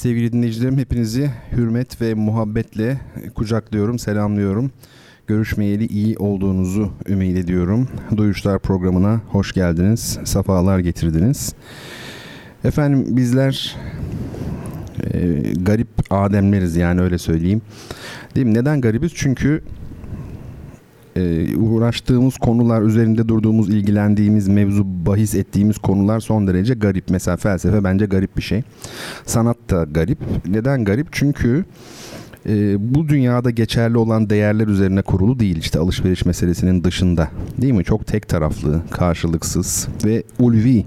Sevgili dinleyicilerim hepinizi hürmet ve muhabbetle kucaklıyorum, selamlıyorum. Görüşmeyeli iyi olduğunuzu ümit ediyorum. Duyuşlar programına hoş geldiniz, safalar getirdiniz. Efendim bizler e, garip ademleriz yani öyle söyleyeyim. Değil mi? Neden garibiz? Çünkü e, uğraştığımız konular, üzerinde durduğumuz, ilgilendiğimiz, mevzu bahis ettiğimiz konular son derece garip. Mesela felsefe bence garip bir şey. Sanat da garip. Neden garip? Çünkü e, bu dünyada geçerli olan değerler üzerine kurulu değil. İşte alışveriş meselesinin dışında. Değil mi? Çok tek taraflı, karşılıksız ve ulvi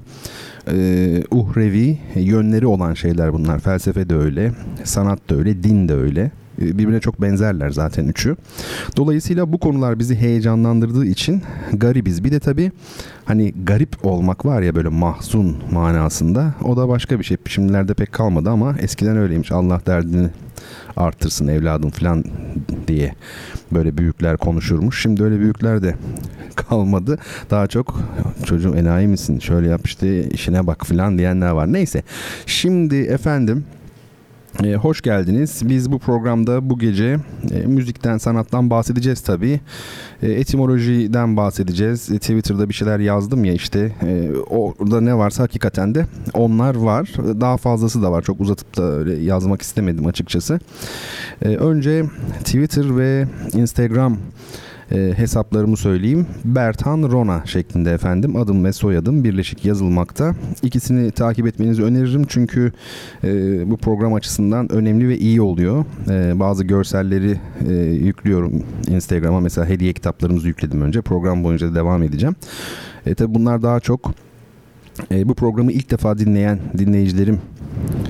e, uhrevi yönleri olan şeyler bunlar. Felsefe de öyle, sanat da öyle, din de öyle. E, birbirine çok benzerler zaten üçü. Dolayısıyla bu konular bizi heyecanlandırdığı için garibiz. Bir de tabii hani garip olmak var ya böyle mahzun manasında. O da başka bir şey. Şimdilerde pek kalmadı ama eskiden öyleymiş. Allah derdini artırsın evladım falan diye böyle büyükler konuşurmuş. Şimdi öyle büyükler de kalmadı. Daha çok çocuğum enayi misin? Şöyle yap işte işine bak falan diyenler var. Neyse. Şimdi efendim ee, hoş geldiniz. Biz bu programda bu gece e, müzikten, sanattan bahsedeceğiz tabii. E, etimolojiden bahsedeceğiz. E, Twitter'da bir şeyler yazdım ya işte. E, orada ne varsa hakikaten de onlar var. Daha fazlası da var. Çok uzatıp da öyle yazmak istemedim açıkçası. E, önce Twitter ve Instagram e, hesaplarımı söyleyeyim. Bertan Rona şeklinde efendim adım ve soyadım birleşik yazılmakta. İkisini takip etmenizi öneririm çünkü e, bu program açısından önemli ve iyi oluyor. E, bazı görselleri e, yüklüyorum Instagram'a mesela hediye kitaplarımızı yükledim önce program boyunca da devam edeceğim. E, tabi bunlar daha çok e, bu programı ilk defa dinleyen dinleyicilerim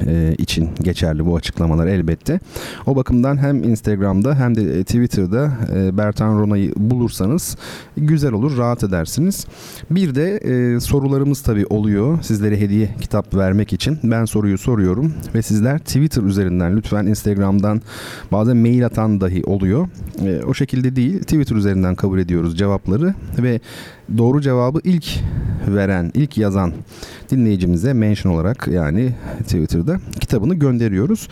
e, için geçerli bu açıklamalar elbette. O bakımdan hem Instagram'da hem de e, Twitter'da e, Bertan Rona'yı bulursanız güzel olur, rahat edersiniz. Bir de e, sorularımız tabii oluyor sizlere hediye kitap vermek için. Ben soruyu soruyorum ve sizler Twitter üzerinden lütfen Instagram'dan bazen mail atan dahi oluyor. O şekilde değil Twitter üzerinden kabul ediyoruz cevapları ve doğru cevabı ilk veren, ilk yazan dinleyicimize mention olarak yani Twitter'da kitabını gönderiyoruz.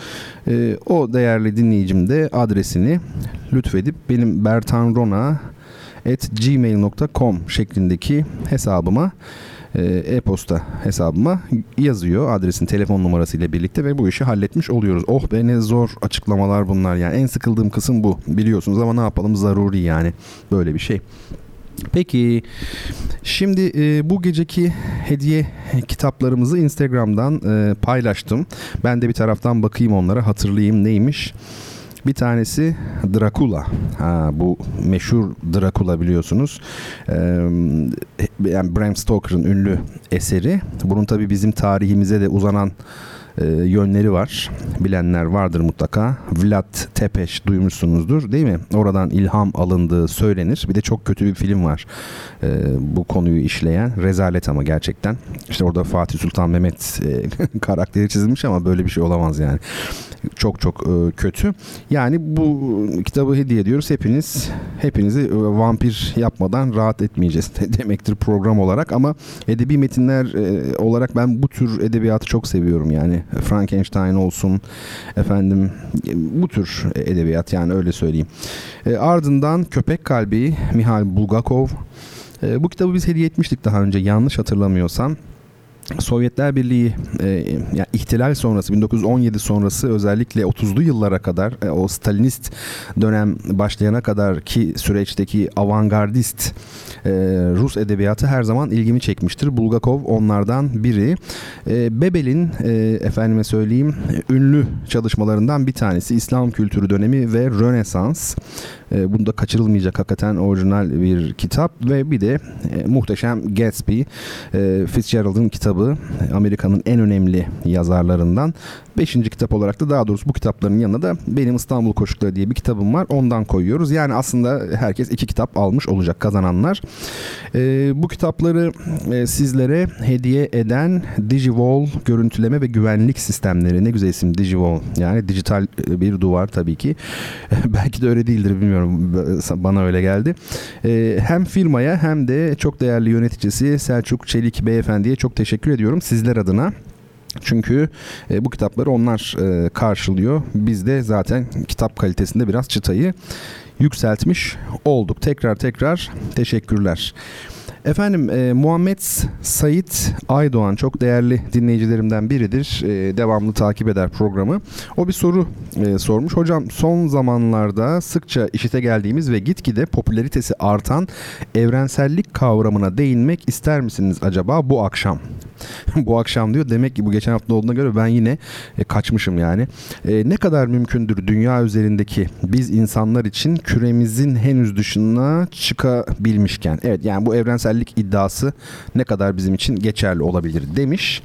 E, o değerli dinleyicim de adresini lütfedip benim Bertan Rona at gmail.com şeklindeki hesabıma e, e-posta hesabıma yazıyor adresin telefon numarası ile birlikte ve bu işi halletmiş oluyoruz. Oh be ne zor açıklamalar bunlar yani en sıkıldığım kısım bu biliyorsunuz ama ne yapalım zaruri yani böyle bir şey. Peki şimdi e, bu geceki hediye kitaplarımızı Instagram'dan e, paylaştım. Ben de bir taraftan bakayım onlara hatırlayayım neymiş. Bir tanesi Dracula. Ha, bu meşhur Dracula biliyorsunuz. Ee, yani Bram Stoker'ın ünlü eseri. Bunun tabi bizim tarihimize de uzanan e, yönleri var. Bilenler vardır mutlaka. Vlad Tepes duymuşsunuzdur değil mi? Oradan ilham alındığı söylenir. Bir de çok kötü bir film var e, bu konuyu işleyen. Rezalet ama gerçekten. İşte orada Fatih Sultan Mehmet e, karakteri çizilmiş ama böyle bir şey olamaz yani. Çok çok e, kötü. Yani bu kitabı hediye ediyoruz. Hepiniz hepinizi e, vampir yapmadan rahat etmeyeceğiz demektir program olarak ama edebi metinler e, olarak ben bu tür edebiyatı çok seviyorum yani Frankenstein olsun efendim bu tür edebiyat yani öyle söyleyeyim. E, ardından Köpek Kalbi Mihail Bulgakov. E, bu kitabı biz hediye etmiştik daha önce yanlış hatırlamıyorsam. Sovyetler Birliği e, yani ihtilal sonrası 1917 sonrası özellikle 30'lu yıllara kadar e, o Stalinist dönem başlayana kadar ki süreçteki avantgardist e, Rus edebiyatı her zaman ilgimi çekmiştir. Bulgakov onlardan biri. E, Bebel'in e, efendime söyleyeyim ünlü çalışmalarından bir tanesi İslam kültürü dönemi ve Rönesans. E, bunda kaçırılmayacak hakikaten orijinal bir kitap ve bir de e, muhteşem Gatsby e, Fitzgerald'ın kitabı Amerika'nın en önemli yazarlarından. Beşinci kitap olarak da daha doğrusu bu kitapların yanında da benim İstanbul Koşukları diye bir kitabım var. Ondan koyuyoruz. Yani aslında herkes iki kitap almış olacak kazananlar. E, bu kitapları e, sizlere hediye eden Digivol görüntüleme ve güvenlik sistemleri. Ne güzel isim Digivol. Yani dijital e, bir duvar tabii ki. Belki de öyle değildir bilmiyorum. Bana öyle geldi. E, hem firmaya hem de çok değerli yöneticisi Selçuk Çelik Beyefendi'ye çok teşekkür ediyorum sizler adına. Çünkü e, bu kitapları onlar e, karşılıyor. Biz de zaten kitap kalitesinde biraz çıtayı yükseltmiş olduk. Tekrar tekrar teşekkürler. Efendim e, Muhammed Sait Aydoğan çok değerli dinleyicilerimden biridir. E, devamlı takip eder programı. O bir soru e, sormuş. Hocam son zamanlarda sıkça işite geldiğimiz ve gitgide popülaritesi artan evrensellik kavramına değinmek ister misiniz acaba bu akşam? bu akşam diyor. Demek ki bu geçen hafta olduğuna göre ben yine e, kaçmışım yani. E, ne kadar mümkündür dünya üzerindeki biz insanlar için küremizin henüz dışına çıkabilmişken. Evet yani bu evrensellik iddiası ne kadar bizim için geçerli olabilir demiş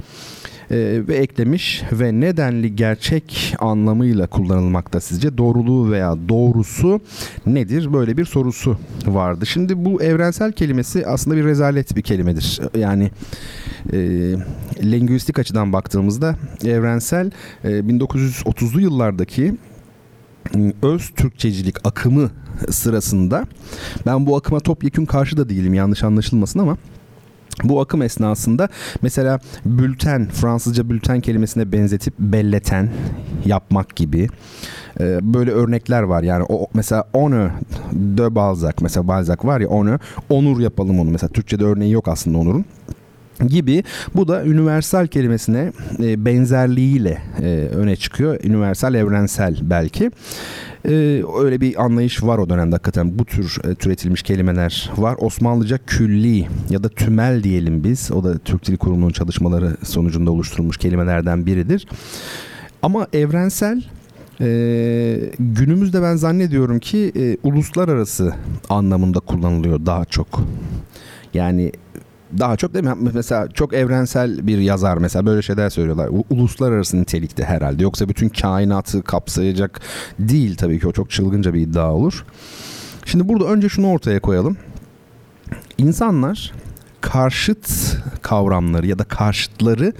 e, ve eklemiş ve nedenli gerçek anlamıyla kullanılmakta sizce doğruluğu veya doğrusu nedir? Böyle bir sorusu vardı. Şimdi bu evrensel kelimesi aslında bir rezalet bir kelimedir. Yani e, lingüistik açıdan baktığımızda evrensel e, 1930'lu yıllardaki öz Türkçecilik akımı sırasında ben bu akıma topyekun karşı da değilim yanlış anlaşılmasın ama bu akım esnasında mesela bülten, Fransızca bülten kelimesine benzetip belleten, yapmak gibi e, böyle örnekler var. Yani o mesela onu de Balzac mesela Balzac var ya onu onur yapalım onu. Mesela Türkçe'de örneği yok aslında onurun gibi bu da universal kelimesine e, benzerliğiyle e, öne çıkıyor. Universal evrensel belki. E, öyle bir anlayış var o dönemde hakikaten bu tür e, türetilmiş kelimeler var. Osmanlıca külli ya da tümel diyelim biz. O da Türk Dil Kurumu'nun çalışmaları sonucunda oluşturulmuş kelimelerden biridir. Ama evrensel ee, günümüzde ben zannediyorum ki e, uluslararası anlamında kullanılıyor daha çok. Yani daha çok değil mi? Mesela çok evrensel bir yazar mesela böyle şeyler söylüyorlar. Uluslararası nitelikte herhalde. Yoksa bütün kainatı kapsayacak değil tabii ki o çok çılgınca bir iddia olur. Şimdi burada önce şunu ortaya koyalım. İnsanlar karşıt kavramları ya da karşıtları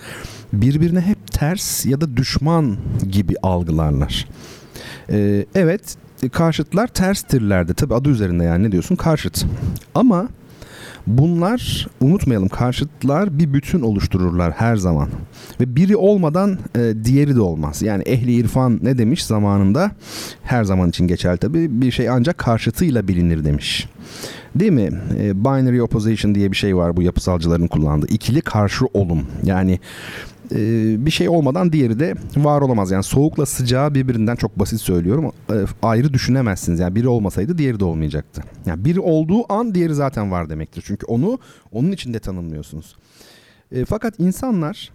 birbirine hep ters ya da düşman gibi algılarlar. Ee, evet karşıtlar terstirlerdi. Tabi adı üzerinde yani ne diyorsun karşıt. Ama Bunlar unutmayalım karşıtlar bir bütün oluştururlar her zaman. Ve biri olmadan e, diğeri de olmaz. Yani ehli irfan ne demiş zamanında? Her zaman için geçerli tabii. Bir şey ancak karşıtıyla bilinir demiş. Değil mi? E, binary opposition diye bir şey var bu yapısalcıların kullandığı. İkili karşı olum. Yani e, bir şey olmadan diğeri de var olamaz. Yani soğukla sıcağı birbirinden çok basit söylüyorum. E, ayrı düşünemezsiniz. Yani biri olmasaydı diğeri de olmayacaktı. Yani biri olduğu an diğeri zaten var demektir. Çünkü onu onun içinde tanımlıyorsunuz. E, fakat insanlar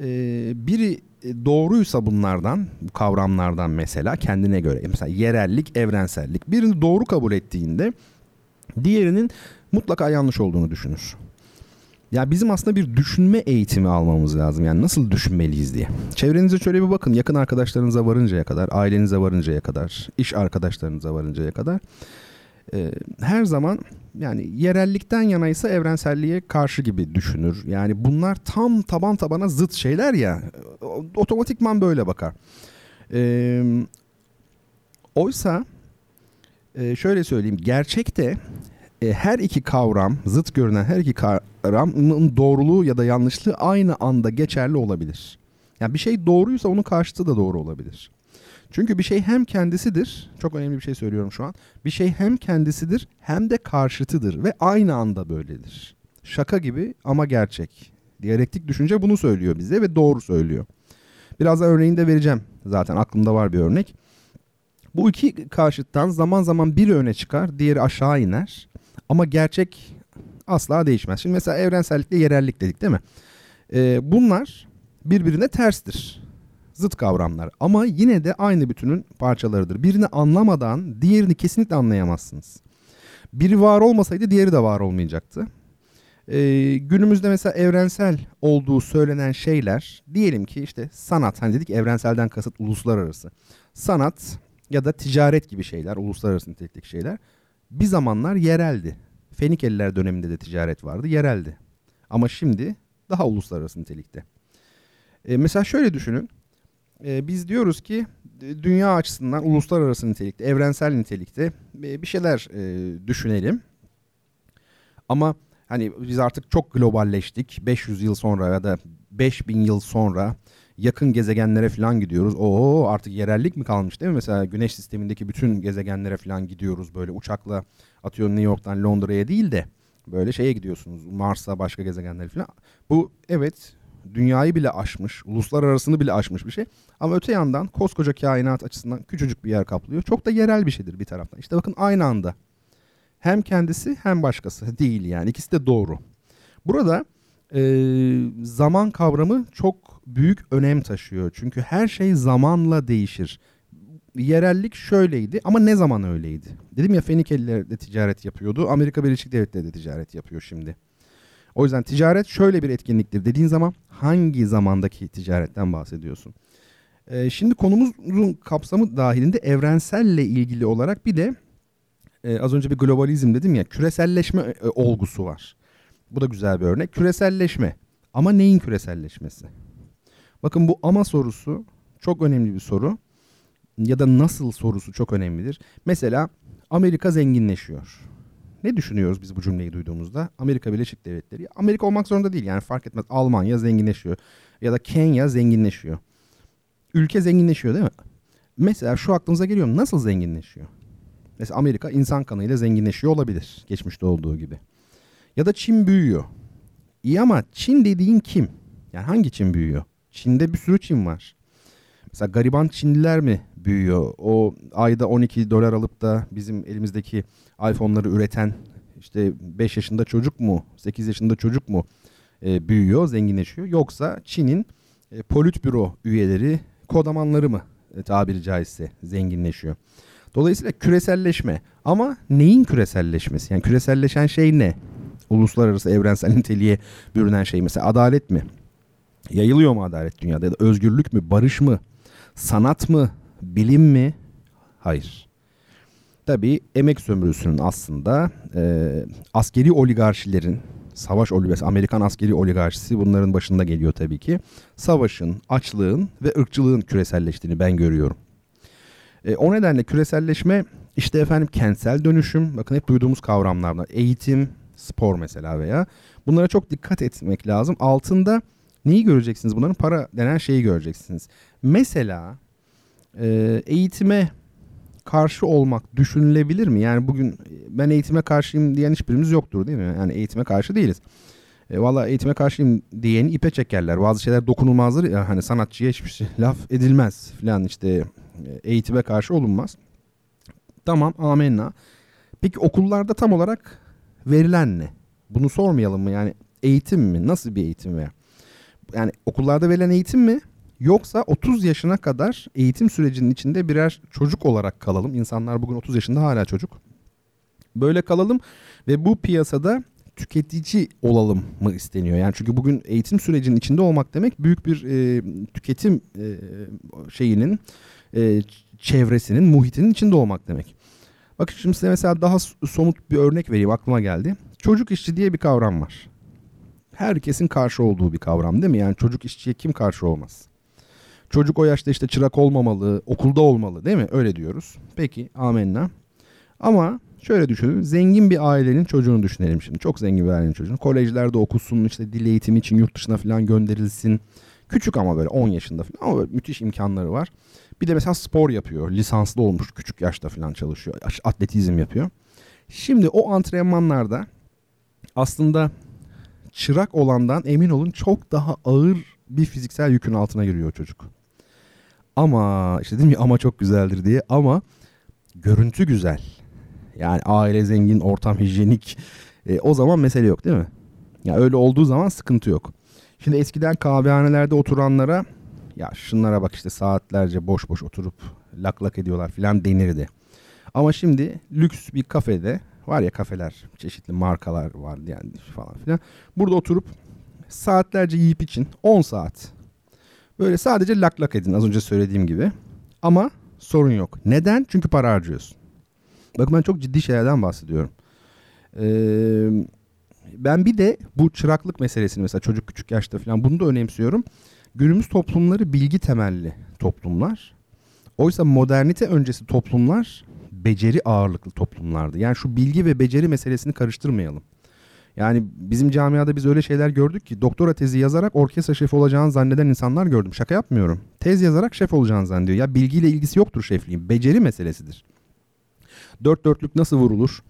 e, biri doğruysa bunlardan, bu kavramlardan mesela kendine göre mesela yerellik, evrensellik birini doğru kabul ettiğinde diğerinin mutlaka yanlış olduğunu düşünür. Ya bizim aslında bir düşünme eğitimi almamız lazım. Yani nasıl düşünmeliyiz diye. Çevrenize şöyle bir bakın. Yakın arkadaşlarınıza varıncaya kadar, ailenize varıncaya kadar, iş arkadaşlarınıza varıncaya kadar. E, her zaman yani yerellikten yanaysa evrenselliğe karşı gibi düşünür. Yani bunlar tam taban tabana zıt şeyler ya. Otomatikman böyle bakar. E, oysa e, şöyle söyleyeyim. Gerçekte e, her iki kavram, zıt görünen her iki kavramın doğruluğu ya da yanlışlığı aynı anda geçerli olabilir. Yani bir şey doğruysa onun karşıtı da doğru olabilir. Çünkü bir şey hem kendisidir, çok önemli bir şey söylüyorum şu an. Bir şey hem kendisidir hem de karşıtıdır ve aynı anda böyledir. Şaka gibi ama gerçek. Diyalektik düşünce bunu söylüyor bize ve doğru söylüyor. Birazdan örneğini de vereceğim. Zaten aklımda var bir örnek. Bu iki karşıttan zaman zaman biri öne çıkar, diğeri aşağı iner. Ama gerçek asla değişmez. Şimdi mesela evrensellikle yerellik dedik değil mi? Ee, bunlar birbirine terstir. Zıt kavramlar ama yine de aynı bütünün parçalarıdır. Birini anlamadan diğerini kesinlikle anlayamazsınız. Biri var olmasaydı diğeri de var olmayacaktı. Ee, günümüzde mesela evrensel olduğu söylenen şeyler diyelim ki işte sanat hani dedik evrenselden kasıt uluslararası. Sanat ya da ticaret gibi şeyler uluslararası nitelikteki şeyler bir zamanlar yereldi. Fenikeliler döneminde de ticaret vardı yereldi. Ama şimdi daha uluslararası nitelikte. Ee, mesela şöyle düşünün. Ee, biz diyoruz ki dünya açısından uluslararası nitelikte, evrensel nitelikte bir şeyler e, düşünelim. Ama hani biz artık çok globalleştik. 500 yıl sonra ya da 5000 yıl sonra yakın gezegenlere falan gidiyoruz. Oo artık yerellik mi kalmış değil mi? Mesela güneş sistemindeki bütün gezegenlere falan gidiyoruz böyle uçakla atıyorum New York'tan Londra'ya değil de böyle şeye gidiyorsunuz. Mars'a başka gezegenlere falan. Bu evet dünyayı bile aşmış, uluslararasını bile aşmış bir şey. Ama öte yandan koskoca kainat açısından küçücük bir yer kaplıyor. Çok da yerel bir şeydir bir taraftan. İşte bakın aynı anda hem kendisi hem başkası değil yani ikisi de doğru. Burada e, zaman kavramı çok büyük önem taşıyor. Çünkü her şey zamanla değişir. Yerellik şöyleydi ama ne zaman öyleydi? Dedim ya Fenikeliler de ticaret yapıyordu. Amerika Birleşik Devletleri de ticaret yapıyor şimdi. O yüzden ticaret şöyle bir etkinliktir dediğin zaman hangi zamandaki ticaretten bahsediyorsun? Ee, şimdi konumuzun kapsamı dahilinde evrenselle ilgili olarak bir de e, az önce bir globalizm dedim ya küreselleşme e, olgusu var. Bu da güzel bir örnek. Küreselleşme. Ama neyin küreselleşmesi? Bakın bu ama sorusu çok önemli bir soru. Ya da nasıl sorusu çok önemlidir. Mesela Amerika zenginleşiyor. Ne düşünüyoruz biz bu cümleyi duyduğumuzda? Amerika Birleşik Devletleri. Amerika olmak zorunda değil yani fark etmez. Almanya zenginleşiyor. Ya da Kenya zenginleşiyor. Ülke zenginleşiyor değil mi? Mesela şu aklımıza geliyor. Nasıl zenginleşiyor? Mesela Amerika insan kanıyla zenginleşiyor olabilir. Geçmişte olduğu gibi. Ya da Çin büyüyor. İyi ama Çin dediğin kim? Yani hangi Çin büyüyor? Çin'de bir sürü Çin var. Mesela gariban Çinliler mi büyüyor? O ayda 12 dolar alıp da bizim elimizdeki iPhone'ları üreten işte 5 yaşında çocuk mu, 8 yaşında çocuk mu e, büyüyor, zenginleşiyor? Yoksa Çin'in e, politbüro üyeleri, kodamanları mı e, tabiri caizse zenginleşiyor? Dolayısıyla küreselleşme ama neyin küreselleşmesi? Yani küreselleşen şey ne? Uluslararası evrensel niteliğe bürünen şey mesela adalet mi? Yayılıyor mu adalet dünyada ya da özgürlük mü, barış mı, sanat mı, bilim mi? Hayır. Tabii emek sömürüsünün aslında e, askeri oligarşilerin, savaş oligarşisi, Amerikan askeri oligarşisi bunların başında geliyor tabii ki. Savaşın, açlığın ve ırkçılığın küreselleştiğini ben görüyorum. E, o nedenle küreselleşme işte efendim kentsel dönüşüm bakın hep duyduğumuz kavramlardan eğitim, spor mesela veya bunlara çok dikkat etmek lazım. Altında neyi göreceksiniz bunların para denen şeyi göreceksiniz. Mesela eğitime karşı olmak düşünülebilir mi? Yani bugün ben eğitime karşıyım diyen hiçbirimiz yoktur değil mi? Yani eğitime karşı değiliz. E, Valla eğitime karşıyım diyeni ipe çekerler. Bazı şeyler dokunulmazdır ya hani sanatçıya hiçbir şey laf edilmez falan işte eğitime karşı olunmaz. Tamam amenna. Peki okullarda tam olarak verilen ne? Bunu sormayalım mı? Yani eğitim mi? Nasıl bir eğitim veya? Yani okullarda verilen eğitim mi? Yoksa 30 yaşına kadar eğitim sürecinin içinde birer çocuk olarak kalalım. İnsanlar bugün 30 yaşında hala çocuk. Böyle kalalım ve bu piyasada tüketici olalım mı isteniyor? Yani çünkü bugün eğitim sürecinin içinde olmak demek büyük bir e, tüketim e, şeyinin e, çevresinin, muhitinin içinde olmak demek. Bakın şimdi size mesela daha somut bir örnek vereyim aklıma geldi. Çocuk işçi diye bir kavram var. Herkesin karşı olduğu bir kavram değil mi? Yani çocuk işçiye kim karşı olmaz? Çocuk o yaşta işte çırak olmamalı, okulda olmalı değil mi? Öyle diyoruz. Peki amenna. Ama şöyle düşünün. Zengin bir ailenin çocuğunu düşünelim şimdi. Çok zengin bir ailenin çocuğunu. Kolejlerde okusun, işte dil eğitimi için yurt dışına falan gönderilsin. Küçük ama böyle 10 yaşında falan ama müthiş imkanları var. Bir de mesela spor yapıyor. Lisanslı olmuş küçük yaşta falan çalışıyor. Atletizm yapıyor. Şimdi o antrenmanlarda aslında çırak olandan emin olun çok daha ağır bir fiziksel yükün altına giriyor çocuk. Ama işte değil mi ama çok güzeldir diye ama görüntü güzel. Yani aile zengin, ortam hijyenik. E, o zaman mesele yok değil mi? Ya yani öyle olduğu zaman sıkıntı yok. Şimdi eskiden kahvehanelerde oturanlara ya şunlara bak işte saatlerce boş boş oturup lak lak ediyorlar filan denirdi. Ama şimdi lüks bir kafede var ya kafeler çeşitli markalar var yani falan filan. Burada oturup saatlerce yiyip için 10 saat böyle sadece lak lak edin az önce söylediğim gibi. Ama sorun yok. Neden? Çünkü para harcıyorsun. Bakın ben çok ciddi şeylerden bahsediyorum. Ee, ben bir de bu çıraklık meselesini mesela çocuk küçük yaşta falan bunu da önemsiyorum. Günümüz toplumları bilgi temelli toplumlar. Oysa modernite öncesi toplumlar beceri ağırlıklı toplumlardı. Yani şu bilgi ve beceri meselesini karıştırmayalım. Yani bizim camiada biz öyle şeyler gördük ki doktora tezi yazarak orkestra şefi olacağını zanneden insanlar gördüm. Şaka yapmıyorum. Tez yazarak şef olacağını zannediyor. Ya bilgiyle ilgisi yoktur şefliğin. Beceri meselesidir. Dört dörtlük nasıl vurulur?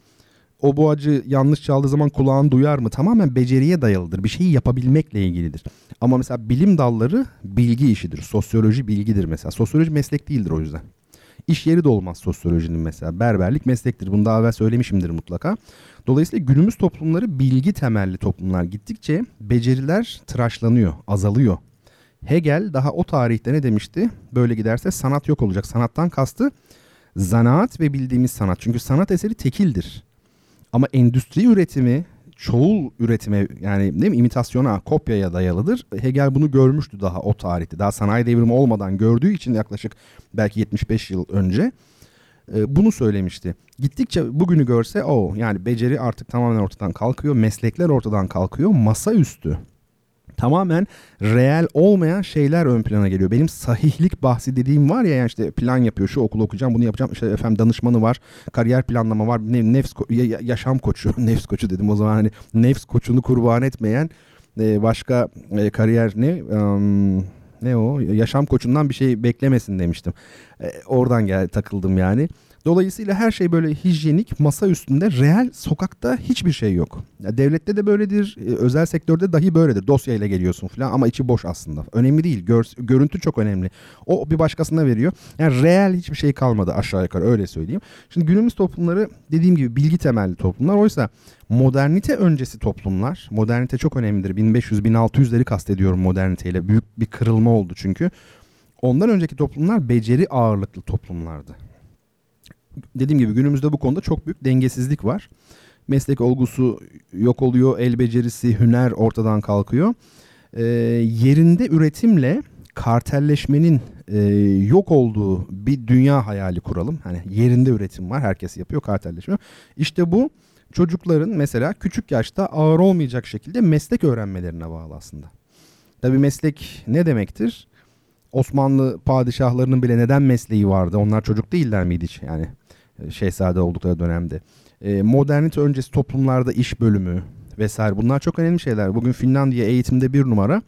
O boğacı yanlış çaldığı zaman kulağın duyar mı? Tamamen beceriye dayalıdır. Bir şeyi yapabilmekle ilgilidir. Ama mesela bilim dalları bilgi işidir. Sosyoloji bilgidir mesela. Sosyoloji meslek değildir o yüzden. İş yeri de olmaz sosyolojinin mesela. Berberlik meslektir. Bunu daha evvel söylemişimdir mutlaka. Dolayısıyla günümüz toplumları bilgi temelli toplumlar gittikçe beceriler tıraşlanıyor, azalıyor. Hegel daha o tarihte ne demişti? Böyle giderse sanat yok olacak. Sanattan kastı zanaat ve bildiğimiz sanat. Çünkü sanat eseri tekildir. Ama endüstri üretimi çoğul üretime yani değil mi imitasyona, kopyaya dayalıdır. Hegel bunu görmüştü daha o tarihte. Daha sanayi devrimi olmadan gördüğü için yaklaşık belki 75 yıl önce e, bunu söylemişti. Gittikçe bugünü görse o yani beceri artık tamamen ortadan kalkıyor, meslekler ortadan kalkıyor, masaüstü tamamen reel olmayan şeyler ön plana geliyor. Benim sahihlik bahsi dediğim var ya yani işte plan yapıyor şu okulu okuyacağım bunu yapacağım işte efendim danışmanı var kariyer planlama var nefs yaşam koçu nefs koçu dedim o zaman hani nefs koçunu kurban etmeyen e, başka e, kariyer ne ne o yaşam koçundan bir şey beklemesin demiştim. E, oradan gel takıldım yani. Dolayısıyla her şey böyle hijyenik, masa üstünde, reel sokakta hiçbir şey yok. Ya devlette de böyledir, e, özel sektörde dahi böyledir. Dosyayla geliyorsun falan ama içi boş aslında. Önemli değil, gör, görüntü çok önemli. O bir başkasına veriyor. Yani reel hiçbir şey kalmadı aşağı yukarı öyle söyleyeyim. Şimdi günümüz toplumları dediğim gibi bilgi temelli toplumlar. Oysa modernite öncesi toplumlar, modernite çok önemlidir. 1500-1600'leri kastediyorum moderniteyle. Büyük bir kırılma oldu çünkü. Ondan önceki toplumlar beceri ağırlıklı toplumlardı dediğim gibi günümüzde bu konuda çok büyük dengesizlik var. Meslek olgusu yok oluyor, el becerisi, hüner ortadan kalkıyor. E, yerinde üretimle kartelleşmenin e, yok olduğu bir dünya hayali kuralım. Hani yerinde üretim var, herkes yapıyor, kartelleşmiyor. İşte bu çocukların mesela küçük yaşta ağır olmayacak şekilde meslek öğrenmelerine bağlı aslında. Tabii meslek ne demektir? Osmanlı padişahlarının bile neden mesleği vardı? Onlar çocuk değiller miydi hiç? Yani şehzade oldukları dönemde. E, modernite öncesi toplumlarda iş bölümü vesaire bunlar çok önemli şeyler. Bugün Finlandiya eğitimde bir numara.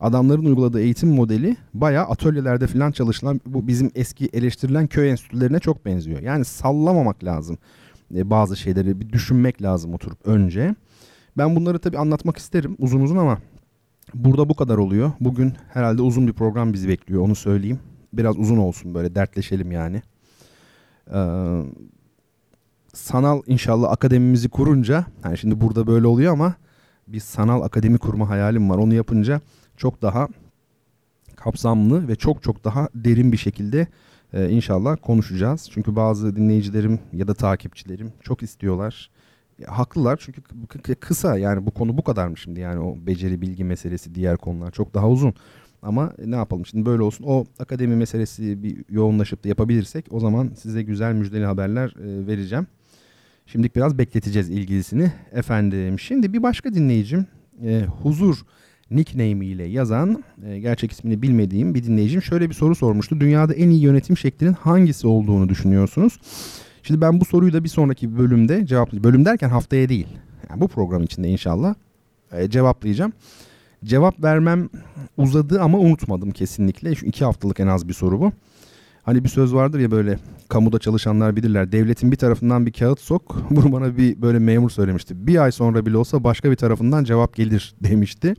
Adamların uyguladığı eğitim modeli bayağı atölyelerde falan çalışılan bu bizim eski eleştirilen köy enstitülerine çok benziyor. Yani sallamamak lazım e, bazı şeyleri bir düşünmek lazım oturup önce. Ben bunları tabii anlatmak isterim uzun uzun ama burada bu kadar oluyor. Bugün herhalde uzun bir program bizi bekliyor onu söyleyeyim. Biraz uzun olsun böyle dertleşelim yani. Ee, sanal inşallah akademimizi kurunca yani şimdi burada böyle oluyor ama bir sanal akademi kurma hayalim var. Onu yapınca çok daha kapsamlı ve çok çok daha derin bir şekilde e, inşallah konuşacağız. Çünkü bazı dinleyicilerim ya da takipçilerim çok istiyorlar. Ya, haklılar çünkü kısa yani bu konu bu kadar mı şimdi yani o beceri bilgi meselesi diğer konular çok daha uzun. Ama ne yapalım şimdi böyle olsun. O akademi meselesi bir yoğunlaşıp da yapabilirsek o zaman size güzel müjdeli haberler e, vereceğim. Şimdilik biraz bekleteceğiz ilgilisini. Efendim şimdi bir başka dinleyicim e, Huzur nickname ile yazan e, gerçek ismini bilmediğim bir dinleyicim şöyle bir soru sormuştu. Dünyada en iyi yönetim şeklinin hangisi olduğunu düşünüyorsunuz? Şimdi ben bu soruyu da bir sonraki bölümde cevaplayacağım. Bölüm derken haftaya değil. Yani bu program içinde inşallah e, cevaplayacağım. Cevap vermem uzadı ama unutmadım kesinlikle. Şu iki haftalık en az bir soru bu. Hani bir söz vardır ya böyle kamuda çalışanlar bilirler. Devletin bir tarafından bir kağıt sok. Bunu bana bir böyle memur söylemişti. Bir ay sonra bile olsa başka bir tarafından cevap gelir demişti.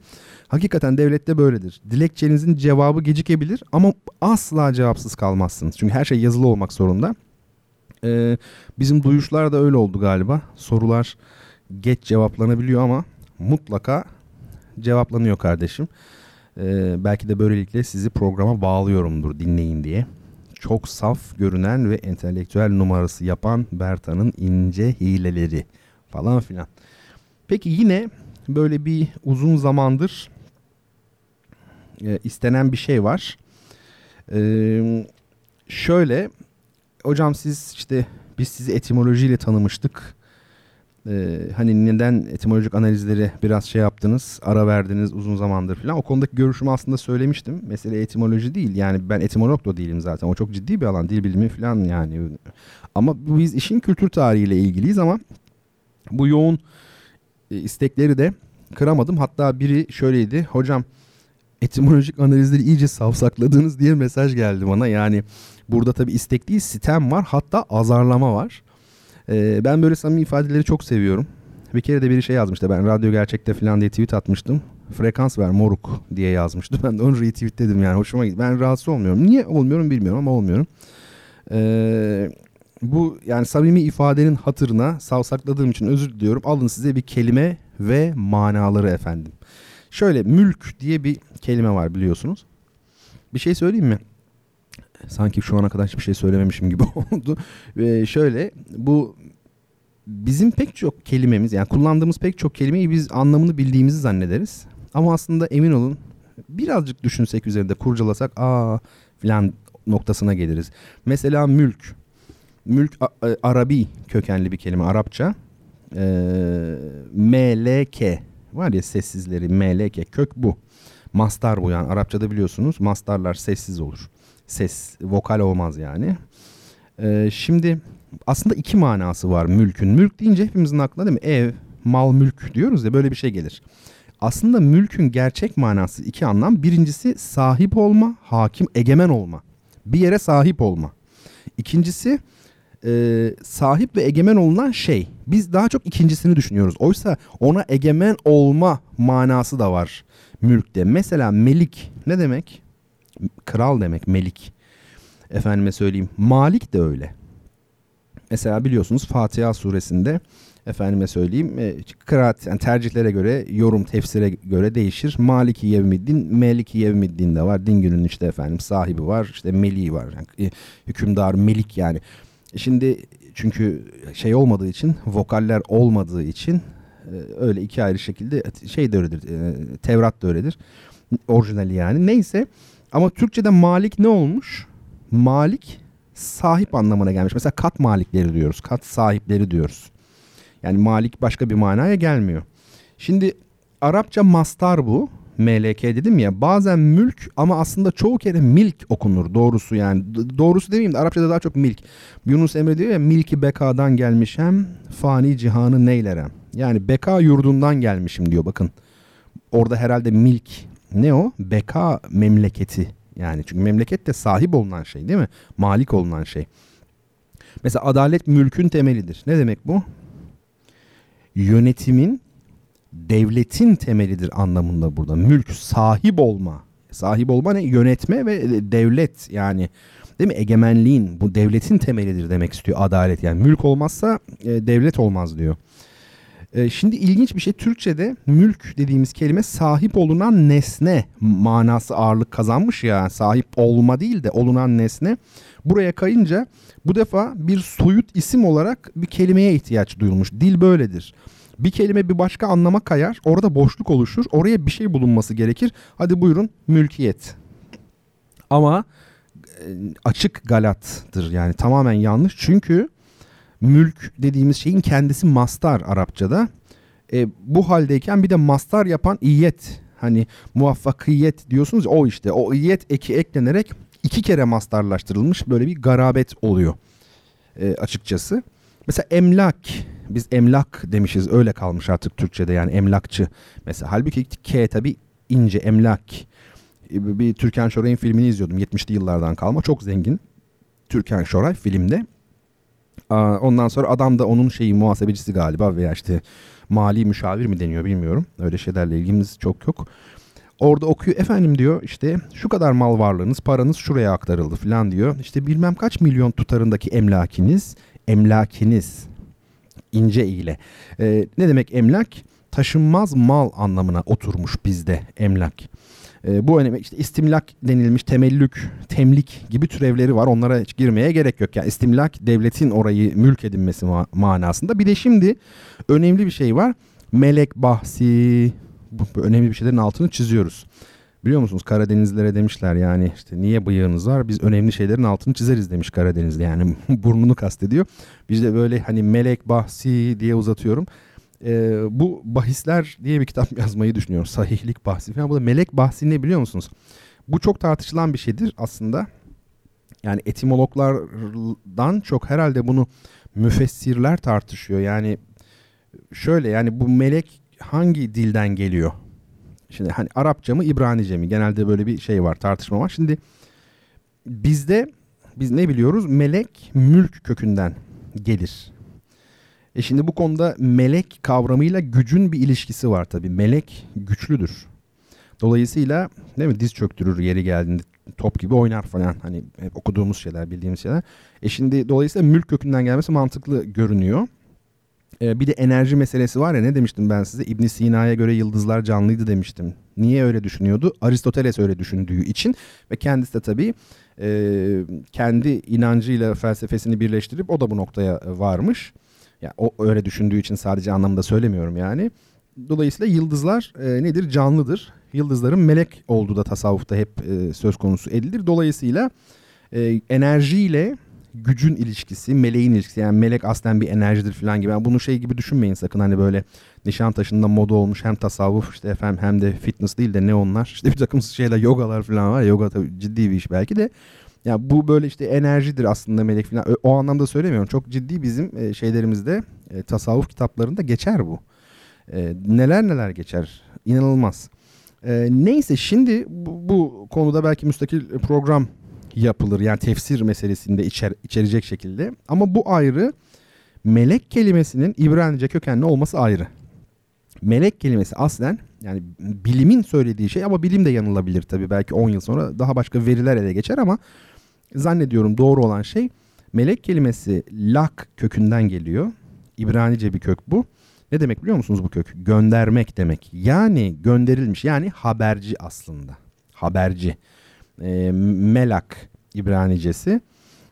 Hakikaten devlette böyledir. Dilekçenizin cevabı gecikebilir ama asla cevapsız kalmazsınız. Çünkü her şey yazılı olmak zorunda. Ee, bizim duyuşlar da öyle oldu galiba. Sorular geç cevaplanabiliyor ama mutlaka cevaplanıyor kardeşim. Ee, belki de böylelikle sizi programa bağlıyorumdur dinleyin diye. Çok saf görünen ve entelektüel numarası yapan Berta'nın ince hileleri falan filan. Peki yine böyle bir uzun zamandır e, istenen bir şey var. Ee, şöyle hocam siz işte biz sizi etimolojiyle tanımıştık. Ee, hani neden etimolojik analizleri biraz şey yaptınız, ara verdiniz uzun zamandır falan. O konudaki görüşümü aslında söylemiştim. Mesele etimoloji değil. Yani ben etimolog da değilim zaten. O çok ciddi bir alan. Dil bilimi falan yani. Ama biz işin kültür tarihiyle ilgiliyiz ama bu yoğun e, istekleri de kıramadım. Hatta biri şöyleydi. Hocam etimolojik analizleri iyice savsakladınız diye mesaj geldi bana. Yani burada tabii istek değil sitem var hatta azarlama var. Ee, ben böyle samimi ifadeleri çok seviyorum. Bir kere de biri şey yazmıştı ben radyo gerçekte falan diye tweet atmıştım. Frekans ver moruk diye yazmıştı. Ben de onu retweetledim yani hoşuma gitti. Ben rahatsız olmuyorum. Niye olmuyorum bilmiyorum ama olmuyorum. Ee, bu yani samimi ifadenin hatırına savsakladığım için özür diliyorum. Alın size bir kelime ve manaları efendim. Şöyle mülk diye bir kelime var biliyorsunuz. Bir şey söyleyeyim mi? Sanki şu ana kadar hiçbir şey söylememişim gibi oldu. Ve şöyle bu bizim pek çok kelimemiz yani kullandığımız pek çok kelimeyi biz anlamını bildiğimizi zannederiz. Ama aslında emin olun birazcık düşünsek üzerinde kurcalasak aa filan noktasına geliriz. Mesela mülk. Mülk e, Arabi kökenli bir kelime Arapça. Ee, MLK var ya sessizleri MLK kök bu. Mastar bu yani Arapçada biliyorsunuz mastarlar sessiz olur. Ses vokal olmaz yani. Ee, şimdi aslında iki manası var mülkün. Mülk deyince hepimizin aklına değil mi? Ev, mal, mülk diyoruz ya böyle bir şey gelir. Aslında mülkün gerçek manası iki anlam. Birincisi sahip olma, hakim, egemen olma. Bir yere sahip olma. İkincisi e, sahip ve egemen olunan şey. Biz daha çok ikincisini düşünüyoruz. Oysa ona egemen olma manası da var mülkte. Mesela melik ne demek? Kral demek melik. Efendime söyleyeyim. Malik de öyle. Mesela biliyorsunuz Fatiha suresinde efendime söyleyeyim e, kıraat yani tercihlere göre yorum tefsire göre değişir. Maliki yevmiddin, Meliki yevmiddin de var. Din gününün işte efendim sahibi var, işte meliği var. Yani, e, hükümdar, melik yani. Şimdi çünkü şey olmadığı için, vokaller olmadığı için e, öyle iki ayrı şekilde şey de öyledir. Tevrat da öyledir. Orijinali yani. Neyse ama Türkçe'de malik ne olmuş? Malik sahip anlamına gelmiş. Mesela kat malikleri diyoruz. Kat sahipleri diyoruz. Yani malik başka bir manaya gelmiyor. Şimdi Arapça mastar bu. MLK dedim ya bazen mülk ama aslında çoğu kere milk okunur doğrusu yani. Doğrusu demeyeyim de Arapçada daha çok milk. Yunus Emre diyor ya milki bekadan gelmişem fani cihanı neylerem. Yani beka yurdundan gelmişim diyor bakın. Orada herhalde milk ne o? Beka memleketi yani çünkü memleket de sahip olunan şey değil mi? Malik olunan şey. Mesela adalet mülkün temelidir. Ne demek bu? Yönetimin devletin temelidir anlamında burada. Mülk sahip olma. Sahip olma ne? Yönetme ve devlet yani değil mi? Egemenliğin bu devletin temelidir demek istiyor adalet. Yani mülk olmazsa e, devlet olmaz diyor. E, şimdi ilginç bir şey Türkçe'de mülk dediğimiz kelime sahip olunan nesne manası ağırlık kazanmış ya. Sahip olma değil de olunan nesne. Buraya kayınca bu defa bir soyut isim olarak bir kelimeye ihtiyaç duyulmuş. Dil böyledir. Bir kelime bir başka anlama kayar. Orada boşluk oluşur. Oraya bir şey bulunması gerekir. Hadi buyurun mülkiyet. Ama e, açık galattır yani tamamen yanlış. Çünkü mülk dediğimiz şeyin kendisi mastar Arapçada. E, bu haldeyken bir de mastar yapan iyet hani muvaffakiyet diyorsunuz o işte o iyet eki eklenerek iki kere mastarlaştırılmış böyle bir garabet oluyor e, açıkçası. Mesela emlak biz emlak demişiz öyle kalmış artık Türkçe'de yani emlakçı. Mesela halbuki K tabi ince emlak. E, bir Türkan Şoray'ın filmini izliyordum 70'li yıllardan kalma çok zengin. Türkan Şoray filmde Ondan sonra adam da onun şeyi muhasebecisi galiba veya işte mali müşavir mi deniyor bilmiyorum. Öyle şeylerle ilgimiz çok yok. Orada okuyor efendim diyor işte şu kadar mal varlığınız paranız şuraya aktarıldı falan diyor. İşte bilmem kaç milyon tutarındaki emlakiniz emlakiniz ince ile. Ee, ne demek emlak? Taşınmaz mal anlamına oturmuş bizde emlak. E, bu önemi işte istimlak denilmiş temellük, temlik gibi türevleri var. Onlara hiç girmeye gerek yok. Yani istimlak devletin orayı mülk edinmesi ma- manasında. Bir de şimdi önemli bir şey var. Melek bahsi bu, bu önemli bir şeylerin altını çiziyoruz. Biliyor musunuz Karadenizlilere demişler yani işte niye bıyığınız var biz önemli şeylerin altını çizeriz demiş Karadenizli yani burnunu kastediyor. Biz de böyle hani melek bahsi diye uzatıyorum. Ee, bu bahisler diye bir kitap yazmayı düşünüyorum. Sahihlik bahsi falan. Bu da melek bahsi ne biliyor musunuz? Bu çok tartışılan bir şeydir aslında. Yani etimologlardan çok herhalde bunu müfessirler tartışıyor. Yani şöyle yani bu melek hangi dilden geliyor? Şimdi hani Arapça mı İbranice mi? Genelde böyle bir şey var tartışma var. Şimdi bizde biz ne biliyoruz? Melek mülk kökünden gelir. E şimdi bu konuda melek kavramıyla gücün bir ilişkisi var tabii. Melek güçlüdür. Dolayısıyla değil mi diz çöktürür yeri geldiğinde top gibi oynar falan. Hani hep okuduğumuz şeyler, bildiğimiz şeyler. E şimdi dolayısıyla mülk kökünden gelmesi mantıklı görünüyor. E bir de enerji meselesi var ya ne demiştim ben size? İbn Sina'ya göre yıldızlar canlıydı demiştim. Niye öyle düşünüyordu? Aristoteles öyle düşündüğü için ve kendisi de tabii e, kendi inancıyla felsefesini birleştirip o da bu noktaya varmış. Yani o öyle düşündüğü için sadece anlamda söylemiyorum yani. Dolayısıyla yıldızlar e, nedir? Canlıdır. Yıldızların melek olduğu da tasavvufta hep e, söz konusu edilir. Dolayısıyla e, enerjiyle gücün ilişkisi, meleğin ilişkisi. Yani melek aslen bir enerjidir falan gibi. Yani bunu şey gibi düşünmeyin sakın hani böyle nişan taşında moda olmuş hem tasavvuf işte efendim hem de fitness değil de ne onlar. İşte bir takım şeyler yogalar falan var. Yoga tabii ciddi bir iş belki de. Ya bu böyle işte enerjidir aslında melek falan. O anlamda söylemiyorum. Çok ciddi bizim e, şeylerimizde e, tasavvuf kitaplarında geçer bu. E, neler neler geçer. İnanılmaz. neyse şimdi bu, bu konuda belki müstakil program yapılır. Yani tefsir meselesinde içer, içerecek şekilde. Ama bu ayrı. Melek kelimesinin İbranice kökenli olması ayrı. Melek kelimesi aslen yani bilimin söylediği şey ama bilim de yanılabilir tabii. Belki 10 yıl sonra daha başka veriler ele geçer ama zannediyorum doğru olan şey melek kelimesi lak kökünden geliyor. İbranice bir kök bu. Ne demek biliyor musunuz bu kök? Göndermek demek. Yani gönderilmiş yani haberci aslında. Haberci. E, melak İbranicesi.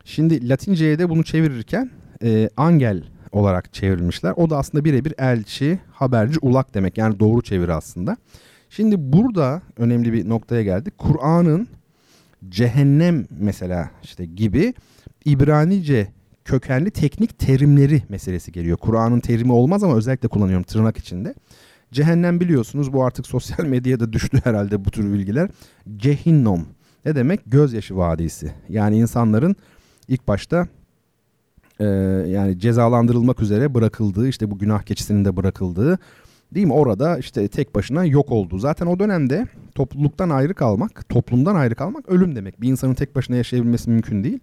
Şimdi Latince'ye de bunu çevirirken e, angel olarak çevrilmişler. O da aslında birebir elçi, haberci, ulak demek. Yani doğru çeviri aslında. Şimdi burada önemli bir noktaya geldik. Kur'an'ın cehennem mesela işte gibi İbranice kökenli teknik terimleri meselesi geliyor. Kur'an'ın terimi olmaz ama özellikle kullanıyorum tırnak içinde. Cehennem biliyorsunuz bu artık sosyal medyada düştü herhalde bu tür bilgiler. Cehinnom ne demek? Gözyaşı vadisi. Yani insanların ilk başta e, yani cezalandırılmak üzere bırakıldığı işte bu günah keçisinin de bırakıldığı değil mi? Orada işte tek başına yok oldu. Zaten o dönemde topluluktan ayrı kalmak, toplumdan ayrı kalmak ölüm demek. Bir insanın tek başına yaşayabilmesi mümkün değil.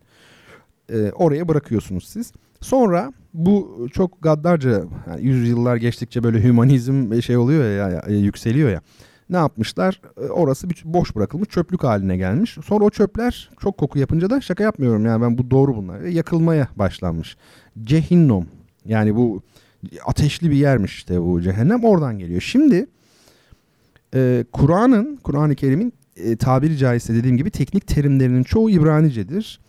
E, oraya bırakıyorsunuz siz. Sonra bu çok gaddarca yani yüzyıllar geçtikçe böyle hümanizm şey oluyor ya, ya yükseliyor ya ne yapmışlar? E, orası bir boş bırakılmış çöplük haline gelmiş. Sonra o çöpler çok koku yapınca da şaka yapmıyorum yani ben bu doğru bunlar. Yakılmaya başlanmış. Cehinnom yani bu ateşli bir yermiş işte bu cehennem oradan geliyor. Şimdi e, Kur'an'ın, Kur'an-ı Kerim'in e, tabiri caizse dediğim gibi teknik terimlerinin çoğu İbranicedir.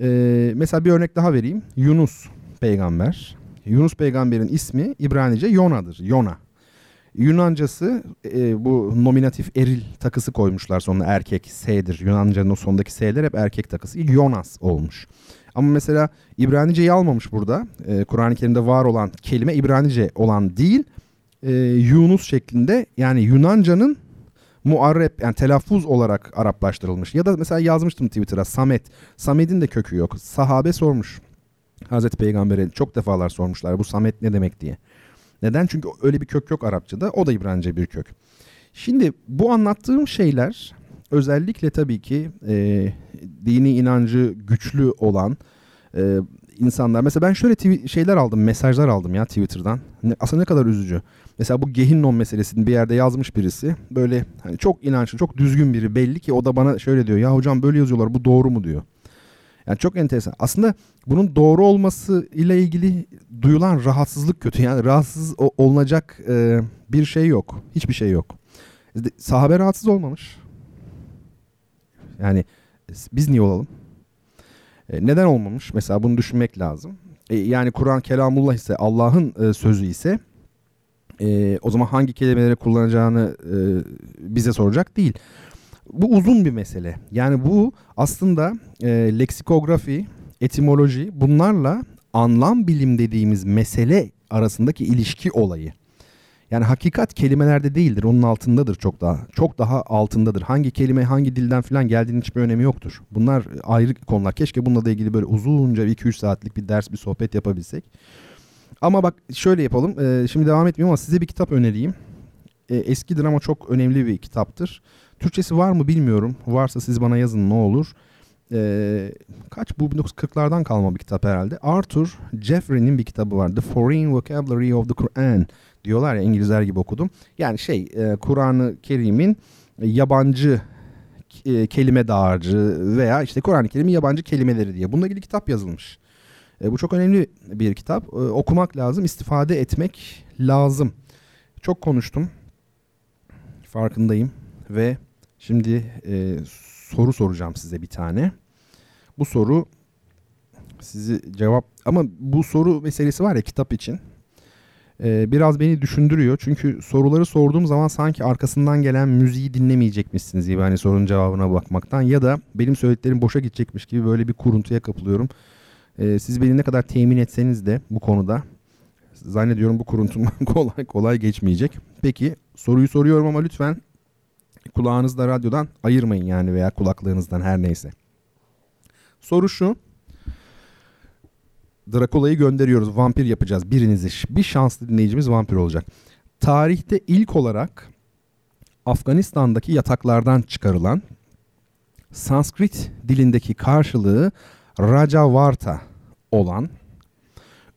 E, mesela bir örnek daha vereyim. Yunus peygamber. Yunus peygamberin ismi İbranice Yona'dır. Yona. Yunancası e, bu nominatif eril takısı koymuşlar sonuna erkek S'dir. Yunanca'nın o sondaki S'ler hep erkek takısı. Yonas olmuş. Ama mesela İbranice'yi almamış burada. E, Kur'an-ı Kerim'de var olan kelime İbranice olan değil. E, Yunus şeklinde yani Yunanca'nın muarrep yani telaffuz olarak Araplaştırılmış. Ya da mesela yazmıştım Twitter'a Samet. Samet'in de kökü yok. Sahabe sormuş. Hazreti Peygamber'e çok defalar sormuşlar bu Samet ne demek diye. Neden? Çünkü öyle bir kök yok Arapçada. O da İbranice bir kök. Şimdi bu anlattığım şeyler özellikle tabii ki e, dini inancı güçlü olan e, insanlar. Mesela ben şöyle şeyler aldım, mesajlar aldım ya Twitter'dan. Ne, aslında ne kadar üzücü. Mesela bu Gehinnom meselesini bir yerde yazmış birisi. Böyle hani çok inançlı, çok düzgün biri belli ki o da bana şöyle diyor. Ya hocam böyle yazıyorlar bu doğru mu diyor. Yani çok enteresan. Aslında bunun doğru olması ile ilgili duyulan rahatsızlık kötü. Yani rahatsız olunacak e, bir şey yok. Hiçbir şey yok. Sahabe rahatsız olmamış. Yani biz niye olalım? E, neden olmamış? Mesela bunu düşünmek lazım. E, yani Kur'an kelamullah ise Allah'ın e, sözü ise e, o zaman hangi kelimeleri kullanacağını e, bize soracak değil. Bu uzun bir mesele. Yani bu aslında e, leksikografi, etimoloji bunlarla anlam bilim dediğimiz mesele arasındaki ilişki olayı. Yani hakikat kelimelerde değildir. Onun altındadır çok daha. Çok daha altındadır. Hangi kelime hangi dilden falan geldiğinin hiçbir önemi yoktur. Bunlar ayrı konular. Keşke bununla da ilgili böyle uzunca 2-3 saatlik bir ders bir sohbet yapabilsek. Ama bak şöyle yapalım. Ee, şimdi devam etmiyorum ama size bir kitap önereyim. Ee, eskidir ama çok önemli bir kitaptır. Türkçesi var mı bilmiyorum. Varsa siz bana yazın ne olur. Ee, kaç bu 1940'lardan kalma bir kitap herhalde. Arthur Jeffrey'nin bir kitabı var. The Foreign Vocabulary of the Quran diyorlar ya İngilizler gibi okudum. Yani şey e, Kur'an-ı Kerim'in yabancı e, kelime dağarcığı veya işte Kur'an-ı Kerim'in yabancı kelimeleri diye. Bununla ilgili kitap yazılmış. E, bu çok önemli bir kitap. E, okumak lazım, istifade etmek lazım. Çok konuştum. Farkındayım ve şimdi soru soracağım size bir tane. Bu soru sizi cevap ama bu soru meselesi var ya kitap için e, biraz beni düşündürüyor. Çünkü soruları sorduğum zaman sanki arkasından gelen müziği dinlemeyecekmişsiniz gibi hani sorunun cevabına bakmaktan ya da benim söylediklerim boşa gidecekmiş gibi böyle bir kuruntuya kapılıyorum. E, siz beni ne kadar temin etseniz de bu konuda zannediyorum bu kuruntum kolay kolay geçmeyecek. Peki soruyu soruyorum ama lütfen kulağınızda radyodan ayırmayın yani veya kulaklığınızdan her neyse. Soru şu. Drakula'yı gönderiyoruz. Vampir yapacağız. Birinizi. Bir şanslı dinleyicimiz vampir olacak. Tarihte ilk olarak Afganistan'daki yataklardan çıkarılan Sanskrit dilindeki karşılığı Rajavarta olan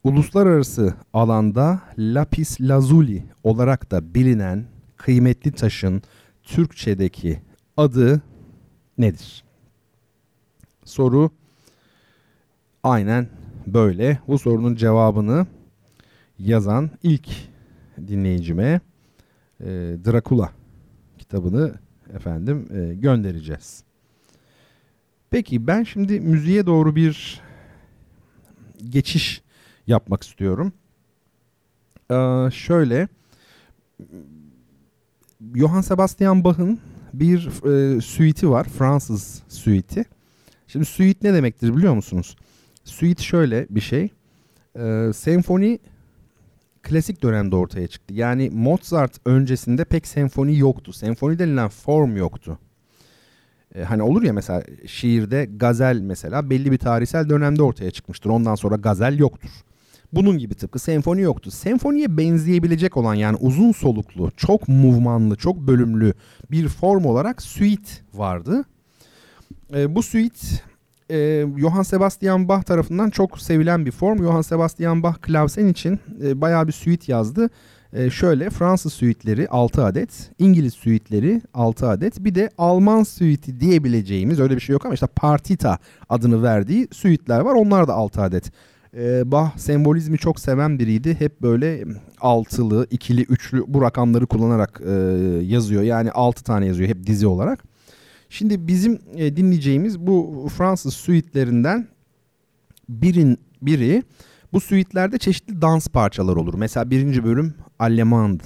uluslararası alanda lapis lazuli olarak da bilinen kıymetli taşın Türkçedeki adı nedir? Soru aynen böyle. Bu sorunun cevabını yazan ilk dinleyicime e, Drakula kitabını efendim e, göndereceğiz. Peki ben şimdi müziğe doğru bir geçiş yapmak istiyorum. Ee, şöyle Johann Sebastian Bach'ın bir e, suite'i var. Fransız suite'i. Şimdi suite ne demektir biliyor musunuz? Suite şöyle bir şey. E, senfoni klasik dönemde ortaya çıktı. Yani Mozart öncesinde pek senfoni yoktu. Senfoni denilen form yoktu. E, hani olur ya mesela şiirde gazel mesela belli bir tarihsel dönemde ortaya çıkmıştır. Ondan sonra gazel yoktur. Bunun gibi tıpkı senfoni yoktu. Senfoniye benzeyebilecek olan yani uzun soluklu, çok movmanlı, çok bölümlü bir form olarak suite vardı. E, bu suite e, Johann Sebastian Bach tarafından çok sevilen bir form. Johann Sebastian Bach klavsen için e, bayağı bir suite yazdı. E, şöyle Fransız suitleri 6 adet, İngiliz suitleri 6 adet, bir de Alman suiti diyebileceğimiz öyle bir şey yok ama işte partita adını verdiği suitler var. Onlar da 6 adet. E, Bach sembolizmi çok seven biriydi. Hep böyle altılı, ikili, üçlü bu rakamları kullanarak e, yazıyor. Yani 6 tane yazıyor hep dizi olarak. Şimdi bizim e, dinleyeceğimiz bu Fransız suitlerinden birin biri bu suitlerde çeşitli dans parçaları olur. Mesela birinci bölüm Allemand.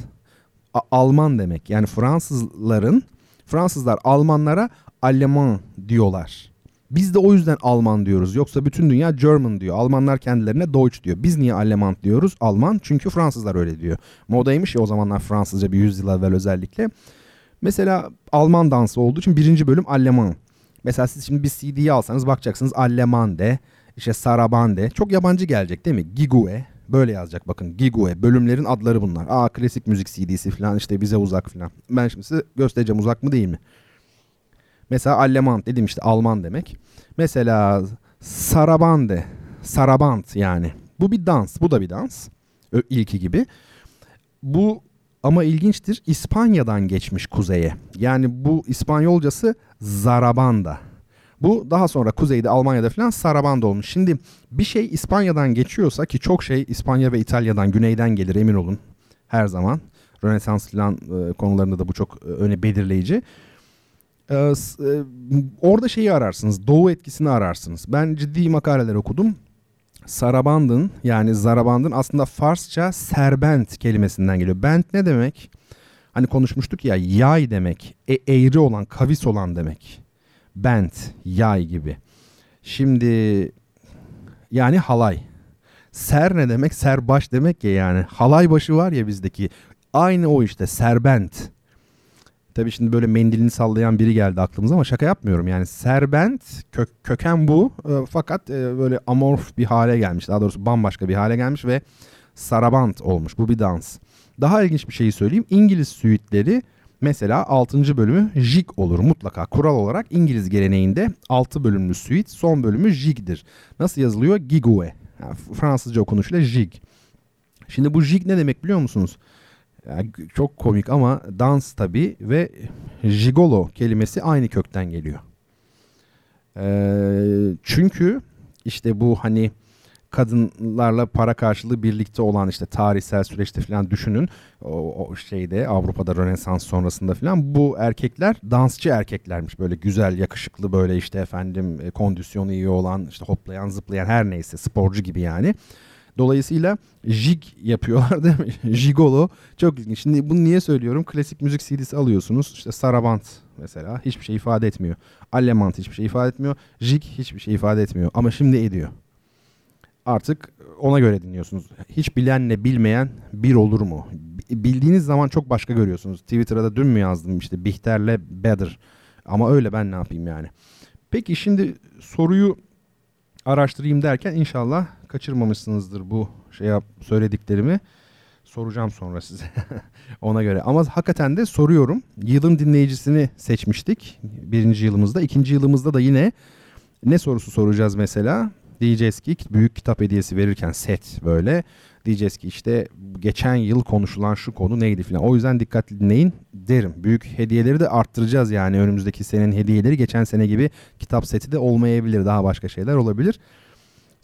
A- Alman demek. Yani Fransızların Fransızlar Almanlara Alman diyorlar. Biz de o yüzden Alman diyoruz. Yoksa bütün dünya German diyor. Almanlar kendilerine Deutsch diyor. Biz niye Alman diyoruz? Alman çünkü Fransızlar öyle diyor. Modaymış ya o zamanlar Fransızca bir yüzyıl evvel özellikle. Mesela Alman dansı olduğu için birinci bölüm Alman. Mesela siz şimdi bir CD'yi alsanız bakacaksınız Allemande, işte Sarabande. Çok yabancı gelecek değil mi? Gigue. Böyle yazacak bakın. Gigue. Bölümlerin adları bunlar. Aa klasik müzik CD'si falan işte bize uzak falan. Ben şimdi size göstereceğim uzak mı değil mi? Mesela Alman dedim işte Alman demek. Mesela Sarabande. Sarabant yani. Bu bir dans. Bu da bir dans. İlki gibi. Bu ama ilginçtir İspanya'dan geçmiş kuzeye. Yani bu İspanyolcası Zarabanda. Bu daha sonra kuzeyde Almanya'da falan Sarabanda olmuş. Şimdi bir şey İspanya'dan geçiyorsa ki çok şey İspanya ve İtalya'dan güneyden gelir emin olun her zaman. Rönesans falan e, konularında da bu çok e, öne belirleyici. Ee, e, orada şeyi ararsınız. Doğu etkisini ararsınız. Ben ciddi makaleler okudum. Saraband'ın yani Zaraband'ın aslında Farsça serbent kelimesinden geliyor. Bent ne demek? Hani konuşmuştuk ya yay demek. E, eğri olan, kavis olan demek. Bent, yay gibi. Şimdi yani halay. Ser ne demek? Serbaş demek ya yani. Halay başı var ya bizdeki. Aynı o işte serbent. Tabii şimdi böyle mendilini sallayan biri geldi aklımıza ama şaka yapmıyorum. Yani serbent kök, köken bu e, fakat e, böyle amorf bir hale gelmiş. Daha doğrusu bambaşka bir hale gelmiş ve sarabant olmuş. Bu bir dans. Daha ilginç bir şeyi söyleyeyim. İngiliz suitleri mesela 6. bölümü jig olur mutlaka. Kural olarak İngiliz geleneğinde 6 bölümlü suite son bölümü jig'dir. Nasıl yazılıyor? Gigue. Yani Fransızca okunuşuyla jig. Şimdi bu jig ne demek biliyor musunuz? Yani çok komik ama dans tabi ve jigolo kelimesi aynı kökten geliyor. Ee, çünkü işte bu hani kadınlarla para karşılığı birlikte olan işte tarihsel süreçte falan düşünün o, o şeyde Avrupa'da Rönesans sonrasında falan bu erkekler dansçı erkeklermiş böyle güzel yakışıklı böyle işte efendim e, kondisyonu iyi olan işte hoplayan zıplayan her neyse sporcu gibi yani. Dolayısıyla jig yapıyorlar değil mi? Jigolo çok ilginç. Şimdi bunu niye söylüyorum? Klasik müzik CD'si alıyorsunuz. İşte sarabant mesela hiçbir şey ifade etmiyor. Allemant hiçbir şey ifade etmiyor. Jig hiçbir şey ifade etmiyor. Ama şimdi ediyor. Artık ona göre dinliyorsunuz. Hiç bilenle bilmeyen bir olur mu? Bildiğiniz zaman çok başka görüyorsunuz. Twitter'da dün mü yazdım işte Bihter'le Better. Ama öyle ben ne yapayım yani. Peki şimdi soruyu araştırayım derken inşallah kaçırmamışsınızdır bu şey söylediklerimi. Soracağım sonra size ona göre. Ama hakikaten de soruyorum. Yılın dinleyicisini seçmiştik birinci yılımızda. ikinci yılımızda da yine ne sorusu soracağız mesela? Diyeceğiz ki büyük kitap hediyesi verirken set böyle diyeceğiz ki işte geçen yıl konuşulan şu konu neydi filan. O yüzden dikkatli dinleyin derim. Büyük hediyeleri de arttıracağız yani önümüzdeki senenin hediyeleri geçen sene gibi kitap seti de olmayabilir. Daha başka şeyler olabilir.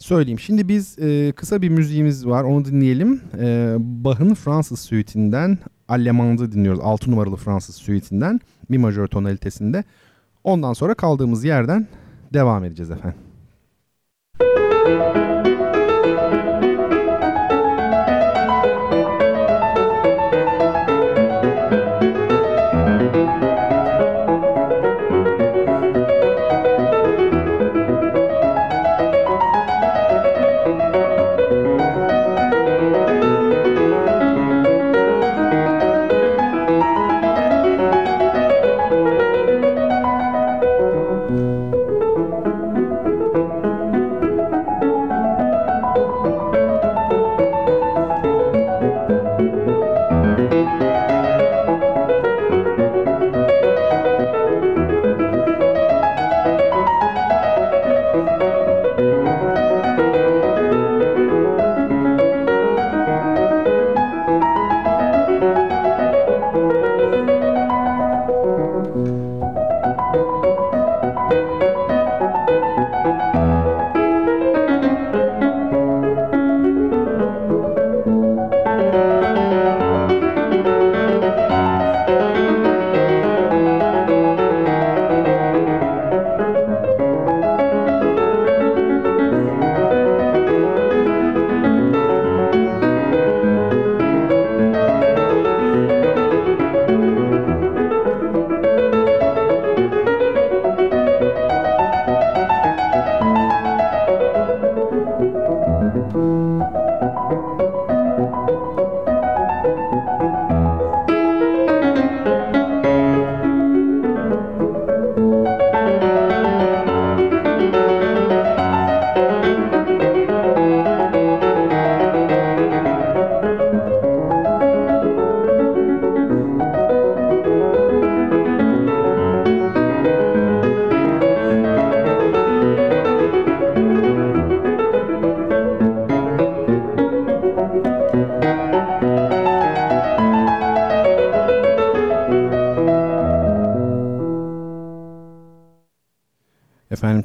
Söyleyeyim. Şimdi biz e, kısa bir müziğimiz var. Onu dinleyelim. E, Bach'ın Fransız suite'inden Allemand'ı dinliyoruz. 6 numaralı Fransız suite'inden mi majör tonalitesinde. Ondan sonra kaldığımız yerden devam edeceğiz efendim.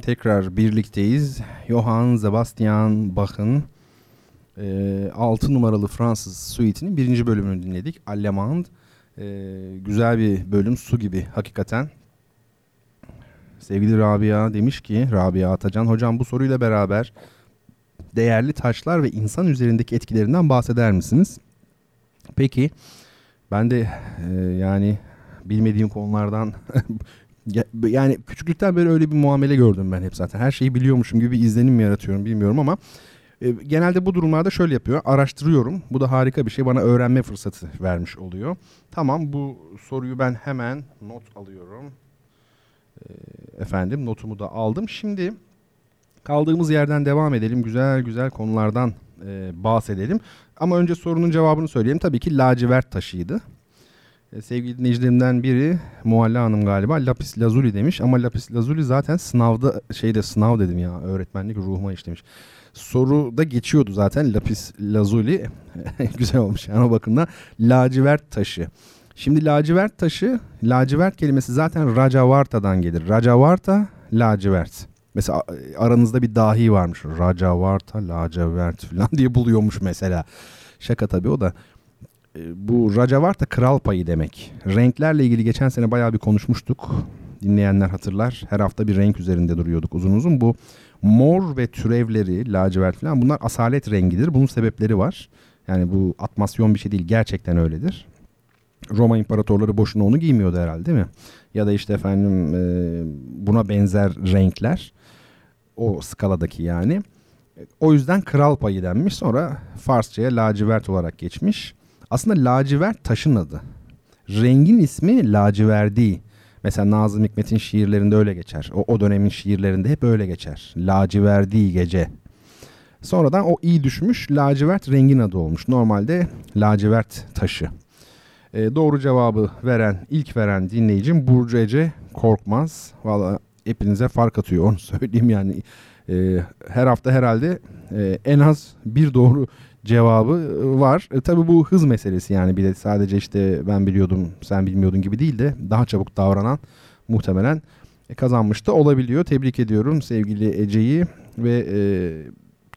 Tekrar birlikteyiz. Johann Sebastian Bach'ın e, 6 numaralı Fransız suite'inin birinci bölümünü dinledik. Allemand. E, güzel bir bölüm, su gibi hakikaten. Sevgili Rabia demiş ki Rabia Atacan hocam bu soruyla beraber değerli taşlar ve insan üzerindeki etkilerinden bahseder misiniz? Peki ben de e, yani bilmediğim konulardan yani küçüklükten beri öyle bir muamele gördüm ben hep zaten. Her şeyi biliyormuşum gibi bir izlenim yaratıyorum bilmiyorum ama e, genelde bu durumlarda şöyle yapıyor. Araştırıyorum. Bu da harika bir şey. Bana öğrenme fırsatı vermiş oluyor. Tamam bu soruyu ben hemen not alıyorum. E, efendim notumu da aldım. Şimdi kaldığımız yerden devam edelim. Güzel güzel konulardan e, bahsedelim. Ama önce sorunun cevabını söyleyeyim. Tabii ki lacivert taşıydı. E, sevgili dinleyicilerimden biri Mualla Hanım galiba lapis lazuli demiş ama lapis lazuli zaten sınavda şeyde sınav dedim ya öğretmenlik ruhuma işlemiş. Soruda geçiyordu zaten lapis lazuli güzel olmuş yani o bakımdan lacivert taşı. Şimdi lacivert taşı lacivert kelimesi zaten Rajavarta'dan gelir. Rajavarta lacivert. Mesela aranızda bir dahi varmış. Rajavarta lacivert falan diye buluyormuş mesela. Şaka tabii o da. E, bu Rajavarta kral payı demek. Renklerle ilgili geçen sene bayağı bir konuşmuştuk. Dinleyenler hatırlar. Her hafta bir renk üzerinde duruyorduk uzun uzun. Bu mor ve türevleri, lacivert falan bunlar asalet rengidir. Bunun sebepleri var. Yani bu atmasyon bir şey değil. Gerçekten öyledir. Roma imparatorları boşuna onu giymiyordu herhalde değil mi? Ya da işte efendim e, buna benzer renkler. O skaladaki yani. O yüzden kral payı denmiş. Sonra Farsçaya lacivert olarak geçmiş. Aslında lacivert taşın adı. Rengin ismi laciverdi. Mesela Nazım Hikmet'in şiirlerinde öyle geçer. O, o dönemin şiirlerinde hep öyle geçer. Laciverdi gece. Sonradan o iyi düşmüş lacivert rengin adı olmuş. Normalde lacivert taşı. E, doğru cevabı veren, ilk veren dinleyicim Burcu Ece Korkmaz. Valla hepinize fark atıyor onu söyleyeyim yani. E, her hafta herhalde e, en az bir doğru cevabı ıı, var. E, tabii bu hız meselesi yani bir de sadece işte ben biliyordum sen bilmiyordun gibi değil de daha çabuk davranan muhtemelen e, kazanmış da olabiliyor. Tebrik ediyorum sevgili Ece'yi ve e,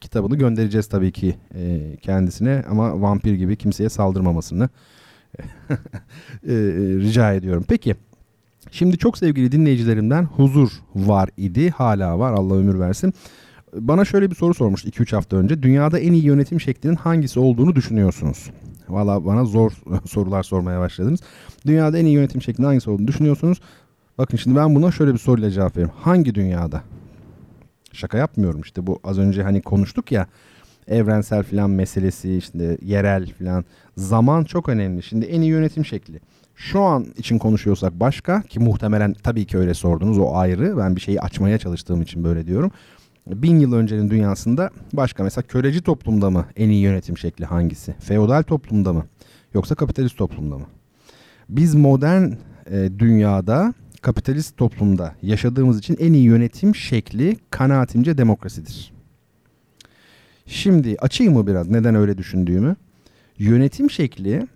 kitabını göndereceğiz tabii ki e, kendisine ama vampir gibi kimseye saldırmamasını e, e, rica ediyorum. Peki şimdi çok sevgili dinleyicilerimden huzur var idi hala var Allah ömür versin. Bana şöyle bir soru sormuştu 2-3 hafta önce. Dünyada en iyi yönetim şeklinin hangisi olduğunu düşünüyorsunuz? Valla bana zor sorular sormaya başladınız. Dünyada en iyi yönetim şeklinin hangisi olduğunu düşünüyorsunuz? Bakın şimdi ben buna şöyle bir soruyla cevap vereyim. Hangi dünyada? Şaka yapmıyorum işte bu az önce hani konuştuk ya evrensel filan meselesi işte yerel filan zaman çok önemli. Şimdi en iyi yönetim şekli. Şu an için konuşuyorsak başka ki muhtemelen tabii ki öyle sordunuz o ayrı. Ben bir şeyi açmaya çalıştığım için böyle diyorum bin yıl öncenin dünyasında başka mesela köleci toplumda mı en iyi yönetim şekli hangisi? Feodal toplumda mı? Yoksa kapitalist toplumda mı? Biz modern e, dünyada kapitalist toplumda yaşadığımız için en iyi yönetim şekli kanaatimce demokrasidir. Şimdi açayım mı biraz neden öyle düşündüğümü? Yönetim şekli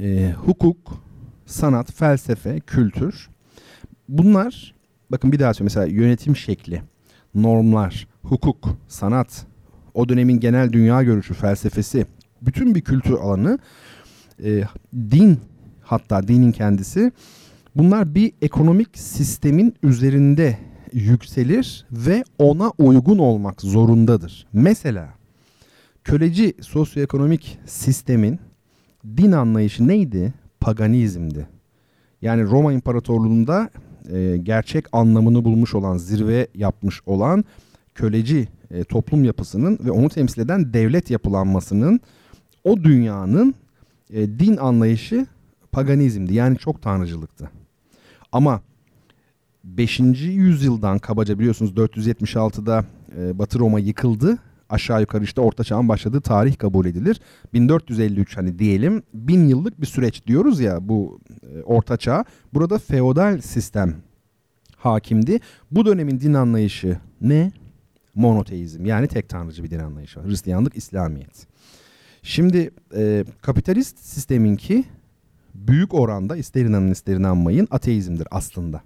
e, hukuk, sanat, felsefe, kültür bunlar bakın bir daha söyleyeyim mesela yönetim şekli normlar, hukuk, sanat, o dönemin genel dünya görüşü, felsefesi, bütün bir kültür alanı, e, din hatta dinin kendisi bunlar bir ekonomik sistemin üzerinde yükselir ve ona uygun olmak zorundadır. Mesela köleci sosyoekonomik sistemin din anlayışı neydi? Paganizmdi. Yani Roma İmparatorluğu'nda e, gerçek anlamını bulmuş olan, zirve yapmış olan köleci e, toplum yapısının ve onu temsil eden devlet yapılanmasının o dünyanın e, din anlayışı paganizmdi. Yani çok tanrıcılıktı. Ama 5. yüzyıldan kabaca biliyorsunuz 476'da e, Batı Roma yıkıldı. Aşağı yukarı işte Orta Çağ'ın başladığı tarih kabul edilir. 1453 hani diyelim bin yıllık bir süreç diyoruz ya bu e, Orta Çağ. Burada feodal sistem hakimdi. Bu dönemin din anlayışı ne? Monoteizm yani tek tanrıcı bir din anlayışı var. Hristiyanlık, İslamiyet. Şimdi e, kapitalist sisteminki büyük oranda ister inanın ister inanmayın ateizmdir aslında.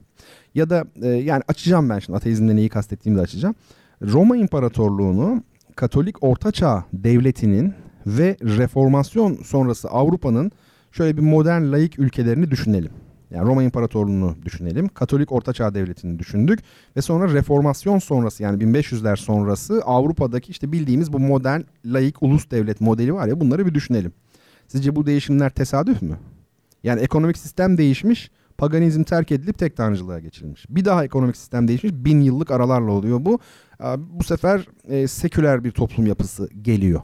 Ya da e, yani açacağım ben şimdi ateizmle neyi kastettiğimi de açacağım. Roma İmparatorluğunu Katolik Ortaçağ Devleti'nin ve reformasyon sonrası Avrupa'nın şöyle bir modern laik ülkelerini düşünelim. Yani Roma İmparatorluğu'nu düşünelim. Katolik Ortaçağ Devleti'ni düşündük. Ve sonra reformasyon sonrası yani 1500'ler sonrası Avrupa'daki işte bildiğimiz bu modern laik ulus devlet modeli var ya bunları bir düşünelim. Sizce bu değişimler tesadüf mü? Yani ekonomik sistem değişmiş, paganizm terk edilip tek tanrıcılığa geçirilmiş. Bir daha ekonomik sistem değişmiş, bin yıllık aralarla oluyor bu. Bu sefer e, seküler bir toplum yapısı geliyor.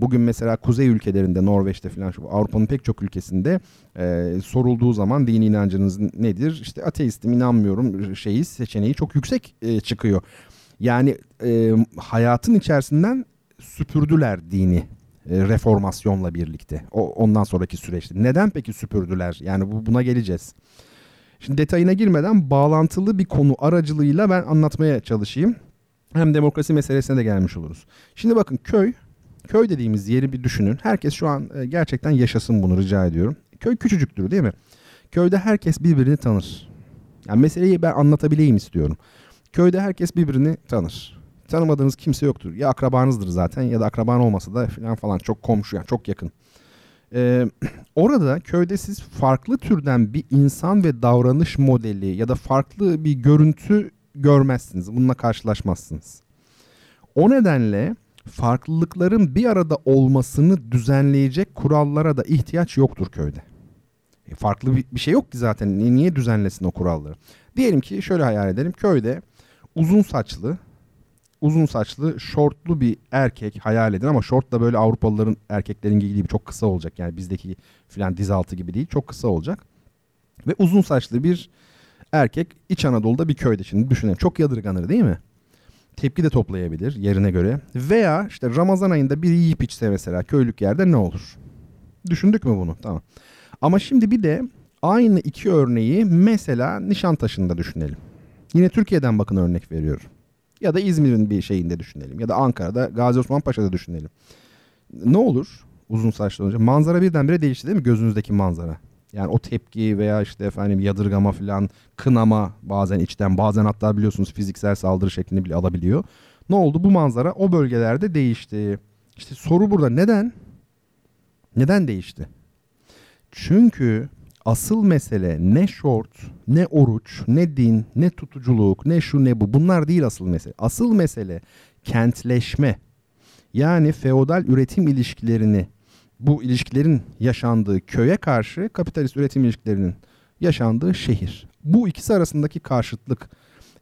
Bugün mesela kuzey ülkelerinde Norveç'te falan Avrupa'nın pek çok ülkesinde e, sorulduğu zaman dini inancınız nedir? İşte ateistim inanmıyorum şeyi seçeneği çok yüksek e, çıkıyor. Yani e, hayatın içerisinden süpürdüler dini reformasyonla birlikte. O, ondan sonraki süreçte. Neden peki süpürdüler? Yani bu, buna geleceğiz. Şimdi detayına girmeden bağlantılı bir konu aracılığıyla ben anlatmaya çalışayım. Hem demokrasi meselesine de gelmiş oluruz. Şimdi bakın köy Köy dediğimiz yeri bir düşünün. Herkes şu an e, gerçekten yaşasın bunu rica ediyorum. Köy küçücüktür değil mi? Köyde herkes birbirini tanır. Yani meseleyi ben anlatabileyim istiyorum. Köyde herkes birbirini tanır. Tanımadığınız kimse yoktur. Ya akrabanızdır zaten ya da akraban olmasa da falan falan çok komşu yani çok yakın. Ee, orada köyde siz farklı türden bir insan ve davranış modeli ya da farklı bir görüntü görmezsiniz. Bununla karşılaşmazsınız. O nedenle farklılıkların bir arada olmasını düzenleyecek kurallara da ihtiyaç yoktur köyde. E farklı bir, bir şey yok ki zaten. Niye düzenlesin o kuralları? Diyelim ki şöyle hayal edelim. Köyde uzun saçlı, uzun saçlı, şortlu bir erkek hayal edin ama şort da böyle Avrupalıların erkeklerin giydiği gibi çok kısa olacak. Yani bizdeki filan diz altı gibi değil. Çok kısa olacak. Ve uzun saçlı bir erkek İç Anadolu'da bir köyde şimdi düşünelim. Çok yadırganır değil mi? tepki de toplayabilir yerine göre. Veya işte Ramazan ayında bir yiyip içse mesela köylük yerde ne olur? Düşündük mü bunu? Tamam. Ama şimdi bir de aynı iki örneği mesela Nişantaşı'nda düşünelim. Yine Türkiye'den bakın örnek veriyorum. Ya da İzmir'in bir şeyinde düşünelim. Ya da Ankara'da Gazi Osman Paşa'da düşünelim. Ne olur uzun saçlı olunca? Manzara birdenbire değişti değil mi? Gözünüzdeki manzara. Yani o tepki veya işte efendim yadırgama falan, kınama bazen içten bazen hatta biliyorsunuz fiziksel saldırı şeklinde bile alabiliyor. Ne oldu? Bu manzara o bölgelerde değişti. İşte soru burada neden? Neden değişti? Çünkü asıl mesele ne şort, ne oruç, ne din, ne tutuculuk, ne şu ne bu. Bunlar değil asıl mesele. Asıl mesele kentleşme. Yani feodal üretim ilişkilerini bu ilişkilerin yaşandığı köye karşı kapitalist üretim ilişkilerinin yaşandığı şehir. Bu ikisi arasındaki karşıtlık.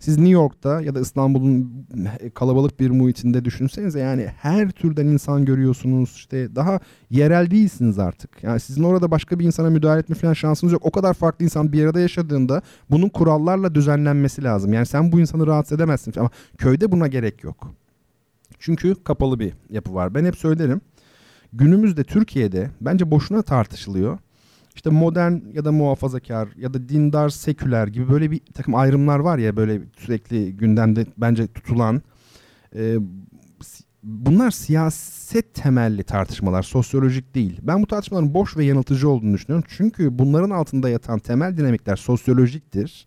Siz New York'ta ya da İstanbul'un kalabalık bir muhitinde düşünsenize yani her türden insan görüyorsunuz. İşte daha yerel değilsiniz artık. Yani sizin orada başka bir insana müdahale etme falan şansınız yok. O kadar farklı insan bir arada yaşadığında bunun kurallarla düzenlenmesi lazım. Yani sen bu insanı rahatsız edemezsin ama köyde buna gerek yok. Çünkü kapalı bir yapı var. Ben hep söylerim günümüzde Türkiye'de bence boşuna tartışılıyor. İşte modern ya da muhafazakar ya da dindar seküler gibi böyle bir takım ayrımlar var ya böyle sürekli gündemde bence tutulan. E, bunlar siyaset temelli tartışmalar, sosyolojik değil. Ben bu tartışmaların boş ve yanıltıcı olduğunu düşünüyorum. Çünkü bunların altında yatan temel dinamikler sosyolojiktir.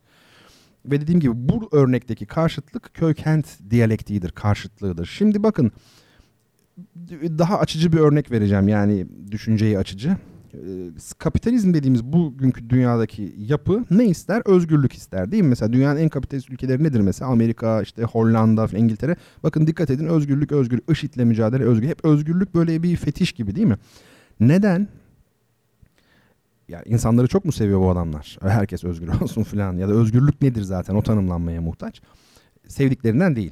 Ve dediğim gibi bu örnekteki karşıtlık köy kent diyalektiğidir, karşıtlığıdır. Şimdi bakın daha açıcı bir örnek vereceğim yani düşünceyi açıcı. Ee, kapitalizm dediğimiz bugünkü dünyadaki yapı ne ister? Özgürlük ister değil mi? Mesela dünyanın en kapitalist ülkeleri nedir mesela? Amerika, işte Hollanda, İngiltere. Bakın dikkat edin özgürlük, özgür, IŞİD'le mücadele, özgür. Hep özgürlük böyle bir fetiş gibi değil mi? Neden? Ya insanları çok mu seviyor bu adamlar? Herkes özgür olsun falan ya da özgürlük nedir zaten o tanımlanmaya muhtaç. Sevdiklerinden değil.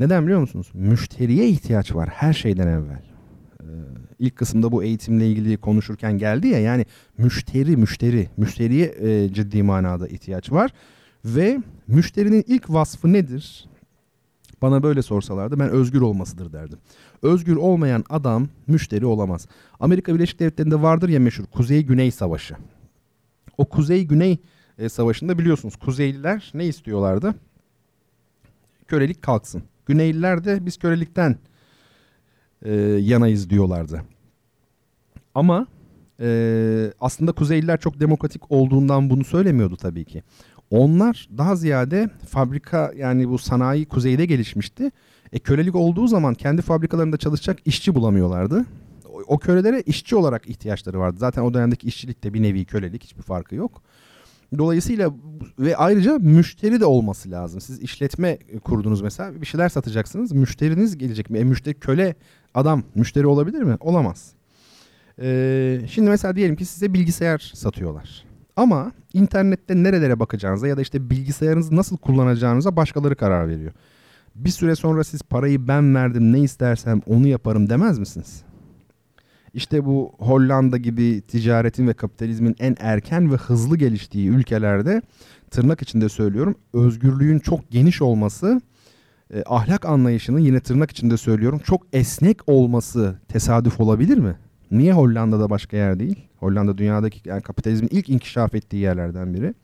Neden biliyor musunuz? Müşteriye ihtiyaç var her şeyden evvel. Ee, ilk kısımda bu eğitimle ilgili konuşurken geldi ya yani müşteri müşteri müşteriye e, ciddi manada ihtiyaç var ve müşterinin ilk vasfı nedir? Bana böyle sorsalardı ben özgür olmasıdır derdim. Özgür olmayan adam müşteri olamaz. Amerika Birleşik Devletleri'nde vardır ya meşhur Kuzey-Güney Savaşı. O Kuzey-Güney e, Savaşı'nda biliyorsunuz Kuzeyliler ne istiyorlardı? Kölelik kalksın. Güneyliler de biz kölelikten e, yanayız diyorlardı. Ama e, aslında Kuzeyliler çok demokratik olduğundan bunu söylemiyordu tabii ki. Onlar daha ziyade fabrika yani bu sanayi kuzeyde gelişmişti. E, kölelik olduğu zaman kendi fabrikalarında çalışacak işçi bulamıyorlardı. O, o kölelere işçi olarak ihtiyaçları vardı. Zaten o dönemdeki işçilik de bir nevi kölelik hiçbir farkı yok. Dolayısıyla ve ayrıca müşteri de olması lazım. Siz işletme kurdunuz mesela bir şeyler satacaksınız. Müşteriniz gelecek mi? E, müşteri köle adam müşteri olabilir mi? Olamaz. Ee, şimdi mesela diyelim ki size bilgisayar satıyorlar. Ama internette nerelere bakacağınıza ya da işte bilgisayarınızı nasıl kullanacağınıza başkaları karar veriyor. Bir süre sonra siz parayı ben verdim ne istersem onu yaparım demez misiniz? İşte bu Hollanda gibi ticaretin ve kapitalizmin en erken ve hızlı geliştiği ülkelerde tırnak içinde söylüyorum özgürlüğün çok geniş olması e, ahlak anlayışının yine tırnak içinde söylüyorum çok esnek olması tesadüf olabilir mi? Niye Hollanda'da başka yer değil? Hollanda dünyadaki yani kapitalizmin ilk inkişaf ettiği yerlerden biri.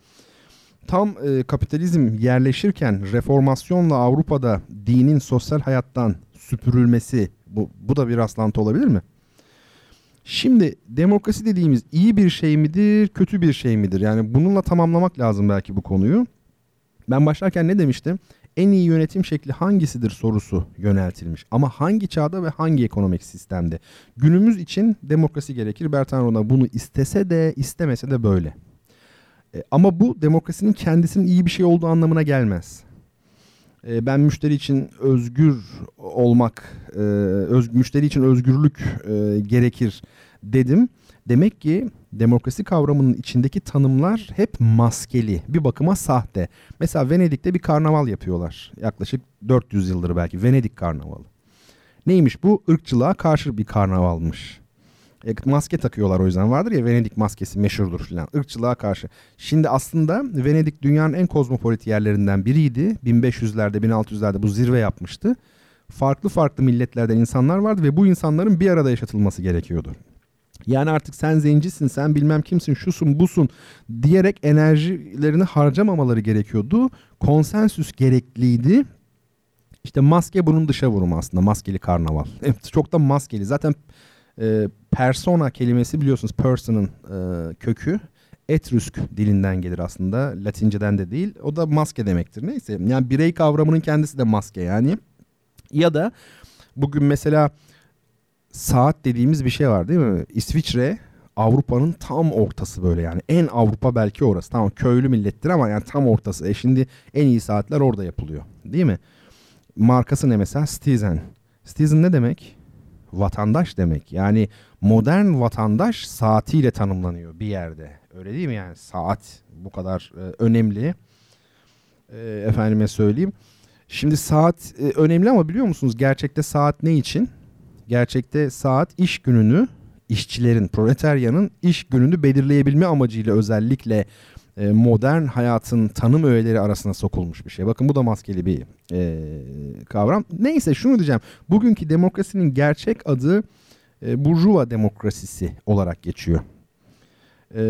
Tam e, kapitalizm yerleşirken reformasyonla Avrupa'da dinin sosyal hayattan süpürülmesi bu, bu da bir rastlantı olabilir mi? Şimdi demokrasi dediğimiz iyi bir şey midir, kötü bir şey midir? Yani bununla tamamlamak lazım belki bu konuyu. Ben başlarken ne demiştim? En iyi yönetim şekli hangisidir sorusu yöneltilmiş. Ama hangi çağda ve hangi ekonomik sistemde? Günümüz için demokrasi gerekir. Bertrand bunu istese de istemese de böyle. E, ama bu demokrasinin kendisinin iyi bir şey olduğu anlamına gelmez. E, ben müşteri için özgür olmak, e, öz, müşteri için özgürlük e, gerekir dedim. Demek ki demokrasi kavramının içindeki tanımlar hep maskeli, bir bakıma sahte. Mesela Venedik'te bir karnaval yapıyorlar. Yaklaşık 400 yıldır belki Venedik karnavalı. Neymiş bu? Irkçılığa karşı bir karnavalmış. E, maske takıyorlar o yüzden vardır ya Venedik maskesi meşhurdur filan. Irkçılığa karşı. Şimdi aslında Venedik dünyanın en kozmopolit yerlerinden biriydi. 1500'lerde 1600'lerde bu zirve yapmıştı. Farklı farklı milletlerden insanlar vardı ve bu insanların bir arada yaşatılması gerekiyordu. Yani artık sen zencisin, sen bilmem kimsin, şusun, busun diyerek enerjilerini harcamamaları gerekiyordu. Konsensüs gerekliydi. İşte maske bunun dışa vurumu aslında. Maskeli karnaval. Çok da maskeli. Zaten e, persona kelimesi biliyorsunuz person'ın e, kökü. Etrüsk dilinden gelir aslında. Latinceden de değil. O da maske demektir. Neyse. Yani birey kavramının kendisi de maske yani. Ya da bugün mesela saat dediğimiz bir şey var değil mi? İsviçre Avrupa'nın tam ortası böyle yani. En Avrupa belki orası. Tamam köylü millettir ama yani tam ortası. E şimdi en iyi saatler orada yapılıyor. Değil mi? Markası ne mesela? Stizen. Stizen ne demek? Vatandaş demek. Yani modern vatandaş saatiyle tanımlanıyor bir yerde. Öyle değil mi yani? Saat bu kadar e, önemli. E, efendime söyleyeyim. Şimdi saat e, önemli ama biliyor musunuz gerçekte saat ne için? Gerçekte saat iş gününü işçilerin, proletaryanın iş gününü belirleyebilme amacıyla özellikle e, modern hayatın tanım öğeleri arasına sokulmuş bir şey. Bakın bu da maskeli bir e, kavram. Neyse şunu diyeceğim. Bugünkü demokrasinin gerçek adı e, Burjuva demokrasisi olarak geçiyor. E,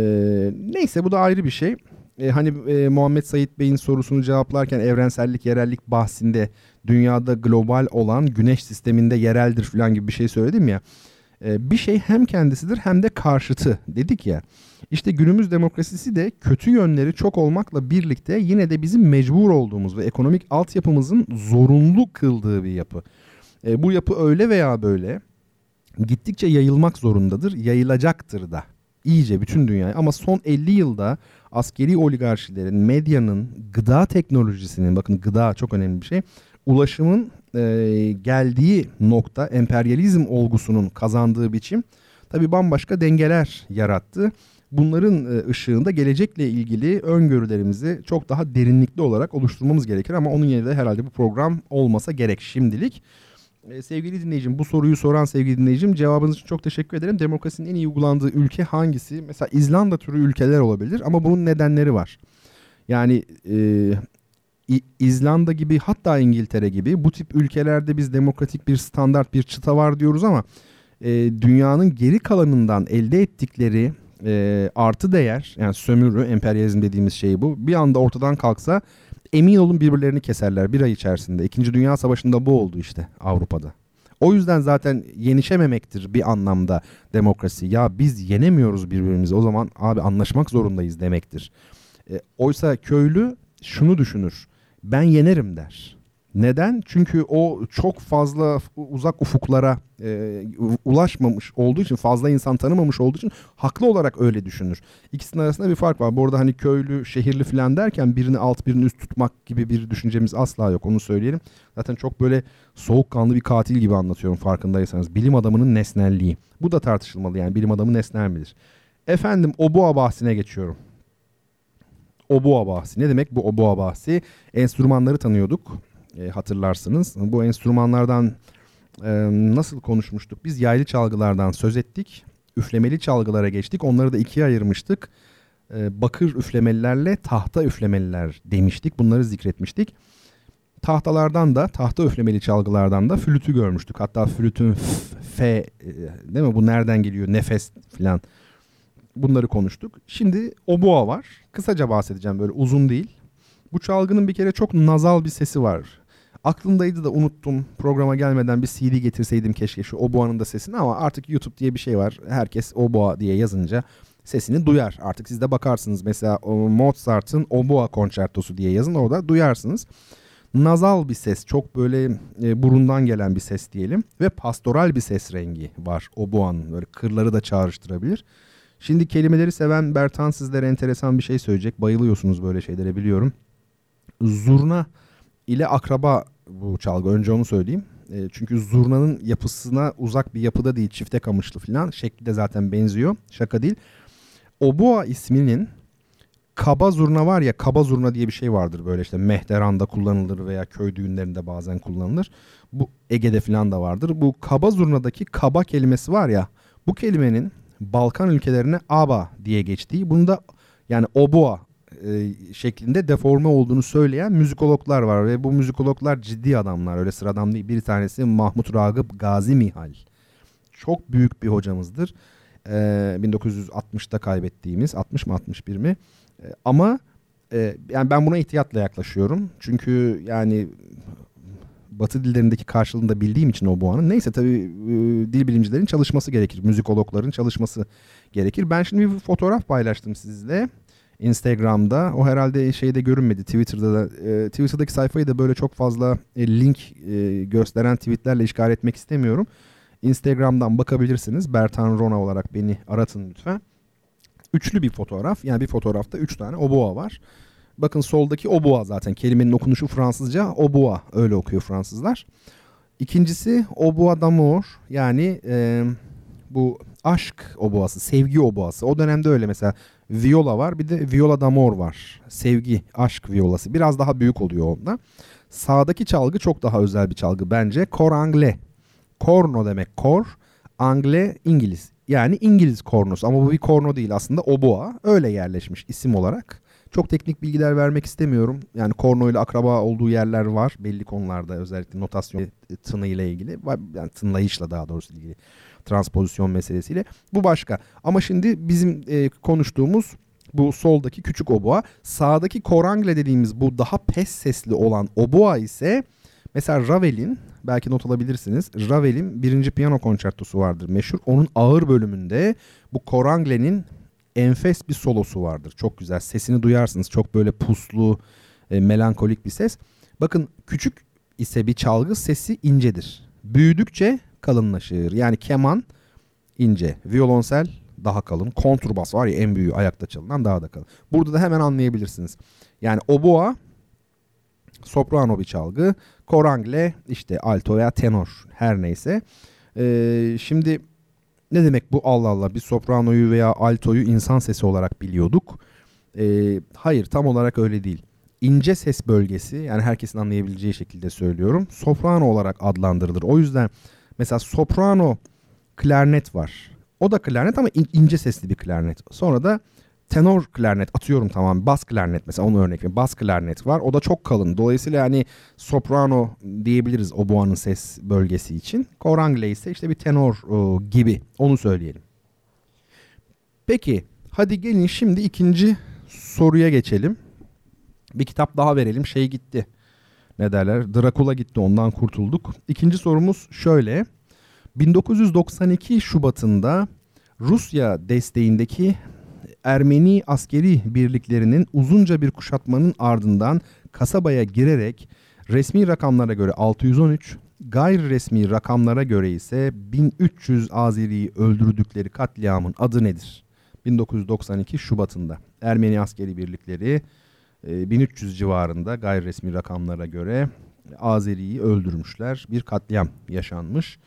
neyse bu da ayrı bir şey. E, hani e, Muhammed Said Bey'in sorusunu cevaplarken evrensellik, yerellik bahsinde dünyada global olan güneş sisteminde yereldir falan gibi bir şey söyledim ya. E, bir şey hem kendisidir hem de karşıtı dedik ya. İşte günümüz demokrasisi de kötü yönleri çok olmakla birlikte yine de bizim mecbur olduğumuz ve ekonomik altyapımızın zorunlu kıldığı bir yapı. E, bu yapı öyle veya böyle gittikçe yayılmak zorundadır, yayılacaktır da iyice bütün dünyaya ama son 50 yılda askeri oligarşilerin, medyanın, gıda teknolojisinin bakın gıda çok önemli bir şey ulaşımın e, geldiği nokta emperyalizm olgusunun kazandığı biçim tabi bambaşka dengeler yarattı. Bunların e, ışığında gelecekle ilgili öngörülerimizi çok daha derinlikli olarak oluşturmamız gerekir ama onun yerine de herhalde bu program olmasa gerek şimdilik. Ee, sevgili dinleyicim bu soruyu soran sevgili dinleyicim cevabınız için çok teşekkür ederim. Demokrasinin en iyi uygulandığı ülke hangisi? Mesela İzlanda türü ülkeler olabilir ama bunun nedenleri var. Yani e, İzlanda gibi hatta İngiltere gibi bu tip ülkelerde biz demokratik bir standart bir çıta var diyoruz ama e, dünyanın geri kalanından elde ettikleri e, artı değer yani sömürü emperyalizm dediğimiz şey bu bir anda ortadan kalksa emin olun birbirlerini keserler bir ay içerisinde. İkinci Dünya Savaşı'nda bu oldu işte Avrupa'da. O yüzden zaten yenişememektir bir anlamda demokrasi. Ya biz yenemiyoruz birbirimizi o zaman abi anlaşmak zorundayız demektir. E, oysa köylü şunu düşünür. Ben yenerim der. Neden? Çünkü o çok fazla uzak ufuklara e, ulaşmamış olduğu için, fazla insan tanımamış olduğu için haklı olarak öyle düşünür. İkisinin arasında bir fark var. Bu arada hani köylü, şehirli falan derken birini alt birini üst tutmak gibi bir düşüncemiz asla yok. Onu söyleyelim. Zaten çok böyle soğukkanlı bir katil gibi anlatıyorum farkındaysanız. Bilim adamının nesnelliği. Bu da tartışılmalı yani bilim adamı nesnel midir? Efendim Oboa bahsine geçiyorum. Oboa bahsi. Ne demek bu Oboa bahsi? Enstrümanları tanıyorduk e, hatırlarsınız. Bu enstrümanlardan e, nasıl konuşmuştuk? Biz yaylı çalgılardan söz ettik. Üflemeli çalgılara geçtik. Onları da ikiye ayırmıştık. E, bakır üflemelilerle tahta üflemeliler demiştik. Bunları zikretmiştik. Tahtalardan da, tahta üflemeli çalgılardan da flütü görmüştük. Hatta flütün f, e, değil mi? Bu nereden geliyor? Nefes falan. Bunları konuştuk. Şimdi oboa var. Kısaca bahsedeceğim böyle uzun değil. Bu çalgının bir kere çok nazal bir sesi var. Aklımdaydı da unuttum. Programa gelmeden bir CD getirseydim keşke şu Oboa'nın da sesini ama artık YouTube diye bir şey var. Herkes Oboa diye yazınca sesini duyar. Artık siz de bakarsınız mesela Mozart'ın Oboa konçertosu diye yazın orada duyarsınız. Nazal bir ses, çok böyle e, burundan gelen bir ses diyelim ve pastoral bir ses rengi var Oboa'nın. Böyle kırları da çağrıştırabilir. Şimdi kelimeleri seven Bertan sizlere enteresan bir şey söyleyecek. Bayılıyorsunuz böyle şeylere biliyorum. Zurna ile akraba bu çalgı. Önce onu söyleyeyim. E, çünkü zurnanın yapısına uzak bir yapıda değil. Çifte kamışlı falan. Şekli de zaten benziyor. Şaka değil. Obua isminin kaba zurna var ya kaba zurna diye bir şey vardır böyle işte mehteranda kullanılır veya köy düğünlerinde bazen kullanılır. Bu Ege'de falan da vardır. Bu kaba zurnadaki kaba kelimesi var ya bu kelimenin Balkan ülkelerine aba diye geçtiği bunu da yani obua e, şeklinde deforme olduğunu söyleyen müzikologlar var ve bu müzikologlar ciddi adamlar öyle sıradan değil. Bir tanesi Mahmut Ragıp Gazi Mihal. Çok büyük bir hocamızdır. E, 1960'da kaybettiğimiz 60 mı 61 mi? E, ama e, yani ben buna ihtiyatla yaklaşıyorum. Çünkü yani Batı dillerindeki karşılığını da bildiğim için o boğanın. Neyse tabii e, dil bilimcilerin çalışması gerekir. Müzikologların çalışması gerekir. Ben şimdi bir fotoğraf paylaştım sizle. Instagram'da. O herhalde şeyde görünmedi Twitter'da da. E, Twitter'daki sayfayı da böyle çok fazla e, link e, gösteren tweetlerle işgal etmek istemiyorum. Instagram'dan bakabilirsiniz. Bertan Rona olarak beni aratın lütfen. Üçlü bir fotoğraf. Yani bir fotoğrafta üç tane oboa var. Bakın soldaki oboa zaten. Kelimenin okunuşu Fransızca oboa. Öyle okuyor Fransızlar. İkincisi oboa d'amour. Yani e, bu aşk oboası, sevgi oboası. O dönemde öyle mesela viola var bir de viola d'amor var. Sevgi, aşk violası. Biraz daha büyük oluyor onda. Sağdaki çalgı çok daha özel bir çalgı bence. Kor angle. Korno demek kor. Angle İngiliz. Yani İngiliz kornosu ama bu bir korno değil aslında oboa. Öyle yerleşmiş isim olarak. Çok teknik bilgiler vermek istemiyorum. Yani korno ile akraba olduğu yerler var belli konularda özellikle notasyon tını ile ilgili. Yani tınlayışla daha doğrusu ilgili transpozisyon meselesiyle. Bu başka. Ama şimdi bizim e, konuştuğumuz bu soldaki küçük oboa. Sağdaki korangle dediğimiz bu daha pes sesli olan oboa ise mesela Ravel'in belki not alabilirsiniz. Ravel'in birinci piyano konçertosu vardır meşhur. Onun ağır bölümünde bu koranglenin enfes bir solosu vardır. Çok güzel. Sesini duyarsınız. Çok böyle puslu, e, melankolik bir ses. Bakın küçük ise bir çalgı sesi incedir. Büyüdükçe kalınlaşır. Yani keman ince, violonsel daha kalın, kontrbas var ya en büyüğü ayakta çalınan daha da kalın. Burada da hemen anlayabilirsiniz. Yani oboa soprano bir çalgı, korangle işte alto veya tenor her neyse. Ee, şimdi ne demek bu Allah Allah bir sopranoyu veya altoyu insan sesi olarak biliyorduk. Ee, hayır tam olarak öyle değil. İnce ses bölgesi yani herkesin anlayabileceği şekilde söylüyorum. Soprano olarak adlandırılır. O yüzden Mesela soprano klarnet var. O da klarnet ama in, ince sesli bir klarnet. Sonra da tenor klarnet atıyorum tamam bas klarnet mesela onu örnek vereyim. Bas klarnet var. O da çok kalın. Dolayısıyla yani soprano diyebiliriz o oboanın ses bölgesi için. Korangle ise işte bir tenor o, gibi. Onu söyleyelim. Peki hadi gelin şimdi ikinci soruya geçelim. Bir kitap daha verelim. Şey gitti ne derler Drakula gitti ondan kurtulduk. İkinci sorumuz şöyle. 1992 Şubat'ında Rusya desteğindeki Ermeni askeri birliklerinin uzunca bir kuşatmanın ardından kasabaya girerek Resmi rakamlara göre 613, gayri resmi rakamlara göre ise 1300 Azeri'yi öldürdükleri katliamın adı nedir? 1992 Şubat'ında Ermeni askeri birlikleri 1300 e, civarında gayri resmi rakamlara göre Azeri'yi öldürmüşler. Bir katliam yaşanmış.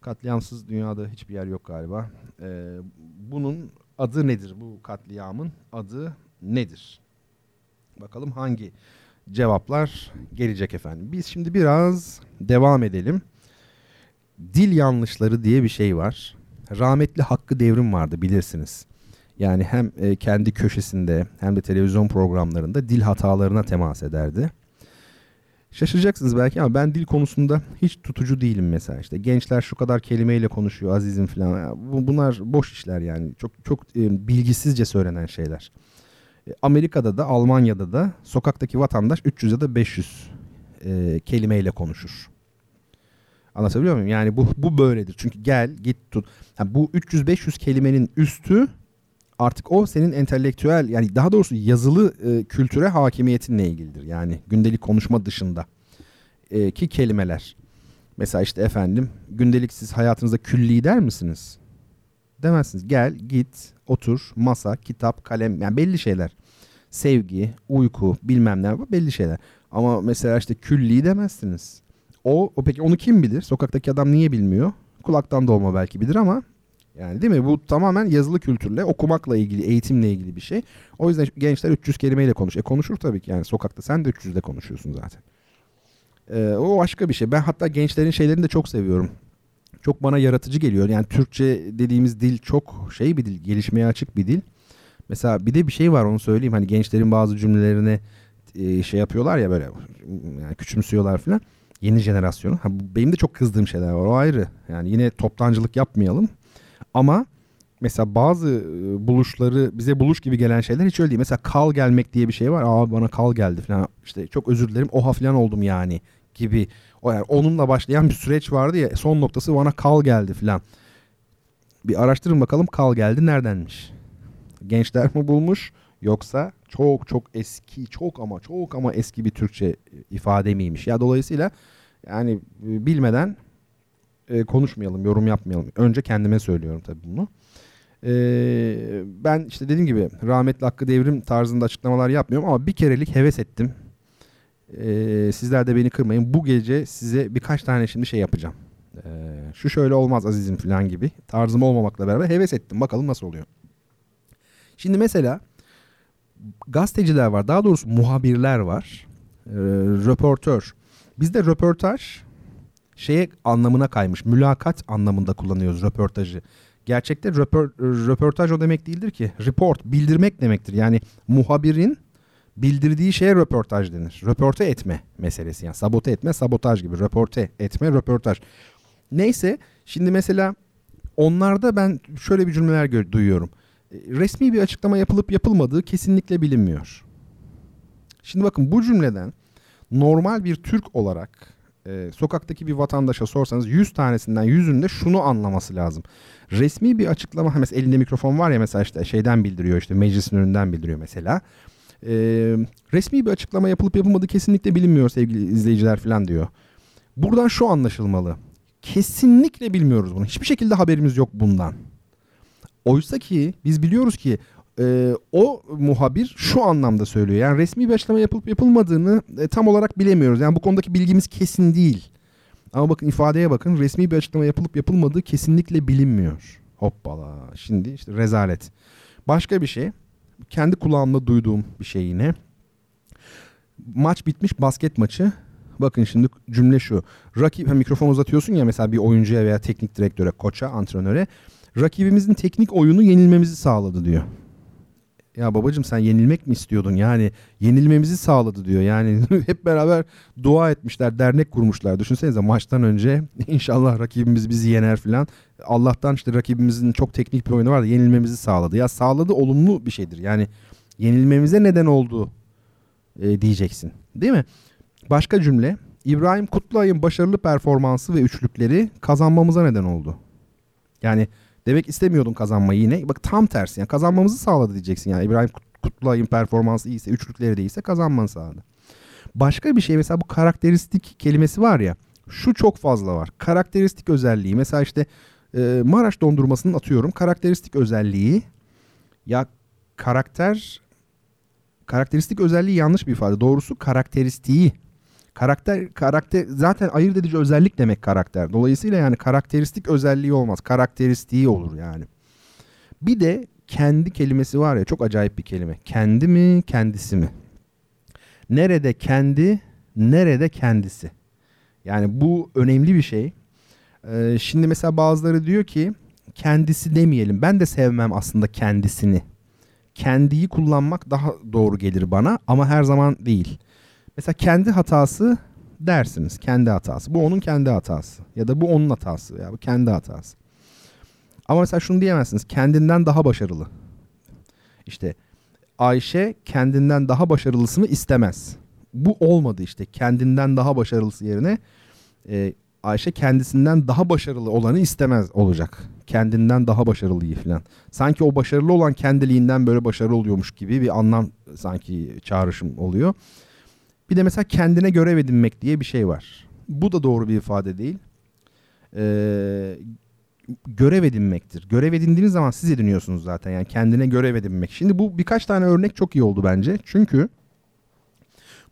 Katliamsız dünyada hiçbir yer yok galiba. Ee, bunun adı nedir? Bu katliamın adı nedir? Bakalım hangi cevaplar gelecek efendim. Biz şimdi biraz devam edelim. Dil yanlışları diye bir şey var. Rahmetli Hakkı Devrim vardı bilirsiniz. Yani hem e, kendi köşesinde hem de televizyon programlarında dil hatalarına temas ederdi. Şaşıracaksınız belki ama ben dil konusunda hiç tutucu değilim mesela. İşte gençler şu kadar kelimeyle konuşuyor azizim falan. Bunlar boş işler yani. Çok çok e, bilgisizce söylenen şeyler. E, Amerika'da da Almanya'da da sokaktaki vatandaş 300 ya da 500 e, kelimeyle konuşur. Anlatabiliyor muyum? Yani bu bu böyledir. Çünkü gel git tut. Yani bu 300-500 kelimenin üstü artık o senin entelektüel yani daha doğrusu yazılı e, kültüre hakimiyetinle ilgilidir. Yani gündelik konuşma dışında e, ki kelimeler. Mesela işte efendim gündelik siz hayatınızda külli der misiniz? Demezsiniz. Gel, git, otur, masa, kitap, kalem yani belli şeyler. Sevgi, uyku, bilmem ne belli şeyler. Ama mesela işte külli demezsiniz. O, o peki onu kim bilir? Sokaktaki adam niye bilmiyor? Kulaktan dolma belki bilir ama yani değil mi? Bu tamamen yazılı kültürle, okumakla ilgili, eğitimle ilgili bir şey. O yüzden gençler 300 kelimeyle konuş. E konuşur tabii ki yani sokakta. Sen de 300'de konuşuyorsun zaten. Ee, o başka bir şey. Ben hatta gençlerin şeylerini de çok seviyorum. Çok bana yaratıcı geliyor. Yani Türkçe dediğimiz dil çok şey bir dil, gelişmeye açık bir dil. Mesela bir de bir şey var onu söyleyeyim. Hani gençlerin bazı cümlelerine e, şey yapıyorlar ya böyle yani küçümsüyorlar falan. Yeni jenerasyonu. Ha, benim de çok kızdığım şeyler var. O ayrı. Yani yine toptancılık yapmayalım. Ama mesela bazı e, buluşları bize buluş gibi gelen şeyler hiç öyle değil. Mesela kal gelmek diye bir şey var. Aa bana kal geldi falan. İşte çok özür dilerim oha falan oldum yani gibi. O yani onunla başlayan bir süreç vardı ya son noktası bana kal geldi falan. Bir araştırın bakalım kal geldi neredenmiş? Gençler mi bulmuş yoksa çok çok eski çok ama çok ama eski bir Türkçe ifade miymiş? Ya dolayısıyla yani e, bilmeden e, konuşmayalım, yorum yapmayalım. Önce kendime söylüyorum tabii bunu. E, ben işte dediğim gibi rahmetli Hakkı Devrim tarzında açıklamalar yapmıyorum ama bir kerelik heves ettim. E, sizler de beni kırmayın. Bu gece size birkaç tane şimdi şey yapacağım. E, şu şöyle olmaz azizim falan gibi. Tarzım olmamakla beraber heves ettim. Bakalım nasıl oluyor. Şimdi mesela gazeteciler var. Daha doğrusu muhabirler var. E, röportör. Bizde röportaj şeye anlamına kaymış. Mülakat anlamında kullanıyoruz röportajı. Gerçekte röpor, röportaj o demek değildir ki. Report bildirmek demektir. Yani muhabirin bildirdiği şeye röportaj denir. Röporte etme meselesi yani sabote etme sabotaj gibi. Röporte etme röportaj. Neyse şimdi mesela onlarda ben şöyle bir cümleler duyuyorum. Resmi bir açıklama yapılıp yapılmadığı kesinlikle bilinmiyor. Şimdi bakın bu cümleden normal bir Türk olarak e, sokaktaki bir vatandaşa sorsanız 100 tanesinden 100'ünde şunu anlaması lazım. Resmi bir açıklama mesela elinde mikrofon var ya mesela işte şeyden bildiriyor işte meclisin önünden bildiriyor mesela. E, resmi bir açıklama yapılıp yapılmadığı kesinlikle bilinmiyor sevgili izleyiciler falan diyor. Buradan şu anlaşılmalı. Kesinlikle bilmiyoruz bunu. Hiçbir şekilde haberimiz yok bundan. Oysa ki biz biliyoruz ki e, o muhabir şu anlamda söylüyor. Yani resmi bir açıklama yapılıp yapılmadığını e, tam olarak bilemiyoruz. Yani bu konudaki bilgimiz kesin değil. Ama bakın ifadeye bakın resmi bir açıklama yapılıp yapılmadığı kesinlikle bilinmiyor. Hoppala şimdi işte rezalet. Başka bir şey kendi kulağımda duyduğum bir şey yine. Maç bitmiş basket maçı. Bakın şimdi cümle şu. Rakip mikrofon uzatıyorsun ya mesela bir oyuncuya veya teknik direktöre, koça, antrenöre. Rakibimizin teknik oyunu yenilmemizi sağladı diyor. Ya babacım sen yenilmek mi istiyordun? Yani yenilmemizi sağladı diyor. Yani hep beraber dua etmişler, dernek kurmuşlar. Düşünsenize maçtan önce inşallah rakibimiz bizi yener filan. Allah'tan işte rakibimizin çok teknik bir oyunu var da yenilmemizi sağladı. Ya sağladı olumlu bir şeydir. Yani yenilmemize neden oldu e, diyeceksin. Değil mi? Başka cümle. İbrahim Kutluay'ın başarılı performansı ve üçlükleri kazanmamıza neden oldu. Yani Demek istemiyordun kazanmayı yine. Bak tam tersi yani kazanmamızı sağladı diyeceksin yani. İbrahim Kutluay'ın performansı iyiyse, üçlükleri de iyiyse kazanmanı sağladı. Başka bir şey mesela bu karakteristik kelimesi var ya. Şu çok fazla var. Karakteristik özelliği. Mesela işte e, Maraş dondurmasının atıyorum. Karakteristik özelliği. Ya karakter karakteristik özelliği yanlış bir ifade. Doğrusu karakteristiği. Karakter karakter zaten ayırt edici özellik demek karakter. Dolayısıyla yani karakteristik özelliği olmaz. Karakteristiği olur yani. Bir de kendi kelimesi var ya çok acayip bir kelime. Kendi mi, kendisi mi? Nerede kendi, nerede kendisi? Yani bu önemli bir şey. Ee, şimdi mesela bazıları diyor ki kendisi demeyelim. Ben de sevmem aslında kendisini. Kendiyi kullanmak daha doğru gelir bana ama her zaman değil. Mesela kendi hatası dersiniz. Kendi hatası. Bu onun kendi hatası. Ya da bu onun hatası. Ya bu kendi hatası. Ama mesela şunu diyemezsiniz. Kendinden daha başarılı. İşte Ayşe kendinden daha başarılısını istemez. Bu olmadı işte. Kendinden daha başarılısı yerine e, Ayşe kendisinden daha başarılı olanı istemez olacak. Kendinden daha başarılıyı falan. Sanki o başarılı olan kendiliğinden böyle başarılı oluyormuş gibi bir anlam sanki çağrışım oluyor. Bir de mesela kendine görev edinmek diye bir şey var. Bu da doğru bir ifade değil. Ee, görev edinmektir. Görev edindiğiniz zaman siz ediniyorsunuz zaten. Yani kendine görev edinmek. Şimdi bu birkaç tane örnek çok iyi oldu bence. Çünkü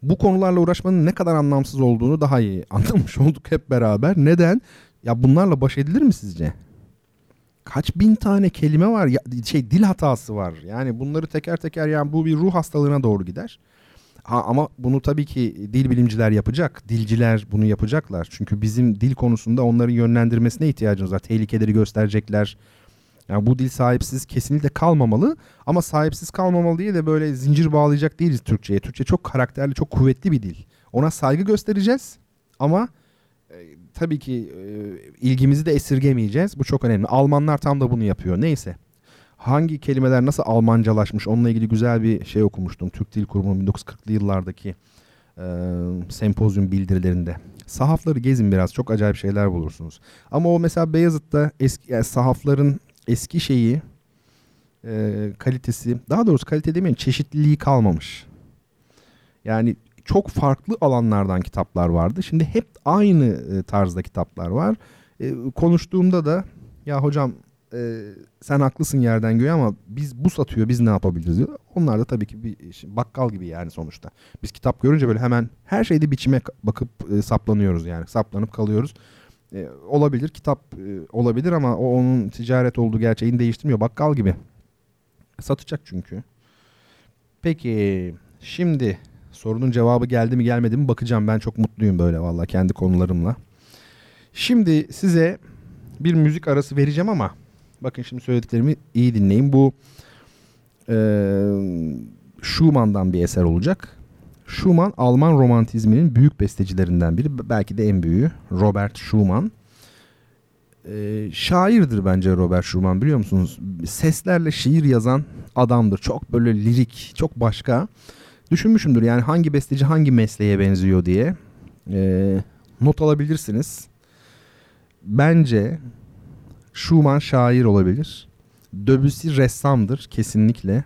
bu konularla uğraşmanın ne kadar anlamsız olduğunu daha iyi anlamış olduk hep beraber. Neden? Ya bunlarla baş edilir mi sizce? Kaç bin tane kelime var, ya, şey dil hatası var. Yani bunları teker teker yani bu bir ruh hastalığına doğru gider. Ha, ama bunu tabii ki dil bilimciler yapacak. Dilciler bunu yapacaklar. Çünkü bizim dil konusunda onların yönlendirmesine ihtiyacımız var. Tehlikeleri gösterecekler. Yani bu dil sahipsiz kesinlikle kalmamalı. Ama sahipsiz kalmamalı diye de böyle zincir bağlayacak değiliz Türkçe'ye. Türkçe çok karakterli, çok kuvvetli bir dil. Ona saygı göstereceğiz. Ama e, tabii ki e, ilgimizi de esirgemeyeceğiz. Bu çok önemli. Almanlar tam da bunu yapıyor. Neyse hangi kelimeler nasıl Almancalaşmış onunla ilgili güzel bir şey okumuştum. Türk Dil Kurumu 1940'lı yıllardaki e, sempozyum bildirilerinde. Sahafları gezin biraz çok acayip şeyler bulursunuz. Ama o mesela Beyazıt'ta eski yani sahafların eski şeyi e, kalitesi daha doğrusu kalite demeyin çeşitliliği kalmamış. Yani çok farklı alanlardan kitaplar vardı. Şimdi hep aynı tarzda kitaplar var. E, konuştuğumda da ya hocam e, sen haklısın yerden göğe ama biz bu satıyor biz ne yapabiliriz diyor. Onlar da tabii ki bir bakkal gibi yani sonuçta. Biz kitap görünce böyle hemen her şeyde biçime bakıp e, saplanıyoruz yani saplanıp kalıyoruz. E, olabilir kitap e, olabilir ama o onun ticaret olduğu gerçeğini değiştirmiyor bakkal gibi. Satacak çünkü. Peki şimdi sorunun cevabı geldi mi gelmedi mi bakacağım ben çok mutluyum böyle valla kendi konularımla. Şimdi size bir müzik arası vereceğim ama Bakın şimdi söylediklerimi iyi dinleyin. Bu e, Schumann'dan bir eser olacak. Schumann Alman romantizminin büyük bestecilerinden biri. Belki de en büyüğü. Robert Schumann. E, şairdir bence Robert Schumann biliyor musunuz? Seslerle şiir yazan adamdır. Çok böyle lirik, çok başka. Düşünmüşümdür yani hangi besteci hangi mesleğe benziyor diye. E, not alabilirsiniz. Bence Schumann şair olabilir. Debussy ressamdır kesinlikle.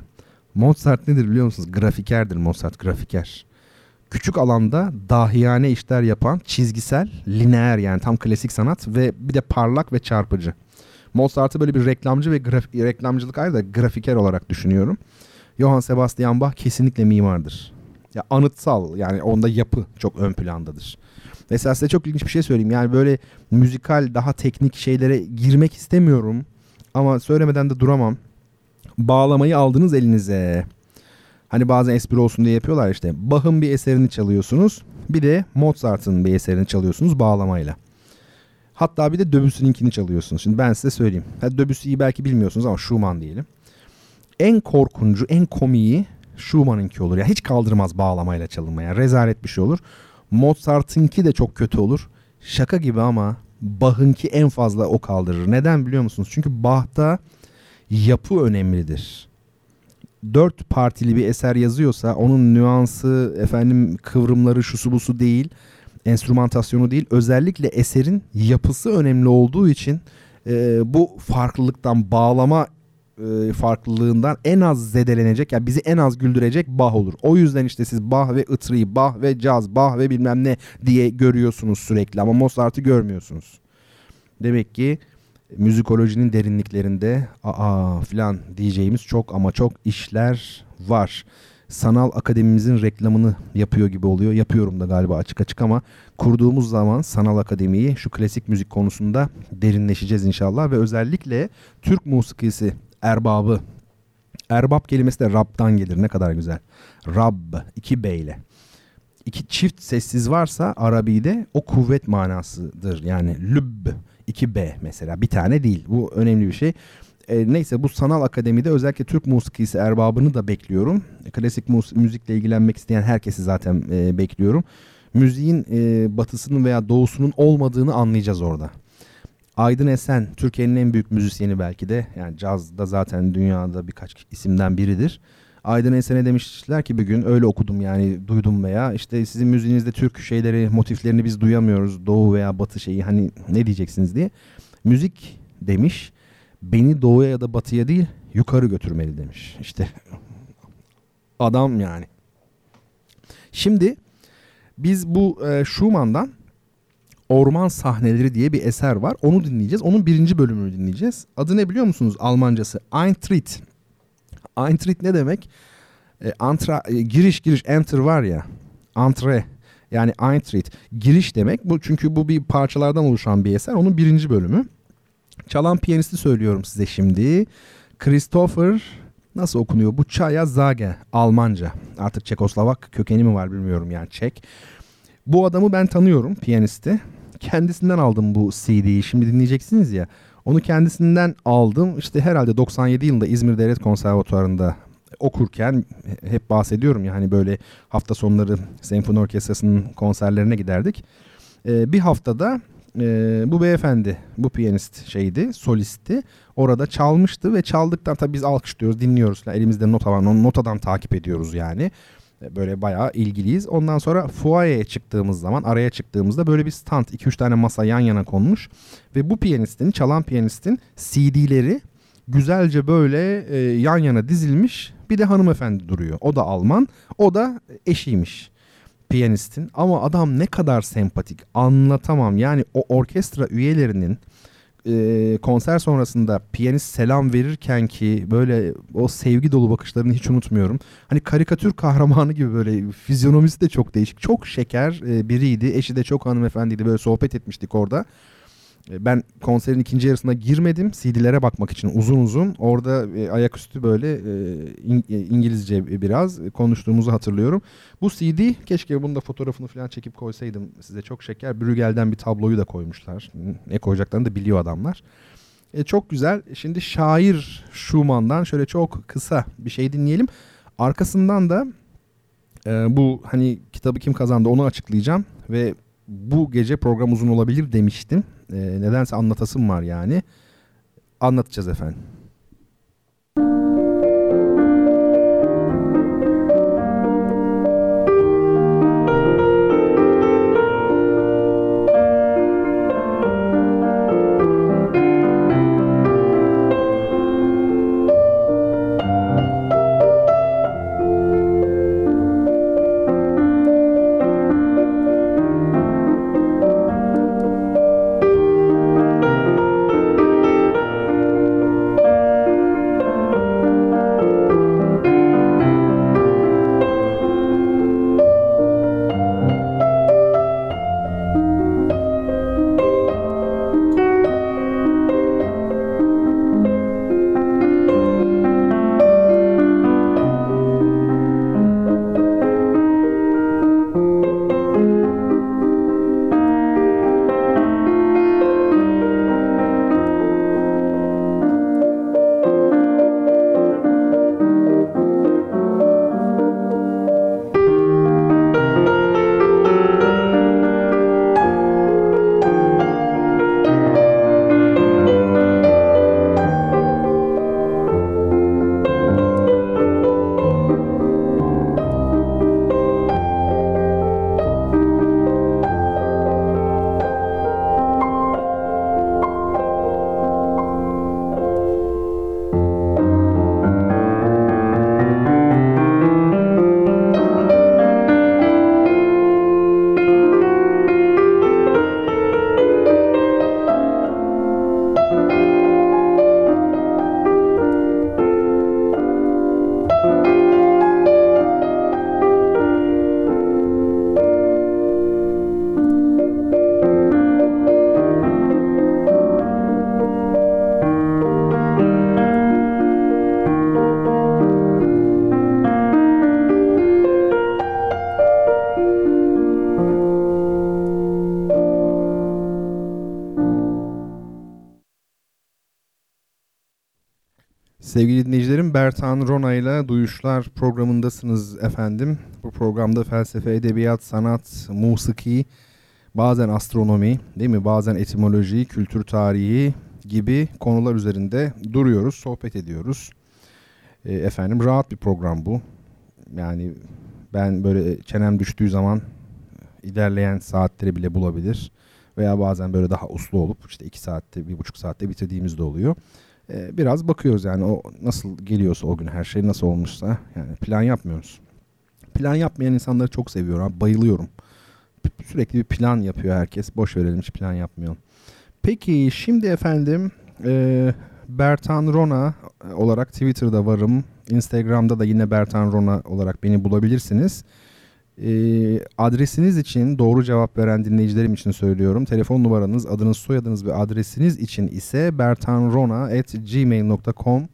Mozart nedir biliyor musunuz? Grafikerdir Mozart, grafiker. Küçük alanda dahiyane işler yapan çizgisel, lineer yani tam klasik sanat ve bir de parlak ve çarpıcı. Mozart'ı böyle bir reklamcı ve graf reklamcılık ayrı da grafiker olarak düşünüyorum. Johann Sebastian Bach kesinlikle mimardır. Ya anıtsal yani onda yapı çok ön plandadır. Mesela size çok ilginç bir şey söyleyeyim. Yani böyle müzikal daha teknik şeylere girmek istemiyorum. Ama söylemeden de duramam. Bağlamayı aldınız elinize. Hani bazen espri olsun diye yapıyorlar işte. Bach'ın bir eserini çalıyorsunuz. Bir de Mozart'ın bir eserini çalıyorsunuz bağlamayla. Hatta bir de Debussy'ninkini çalıyorsunuz. Şimdi ben size söyleyeyim. Hadi Debussy'yi belki bilmiyorsunuz ama Schumann diyelim. En korkuncu, en komiği Schumann'ınki olur. Ya hiç kaldırmaz bağlamayla çalınmaya. Rezalet bir şey olur. Mozart'ınki de çok kötü olur. Şaka gibi ama Bach'ınki en fazla o kaldırır. Neden biliyor musunuz? Çünkü Bach'ta yapı önemlidir. Dört partili bir eser yazıyorsa onun nüansı, efendim kıvrımları, şusu busu değil, enstrümantasyonu değil. Özellikle eserin yapısı önemli olduğu için e, bu farklılıktan bağlama e, farklılığından en az zedelenecek yani bizi en az güldürecek Bach olur. O yüzden işte siz Bach ve Itri, Bach ve caz, Bach ve bilmem ne diye görüyorsunuz sürekli ama Mozart'ı görmüyorsunuz. Demek ki müzikolojinin derinliklerinde aa filan diyeceğimiz çok ama çok işler var. Sanal akademimizin reklamını yapıyor gibi oluyor. Yapıyorum da galiba açık açık ama kurduğumuz zaman sanal akademiyi şu klasik müzik konusunda derinleşeceğiz inşallah ve özellikle Türk musikisi erbabı erbab kelimesi de Rab'dan gelir ne kadar güzel. Rab iki B ile. İki çift sessiz varsa Arabi'de o kuvvet manasıdır. Yani lübb 2B mesela bir tane değil. Bu önemli bir şey. E, neyse bu sanal akademide özellikle Türk musikisi erbabını da bekliyorum. Klasik müzikle ilgilenmek isteyen herkesi zaten e, bekliyorum. Müziğin e, batısının veya doğusunun olmadığını anlayacağız orada. Aydın Esen Türkiye'nin en büyük müzisyeni belki de. Yani cazda zaten dünyada birkaç isimden biridir. Aydın Esen'e demişler ki bir gün öyle okudum yani duydum veya işte sizin müziğinizde Türk şeyleri motiflerini biz duyamıyoruz doğu veya batı şeyi hani ne diyeceksiniz diye. Müzik demiş beni doğuya ya da batıya değil yukarı götürmeli demiş. İşte adam yani. Şimdi biz bu e, Schumann'dan Orman Sahneleri diye bir eser var. Onu dinleyeceğiz. Onun birinci bölümünü dinleyeceğiz. Adı ne biliyor musunuz Almancası? Eintritt. Eintritt ne demek? E, antra, e, giriş giriş enter var ya. Antre yani Eintritt giriş demek. Bu çünkü bu bir parçalardan oluşan bir eser. Onun birinci bölümü. Çalan piyanisti söylüyorum size şimdi. Christopher nasıl okunuyor? Bu Çaya Zage Almanca. Artık Çekoslovak kökeni mi var bilmiyorum yani Çek. Bu adamı ben tanıyorum piyanisti. Kendisinden aldım bu CD'yi. Şimdi dinleyeceksiniz ya. Onu kendisinden aldım. İşte herhalde 97 yılında İzmir Devlet Konservatuvarı'nda okurken hep bahsediyorum ya hani böyle hafta sonları senfoni orkestrasının konserlerine giderdik. Ee, bir haftada e, bu beyefendi, bu piyanist şeydi, solisti. Orada çalmıştı ve çaldıktan tabii biz alkışlıyoruz, dinliyoruz. Yani elimizde not var, notadan takip ediyoruz yani. Böyle bayağı ilgiliyiz. Ondan sonra fuayeye çıktığımız zaman, araya çıktığımızda böyle bir stand, 2-3 tane masa yan yana konmuş. Ve bu piyanistin, çalan piyanistin CD'leri güzelce böyle e, yan yana dizilmiş. Bir de hanımefendi duruyor. O da Alman, o da eşiymiş piyanistin ama adam ne kadar sempatik anlatamam. Yani o orkestra üyelerinin e, konser sonrasında piyanist selam verirken ki böyle o sevgi dolu bakışlarını hiç unutmuyorum. Hani karikatür kahramanı gibi böyle fizyonomisi de çok değişik. Çok şeker e, biriydi. Eşi de çok hanımefendiydi. Böyle sohbet etmiştik orada. E, ben konserin ikinci yarısına girmedim. CD'lere bakmak için uzun uzun. Orada e, ayaküstü böyle e, e, İngilizce biraz konuştuğumuzu hatırlıyorum. Bu CD keşke bunun da fotoğrafını falan çekip koysaydım size çok şeker. Brügel'den bir tabloyu da koymuşlar. Ne koyacaklarını da biliyor adamlar. E, çok güzel. Şimdi şair Schumann'dan şöyle çok kısa bir şey dinleyelim. Arkasından da e, bu hani kitabı kim kazandı onu açıklayacağım ve bu gece program uzun olabilir demiştim. E, nedense anlatasım var yani. Anlatacağız efendim. Sevgili dinleyicilerim Bertan Rona ile Duyuşlar programındasınız efendim. Bu programda felsefe, edebiyat, sanat, musiki, bazen astronomi, değil mi? Bazen etimoloji, kültür tarihi gibi konular üzerinde duruyoruz, sohbet ediyoruz. E, efendim rahat bir program bu. Yani ben böyle çenem düştüğü zaman ilerleyen saatleri bile bulabilir. Veya bazen böyle daha uslu olup işte iki saatte, bir buçuk saatte bitirdiğimiz de oluyor. Ee, biraz bakıyoruz yani o nasıl geliyorsa o gün her şey nasıl olmuşsa yani plan yapmıyoruz. Plan yapmayan insanları çok seviyorum abi bayılıyorum. Sürekli bir plan yapıyor herkes. Boş verelim hiç plan yapmıyor. Peki şimdi efendim e, Bertan Rona olarak Twitter'da varım. Instagram'da da yine Bertan Rona olarak beni bulabilirsiniz. E, adresiniz için doğru cevap veren dinleyicilerim için söylüyorum. Telefon numaranız, adınız, soyadınız ve adresiniz için ise bertanrona.gmail.com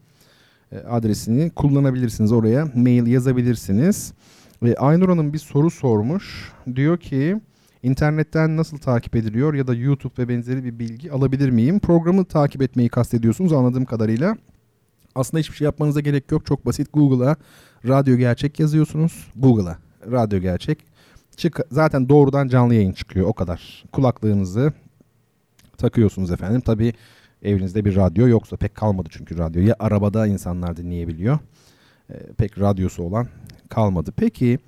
e, adresini kullanabilirsiniz. Oraya mail yazabilirsiniz. E, Aynur bir soru sormuş. Diyor ki internetten nasıl takip ediliyor ya da YouTube ve benzeri bir bilgi alabilir miyim? Programı takip etmeyi kastediyorsunuz anladığım kadarıyla. Aslında hiçbir şey yapmanıza gerek yok. Çok basit. Google'a radyo gerçek yazıyorsunuz. Google'a radyo gerçek. Çık zaten doğrudan canlı yayın çıkıyor o kadar. Kulaklığınızı takıyorsunuz efendim. Tabii evinizde bir radyo yoksa pek kalmadı çünkü radyo. Ya arabada insanlar dinleyebiliyor. E, pek radyosu olan kalmadı. Peki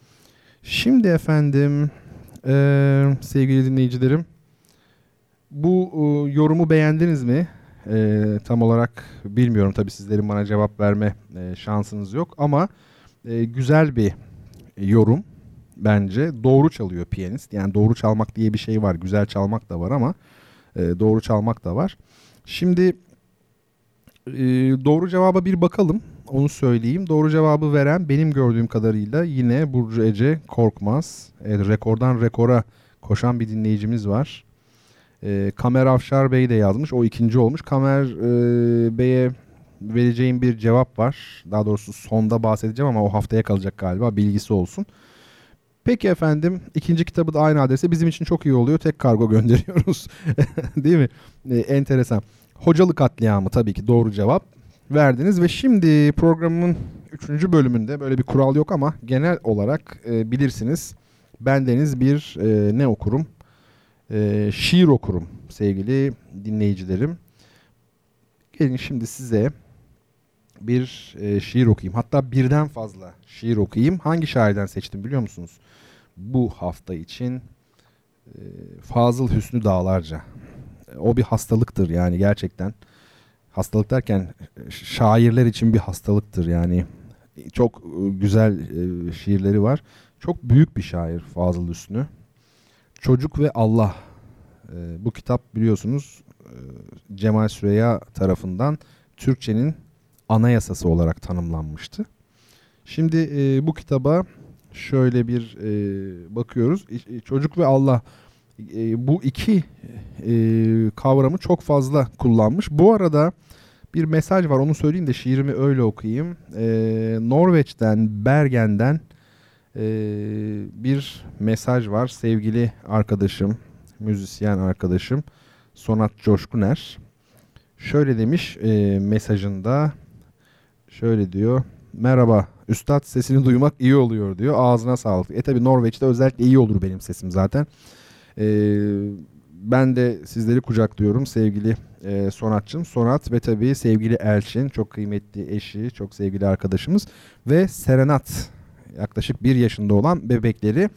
şimdi efendim e, sevgili dinleyicilerim bu e, yorumu beğendiniz mi? E, tam olarak bilmiyorum tabii sizlerin bana cevap verme e, şansınız yok ama e, güzel bir yorum bence. Doğru çalıyor piyanist. Yani doğru çalmak diye bir şey var. Güzel çalmak da var ama e, doğru çalmak da var. Şimdi e, doğru cevaba bir bakalım. Onu söyleyeyim. Doğru cevabı veren benim gördüğüm kadarıyla yine Burcu Ece Korkmaz. Evet, rekordan rekora koşan bir dinleyicimiz var. E, Kamer Afşar Bey de yazmış. O ikinci olmuş. Kamer e, Bey'e vereceğim bir cevap var. Daha doğrusu sonda bahsedeceğim ama o haftaya kalacak galiba. Bilgisi olsun. Peki efendim ikinci kitabı da aynı adrese bizim için çok iyi oluyor. Tek kargo gönderiyoruz. Değil mi? Ee, enteresan. Hocalık katliamı tabii ki doğru cevap verdiniz ve şimdi programın üçüncü bölümünde böyle bir kural yok ama genel olarak e, bilirsiniz. Bendeniz bir e, ne okurum? E, şiir okurum sevgili dinleyicilerim. Gelin şimdi size bir e, şiir okuyayım. Hatta birden fazla şiir okuyayım. Hangi şairden seçtim biliyor musunuz? Bu hafta için e, Fazıl Hüsnü Dağlarca. O bir hastalıktır yani gerçekten. Hastalık derken şairler için bir hastalıktır yani. Çok e, güzel e, şiirleri var. Çok büyük bir şair Fazıl Hüsnü. Çocuk ve Allah. E, bu kitap biliyorsunuz e, Cemal Süreya tarafından Türkçenin anayasası olarak tanımlanmıştı. Şimdi e, bu kitaba şöyle bir e, bakıyoruz. E, çocuk ve Allah e, bu iki e, kavramı çok fazla kullanmış. Bu arada bir mesaj var onu söyleyeyim de şiirimi öyle okuyayım. E, Norveç'ten, Bergen'den e, bir mesaj var. Sevgili arkadaşım, müzisyen arkadaşım Sonat Coşkuner. Şöyle demiş e, mesajında Şöyle diyor. Merhaba. Üstad sesini duymak iyi oluyor diyor. Ağzına sağlık. E tabi Norveç'te özellikle iyi olur benim sesim zaten. Ee, ben de sizleri kucaklıyorum sevgili e, Sonatçım. Sonat ve tabii sevgili Elçin. Çok kıymetli eşi, çok sevgili arkadaşımız. Ve Serenat. Yaklaşık bir yaşında olan bebekleri.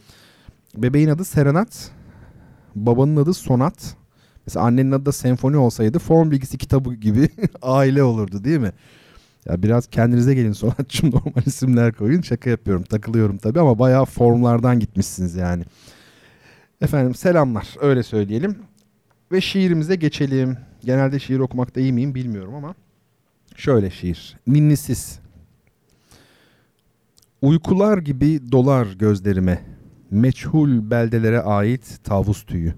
Bebeğin adı Serenat. Babanın adı Sonat. Mesela annenin adı da senfoni olsaydı form bilgisi kitabı gibi aile olurdu değil mi? Ya biraz kendinize gelin Sonatçım normal isimler koyun. Şaka yapıyorum takılıyorum tabii ama bayağı formlardan gitmişsiniz yani. Efendim selamlar öyle söyleyelim. Ve şiirimize geçelim. Genelde şiir okumakta iyi miyim bilmiyorum ama. Şöyle şiir. Ninnisiz. Uykular gibi dolar gözlerime. Meçhul beldelere ait tavus tüyü.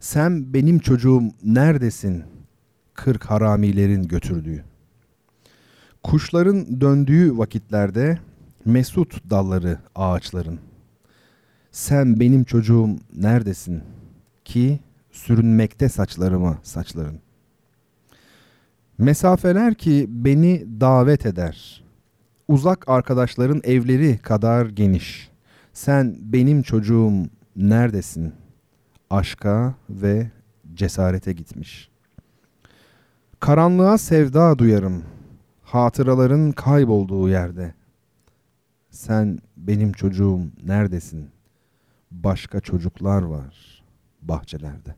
Sen benim çocuğum neredesin? Kırk haramilerin götürdüğü. Kuşların döndüğü vakitlerde mesut dalları ağaçların. Sen benim çocuğum neredesin ki sürünmekte saçlarıma saçların. Mesafeler ki beni davet eder. Uzak arkadaşların evleri kadar geniş. Sen benim çocuğum neredesin? Aşka ve cesarete gitmiş. Karanlığa sevda duyarım. Hatıraların kaybolduğu yerde. Sen benim çocuğum neredesin? Başka çocuklar var bahçelerde.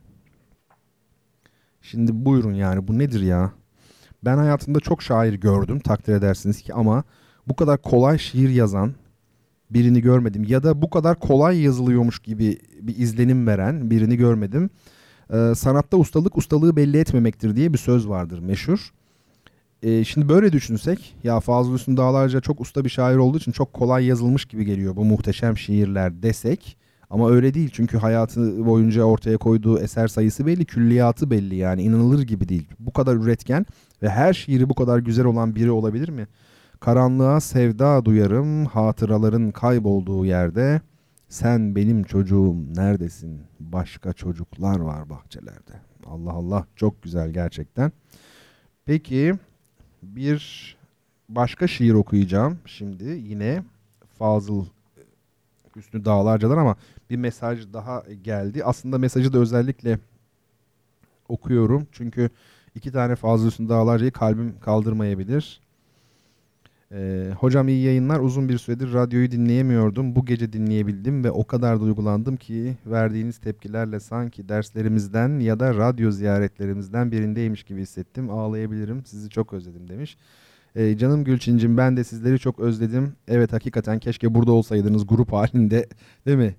Şimdi buyurun yani bu nedir ya? Ben hayatımda çok şair gördüm takdir edersiniz ki ama bu kadar kolay şiir yazan birini görmedim. Ya da bu kadar kolay yazılıyormuş gibi bir izlenim veren birini görmedim. Ee, sanatta ustalık ustalığı belli etmemektir diye bir söz vardır meşhur. Ee, şimdi böyle düşünsek ya Fazıl Hüsnü Dağlarca çok usta bir şair olduğu için çok kolay yazılmış gibi geliyor bu muhteşem şiirler desek. Ama öyle değil çünkü hayatı boyunca ortaya koyduğu eser sayısı belli, külliyatı belli yani inanılır gibi değil. Bu kadar üretken ve her şiiri bu kadar güzel olan biri olabilir mi? Karanlığa sevda duyarım hatıraların kaybolduğu yerde. Sen benim çocuğum neredesin? Başka çocuklar var bahçelerde. Allah Allah çok güzel gerçekten. Peki bir başka şiir okuyacağım şimdi yine Fazıl Hüsnü Dağlarcalar ama bir mesaj daha geldi. Aslında mesajı da özellikle okuyorum çünkü iki tane Fazıl Hüsnü Dağlarca'yı kalbim kaldırmayabilir. Ee, hocam iyi yayınlar. Uzun bir süredir radyoyu dinleyemiyordum. Bu gece dinleyebildim ve o kadar duygulandım ki verdiğiniz tepkilerle sanki derslerimizden ya da radyo ziyaretlerimizden birindeymiş gibi hissettim. Ağlayabilirim. Sizi çok özledim demiş. Ee, canım Gülçincim ben de sizleri çok özledim. Evet hakikaten keşke burada olsaydınız grup halinde değil mi?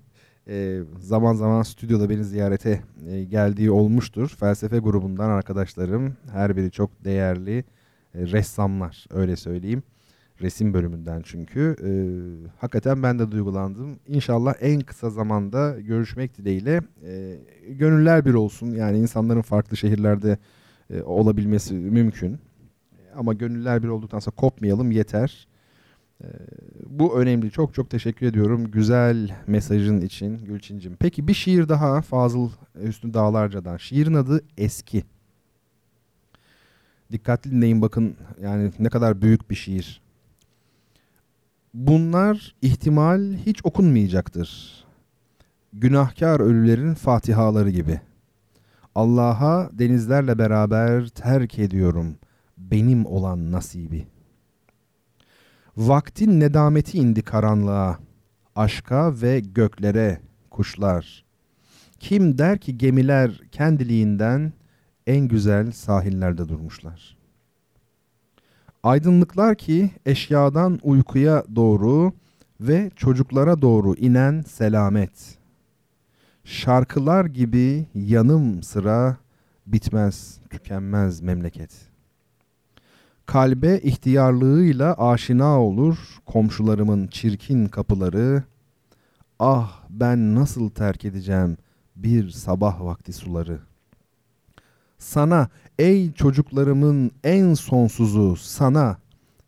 Ee, zaman zaman stüdyoda beni ziyarete e, geldiği olmuştur. Felsefe grubundan arkadaşlarım her biri çok değerli e, ressamlar öyle söyleyeyim. Resim bölümünden çünkü. E, hakikaten ben de duygulandım. İnşallah en kısa zamanda görüşmek dileğiyle e, gönüller bir olsun. Yani insanların farklı şehirlerde e, olabilmesi mümkün. Ama gönüller bir olduktan sonra kopmayalım yeter. E, bu önemli. Çok çok teşekkür ediyorum güzel mesajın için Gülçincim. Peki bir şiir daha Fazıl Hüsnü Dağlarca'dan. Şiirin adı Eski. Dikkatli dinleyin bakın yani ne kadar büyük bir şiir. Bunlar ihtimal hiç okunmayacaktır. Günahkar ölülerin fatihaları gibi. Allah'a denizlerle beraber terk ediyorum benim olan nasibi. Vaktin nedameti indi karanlığa, aşka ve göklere kuşlar. Kim der ki gemiler kendiliğinden en güzel sahillerde durmuşlar.'' Aydınlıklar ki eşyadan uykuya doğru ve çocuklara doğru inen selamet. Şarkılar gibi yanım sıra bitmez, tükenmez memleket. Kalbe ihtiyarlığıyla aşina olur komşularımın çirkin kapıları. Ah ben nasıl terk edeceğim bir sabah vakti suları. Sana Ey çocuklarımın en sonsuzu sana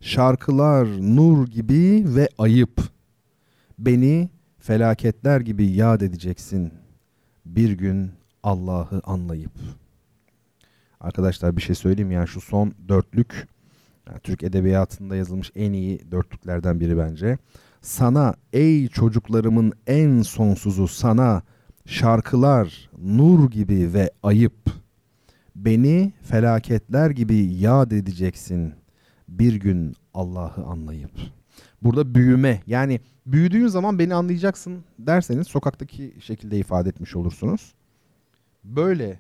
şarkılar nur gibi ve ayıp. Beni felaketler gibi yad edeceksin. Bir gün Allah'ı anlayıp. Arkadaşlar bir şey söyleyeyim ya şu son dörtlük yani Türk edebiyatında yazılmış en iyi dörtlüklerden biri bence. Sana ey çocuklarımın en sonsuzu sana şarkılar nur gibi ve ayıp.'' Beni felaketler gibi yad edeceksin bir gün Allah'ı anlayıp. Burada büyüme yani büyüdüğün zaman beni anlayacaksın derseniz sokaktaki şekilde ifade etmiş olursunuz. Böyle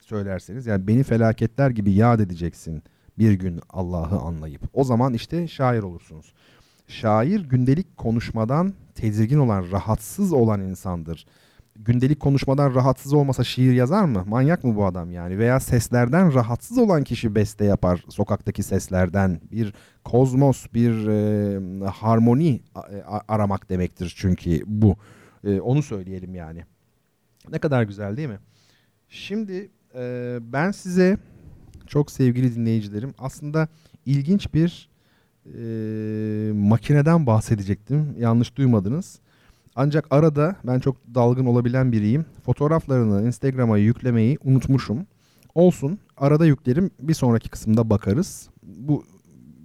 söylerseniz yani beni felaketler gibi yad edeceksin bir gün Allah'ı anlayıp. O zaman işte şair olursunuz. Şair gündelik konuşmadan tedirgin olan, rahatsız olan insandır gündelik konuşmadan rahatsız olmasa şiir yazar mı? Manyak mı bu adam yani? Veya seslerden rahatsız olan kişi beste yapar sokaktaki seslerden. Bir kozmos, bir e, harmoni e, aramak demektir çünkü bu. E, onu söyleyelim yani. Ne kadar güzel değil mi? Şimdi e, ben size çok sevgili dinleyicilerim aslında ilginç bir e, makineden bahsedecektim. Yanlış duymadınız. Ancak arada ben çok dalgın olabilen biriyim. Fotoğraflarını Instagram'a yüklemeyi unutmuşum. Olsun. Arada yüklerim. Bir sonraki kısımda bakarız. Bu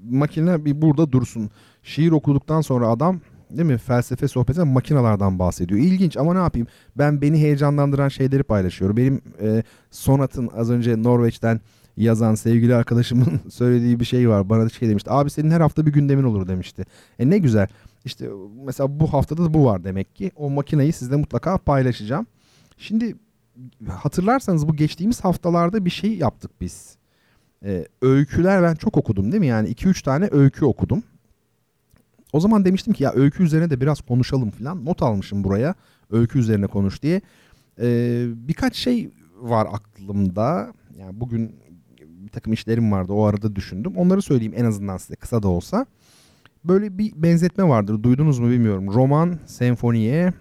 makine bir burada dursun. Şiir okuduktan sonra adam değil mi felsefe sohbeti makinalardan bahsediyor. İlginç ama ne yapayım? Ben beni heyecanlandıran şeyleri paylaşıyorum. Benim e, Sonat'ın az önce Norveç'ten yazan sevgili arkadaşımın söylediği bir şey var. Bana şey demişti. Abi senin her hafta bir gündemin olur demişti. E ne güzel. İşte mesela bu haftada da bu var demek ki. O makineyi sizle mutlaka paylaşacağım. Şimdi hatırlarsanız bu geçtiğimiz haftalarda bir şey yaptık biz. Ee, öyküler ben çok okudum değil mi? Yani 2-3 tane öykü okudum. O zaman demiştim ki ya öykü üzerine de biraz konuşalım falan. Not almışım buraya. Öykü üzerine konuş diye. Ee, birkaç şey var aklımda. Yani bugün bir takım işlerim vardı. O arada düşündüm. Onları söyleyeyim en azından size kısa da olsa. Böyle bir benzetme vardır. Duydunuz mu bilmiyorum. Roman, senfoniye,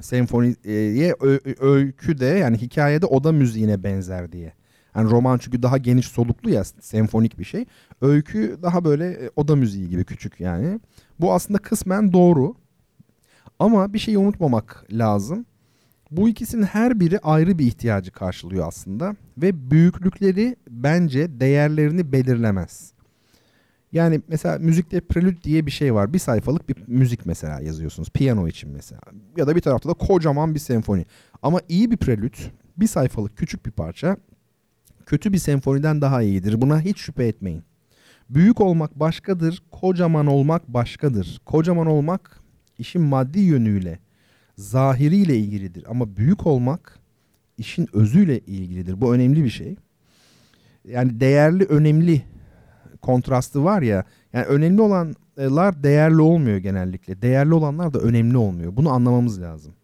senfoniye öykü de yani hikayede oda müziğine benzer diye. Yani roman çünkü daha geniş soluklu ya senfonik bir şey. Öykü daha böyle e, oda müziği gibi küçük yani. Bu aslında kısmen doğru. Ama bir şeyi unutmamak lazım. Bu ikisinin her biri ayrı bir ihtiyacı karşılıyor aslında ve büyüklükleri bence değerlerini belirlemez. Yani mesela müzikte prelüt diye bir şey var. Bir sayfalık bir müzik mesela yazıyorsunuz. Piyano için mesela. Ya da bir tarafta da kocaman bir senfoni. Ama iyi bir prelüt bir sayfalık küçük bir parça kötü bir senfoniden daha iyidir. Buna hiç şüphe etmeyin. Büyük olmak başkadır, kocaman olmak başkadır. Kocaman olmak işin maddi yönüyle, zahiriyle ilgilidir. Ama büyük olmak işin özüyle ilgilidir. Bu önemli bir şey. Yani değerli, önemli kontrastı var ya. Yani önemli olanlar değerli olmuyor genellikle. Değerli olanlar da önemli olmuyor. Bunu anlamamız lazım.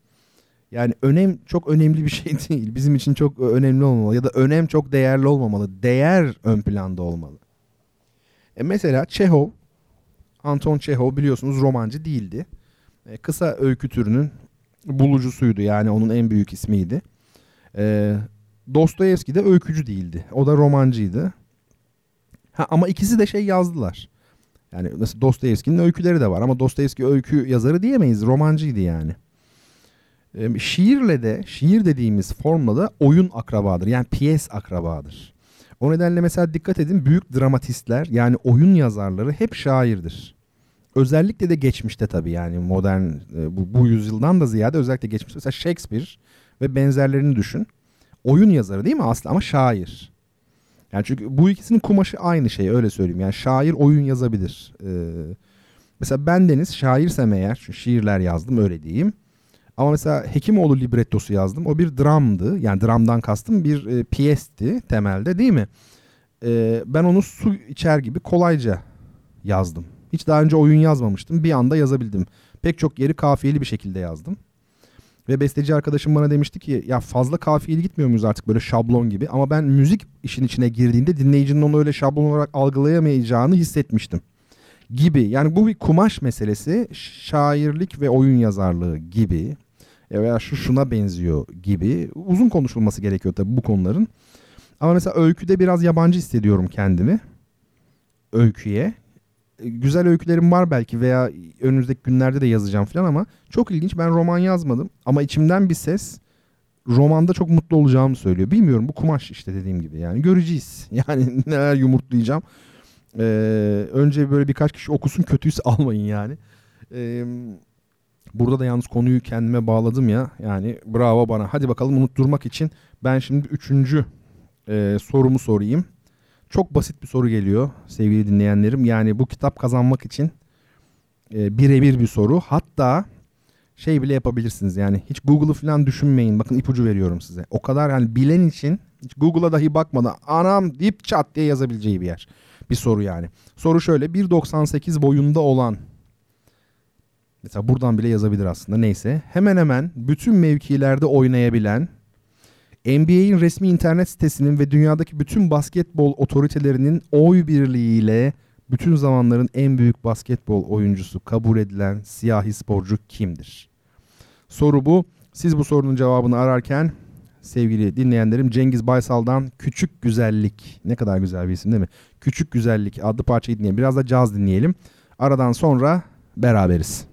Yani önem çok önemli bir şey değil. Bizim için çok önemli olmamalı ya da önem çok değerli olmamalı. Değer ön planda olmalı. E mesela Çehov, Anton Çehov biliyorsunuz romancı değildi. E, kısa öykü türünün bulucusuydu yani onun en büyük ismiydi. E, Dostoyevski de öykücü değildi. O da romancıydı. Ha, ama ikisi de şey yazdılar. Yani nasıl Dostoyevski'nin öyküleri de var ama Dostoyevski öykü yazarı diyemeyiz. Romancıydı yani. E, şiirle de, şiir dediğimiz formla da oyun akrabadır. Yani piyes akrabadır. O nedenle mesela dikkat edin büyük dramatistler yani oyun yazarları hep şairdir. Özellikle de geçmişte tabii yani modern e, bu, bu yüzyıldan da ziyade özellikle geçmişte. Mesela Shakespeare ve benzerlerini düşün. Oyun yazarı değil mi aslında ama şair. Yani çünkü bu ikisinin kumaşı aynı şey öyle söyleyeyim. Yani şair oyun yazabilir. Ee, mesela ben Deniz şairsem eğer çünkü şiirler yazdım öyle diyeyim. Ama mesela Hekimoğlu librettosu yazdım. O bir dramdı. Yani dramdan kastım bir e, piyesti temelde değil mi? E, ben onu su içer gibi kolayca yazdım. Hiç daha önce oyun yazmamıştım. Bir anda yazabildim. Pek çok yeri kafiyeli bir şekilde yazdım. Ve besteci arkadaşım bana demişti ki ya fazla kafiyeli gitmiyor muyuz artık böyle şablon gibi. Ama ben müzik işin içine girdiğinde dinleyicinin onu öyle şablon olarak algılayamayacağını hissetmiştim. Gibi yani bu bir kumaş meselesi şairlik ve oyun yazarlığı gibi veya şu şuna benziyor gibi uzun konuşulması gerekiyor tabii bu konuların. Ama mesela öyküde biraz yabancı hissediyorum kendimi. Öyküye. Güzel öykülerim var belki veya önümüzdeki günlerde de yazacağım falan ama çok ilginç. Ben roman yazmadım ama içimden bir ses romanda çok mutlu olacağımı söylüyor. Bilmiyorum bu kumaş işte dediğim gibi yani göreceğiz. Yani neler yumurtlayacağım. Ee, önce böyle birkaç kişi okusun kötüyse almayın yani. Ee, Burada da yalnız konuyu kendime bağladım ya. Yani bravo bana. Hadi bakalım unutturmak için ben şimdi üçüncü e, sorumu sorayım. Çok basit bir soru geliyor sevgili dinleyenlerim. Yani bu kitap kazanmak için e, birebir bir soru. Hatta şey bile yapabilirsiniz yani hiç Google'ı falan düşünmeyin. Bakın ipucu veriyorum size. O kadar yani bilen için hiç Google'a dahi bakmadan anam deyip çat diye yazabileceği bir yer. Bir soru yani. Soru şöyle 1.98 boyunda olan Mesela buradan bile yazabilir aslında. Neyse. Hemen hemen bütün mevkilerde oynayabilen NBA'in resmi internet sitesinin ve dünyadaki bütün basketbol otoritelerinin oy birliğiyle bütün zamanların en büyük basketbol oyuncusu kabul edilen siyahi sporcu kimdir? Soru bu. Siz bu sorunun cevabını ararken sevgili dinleyenlerim Cengiz Baysal'dan Küçük Güzellik. Ne kadar güzel bir isim değil mi? Küçük Güzellik adlı parçayı dinleyelim. Biraz da caz dinleyelim. Aradan sonra beraberiz.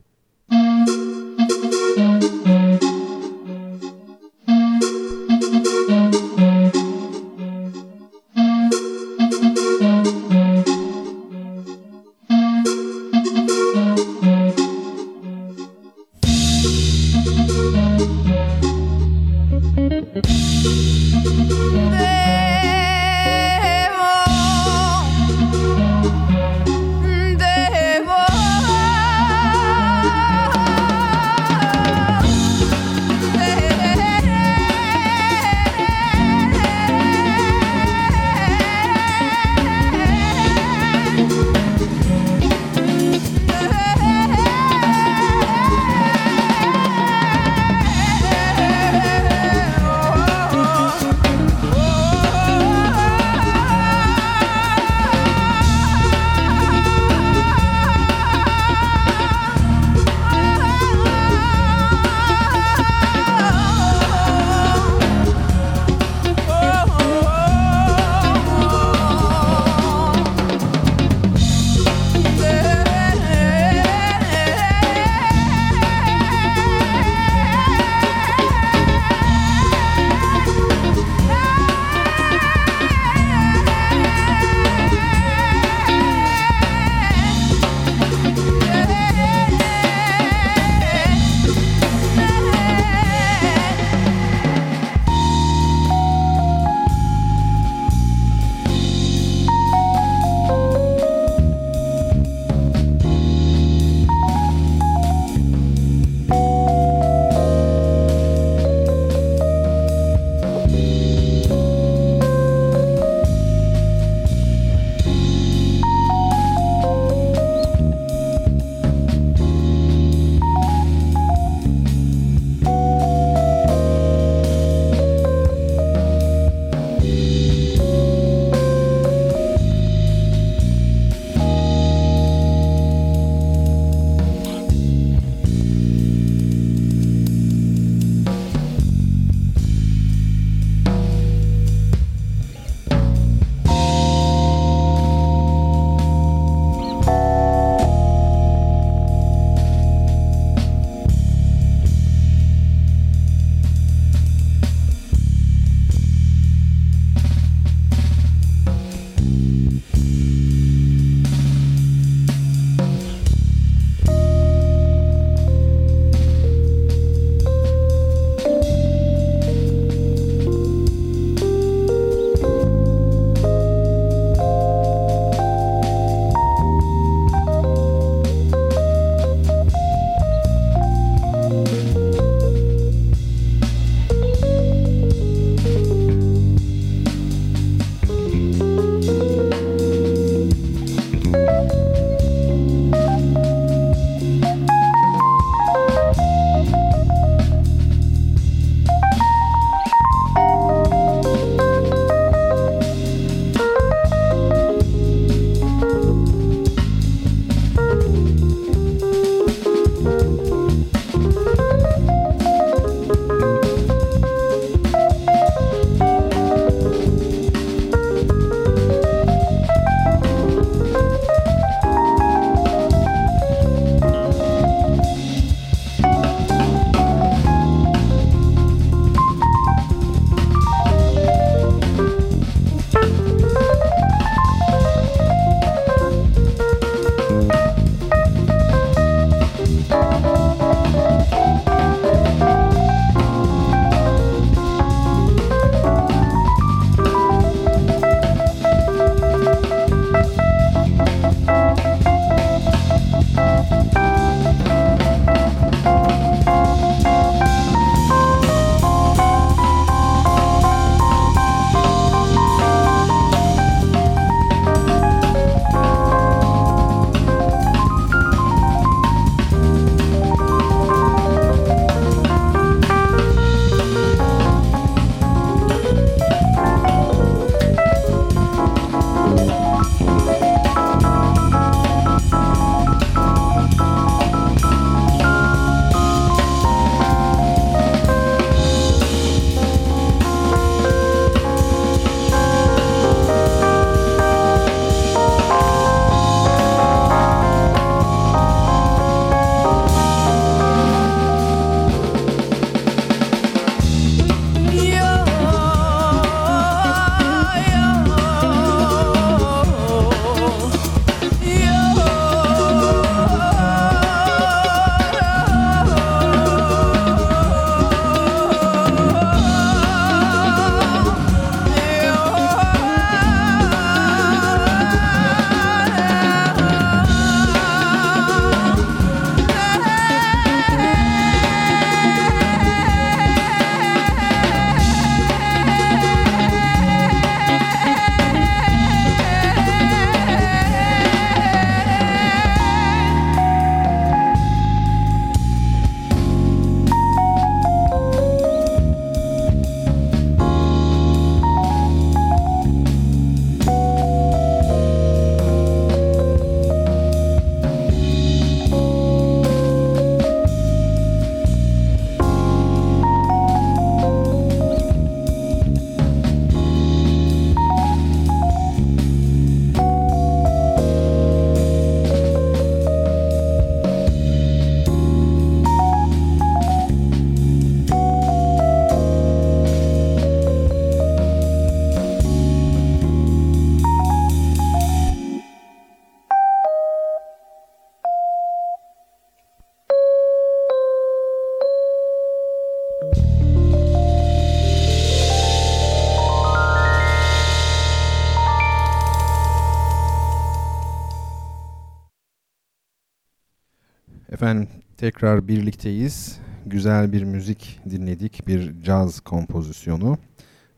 Tekrar birlikteyiz. Güzel bir müzik dinledik, bir caz kompozisyonu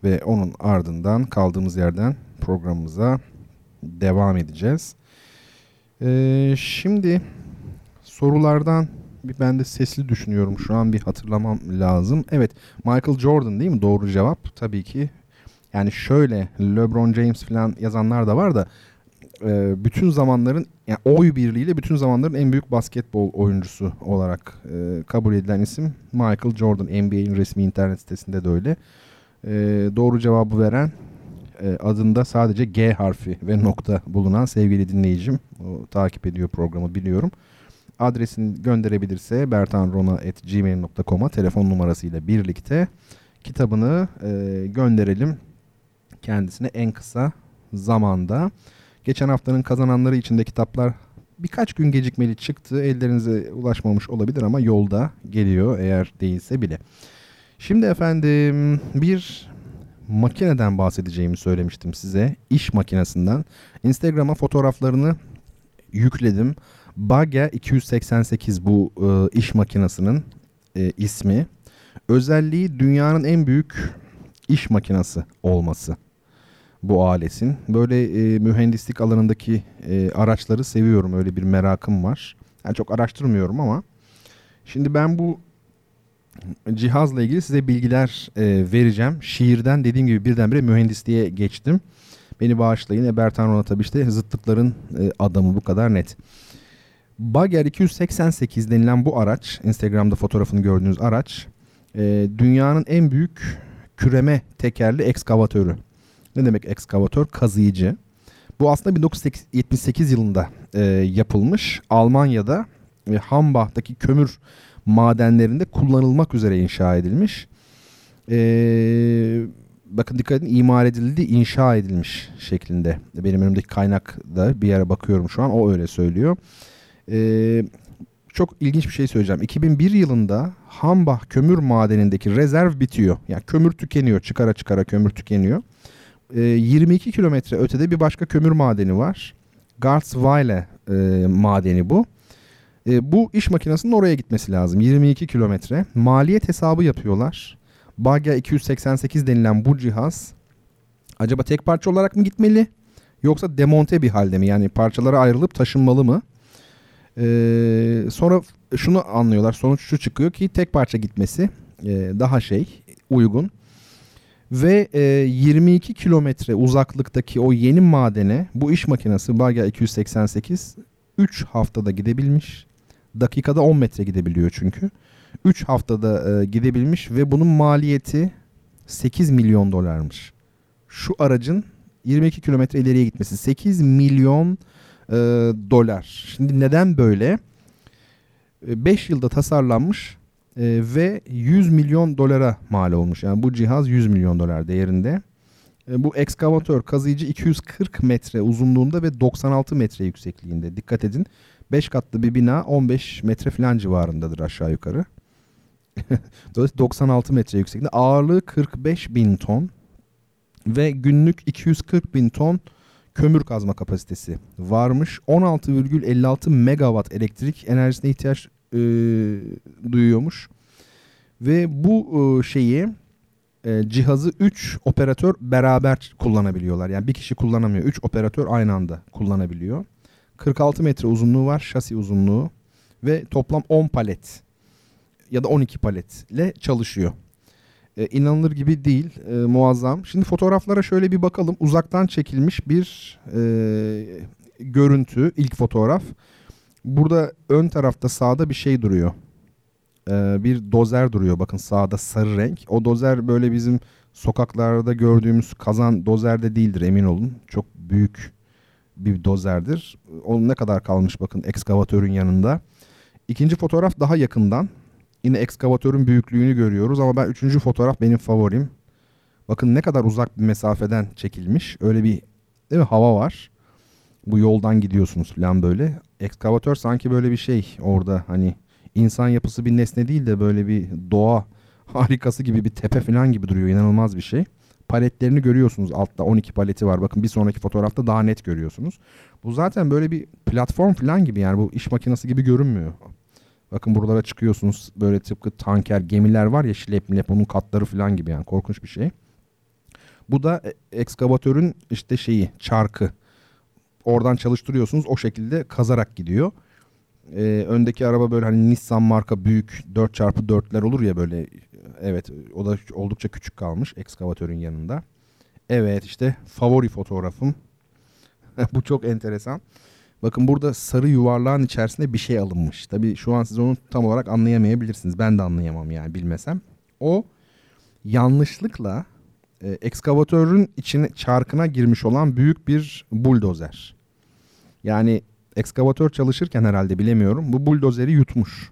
ve onun ardından kaldığımız yerden programımıza devam edeceğiz. Ee, şimdi sorulardan bir ben de sesli düşünüyorum şu an bir hatırlamam lazım. Evet Michael Jordan değil mi doğru cevap? Tabii ki yani şöyle LeBron James falan yazanlar da var da e, bütün zamanların yani oy birliğiyle bütün zamanların en büyük basketbol oyuncusu olarak e, kabul edilen isim Michael Jordan. NBA'in resmi internet sitesinde de öyle. E, doğru cevabı veren e, adında sadece G harfi ve nokta bulunan sevgili dinleyicim. O, takip ediyor programı biliyorum. Adresini gönderebilirse bertanrona.gmail.com'a telefon numarasıyla birlikte kitabını e, gönderelim kendisine en kısa zamanda. Geçen haftanın kazananları içinde kitaplar birkaç gün gecikmeli çıktı. Ellerinize ulaşmamış olabilir ama yolda geliyor eğer değilse bile. Şimdi efendim bir makineden bahsedeceğimi söylemiştim size. İş makinesinden. Instagram'a fotoğraflarını yükledim. Bagger 288 bu e, iş makinesinin e, ismi. Özelliği dünyanın en büyük iş makinesi olması bu aletin. Böyle e, mühendislik alanındaki e, araçları seviyorum. Öyle bir merakım var. Yani çok araştırmıyorum ama. Şimdi ben bu cihazla ilgili size bilgiler e, vereceğim. Şiirden dediğim gibi birdenbire mühendisliğe geçtim. Beni bağışlayın. Ebertan Rona tabii işte zıtlıkların e, adamı bu kadar net. Bagger 288 denilen bu araç, Instagram'da fotoğrafını gördüğünüz araç, e, dünyanın en büyük küreme tekerli ekskavatörü. Ne demek ekskavatör? Kazıyıcı. Bu aslında 1978 yılında e, yapılmış. Almanya'da e, Hambach'taki kömür madenlerinde kullanılmak üzere inşa edilmiş. E, bakın dikkat edin imar edildi, inşa edilmiş şeklinde. Benim önümdeki kaynak da bir yere bakıyorum şu an. O öyle söylüyor. E, çok ilginç bir şey söyleyeceğim. 2001 yılında Hambach kömür madenindeki rezerv bitiyor. Yani kömür tükeniyor. Çıkara çıkara kömür tükeniyor. 22 ee, kilometre ötede bir başka kömür madeni var. Garzweiler e, madeni bu. E, bu iş makinesinin oraya gitmesi lazım. 22 kilometre. Maliyet hesabı yapıyorlar. Bagya 288 denilen bu cihaz acaba tek parça olarak mı gitmeli? Yoksa demonte bir halde mi? Yani parçalara ayrılıp taşınmalı mı? Ee, sonra şunu anlıyorlar. Sonuç şu çıkıyor ki tek parça gitmesi e, daha şey uygun. Ve e, 22 kilometre uzaklıktaki o yeni madene bu iş makinesi Bagya 288 3 haftada gidebilmiş. Dakikada 10 metre gidebiliyor çünkü. 3 haftada e, gidebilmiş ve bunun maliyeti 8 milyon dolarmış. Şu aracın 22 kilometre ileriye gitmesi 8 milyon e, dolar. Şimdi neden böyle? 5 e, yılda tasarlanmış e, ve 100 milyon dolara mal olmuş. Yani bu cihaz 100 milyon dolar değerinde. E, bu ekskavatör kazıyıcı 240 metre uzunluğunda ve 96 metre yüksekliğinde. Dikkat edin 5 katlı bir bina 15 metre falan civarındadır aşağı yukarı. Dolayısıyla 96 metre yüksekliğinde ağırlığı 45 bin ton ve günlük 240 bin ton kömür kazma kapasitesi varmış. 16,56 megawatt elektrik enerjisine ihtiyaç e, duyuyormuş. Ve bu e, şeyi e, cihazı 3 operatör beraber kullanabiliyorlar. Yani bir kişi kullanamıyor. 3 operatör aynı anda kullanabiliyor. 46 metre uzunluğu var şasi uzunluğu ve toplam 10 palet ya da 12 paletle çalışıyor. E, inanılır gibi değil, e, muazzam. Şimdi fotoğraflara şöyle bir bakalım. Uzaktan çekilmiş bir e, görüntü, ilk fotoğraf. Burada ön tarafta sağda bir şey duruyor. Ee, bir dozer duruyor. Bakın sağda sarı renk. O dozer böyle bizim sokaklarda gördüğümüz kazan dozer de değildir emin olun. Çok büyük bir dozerdir. Onun ne kadar kalmış bakın ekskavatörün yanında. İkinci fotoğraf daha yakından. Yine ekskavatörün büyüklüğünü görüyoruz ama ben üçüncü fotoğraf benim favorim. Bakın ne kadar uzak bir mesafeden çekilmiş. Öyle bir değil mi hava var. Bu yoldan gidiyorsunuz falan böyle ekskavatör sanki böyle bir şey orada hani insan yapısı bir nesne değil de böyle bir doğa harikası gibi bir tepe falan gibi duruyor. inanılmaz bir şey. Paletlerini görüyorsunuz altta 12 paleti var. Bakın bir sonraki fotoğrafta daha net görüyorsunuz. Bu zaten böyle bir platform falan gibi yani bu iş makinesi gibi görünmüyor. Bakın buralara çıkıyorsunuz böyle tıpkı tanker gemiler var ya şilep milep onun katları falan gibi yani korkunç bir şey. Bu da e, ekskavatörün işte şeyi çarkı. Oradan çalıştırıyorsunuz o şekilde kazarak gidiyor. Ee, öndeki araba böyle hani Nissan marka büyük 4x4'ler olur ya böyle. Evet o da oldukça küçük kalmış ekskavatörün yanında. Evet işte favori fotoğrafım. Bu çok enteresan. Bakın burada sarı yuvarlağın içerisinde bir şey alınmış. Tabii şu an siz onu tam olarak anlayamayabilirsiniz. Ben de anlayamam yani bilmesem. O yanlışlıkla e, ekskavatörün içine çarkına girmiş olan büyük bir buldozer. Yani ekskavatör çalışırken herhalde bilemiyorum bu buldozeri yutmuş.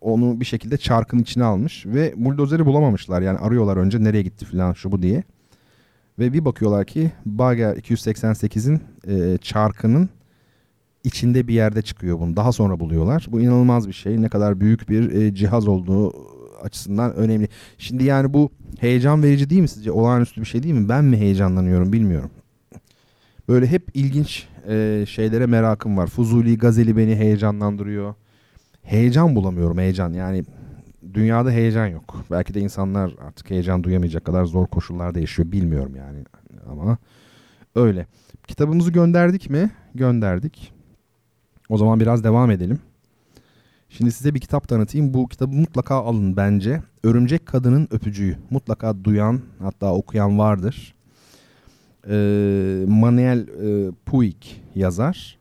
Onu bir şekilde çarkın içine almış ve buldozeri bulamamışlar. Yani arıyorlar önce nereye gitti falan şu bu diye. Ve bir bakıyorlar ki Bager 288'in e, çarkının içinde bir yerde çıkıyor bunu. Daha sonra buluyorlar. Bu inanılmaz bir şey. Ne kadar büyük bir e, cihaz olduğu açısından önemli. Şimdi yani bu heyecan verici değil mi sizce? Olağanüstü bir şey değil mi? Ben mi heyecanlanıyorum bilmiyorum. Böyle hep ilginç e, şeylere merakım var. Fuzuli Gazeli beni heyecanlandırıyor. Heyecan bulamıyorum heyecan. Yani dünyada heyecan yok. Belki de insanlar artık heyecan duyamayacak kadar zor koşullarda yaşıyor. Bilmiyorum yani ama öyle. Kitabımızı gönderdik mi? Gönderdik. O zaman biraz devam edelim. Şimdi size bir kitap tanıtayım. Bu kitabı mutlaka alın bence. Örümcek Kadının Öpücüğü. Mutlaka duyan hatta okuyan vardır. Ee, Manuel e, Puig yazar.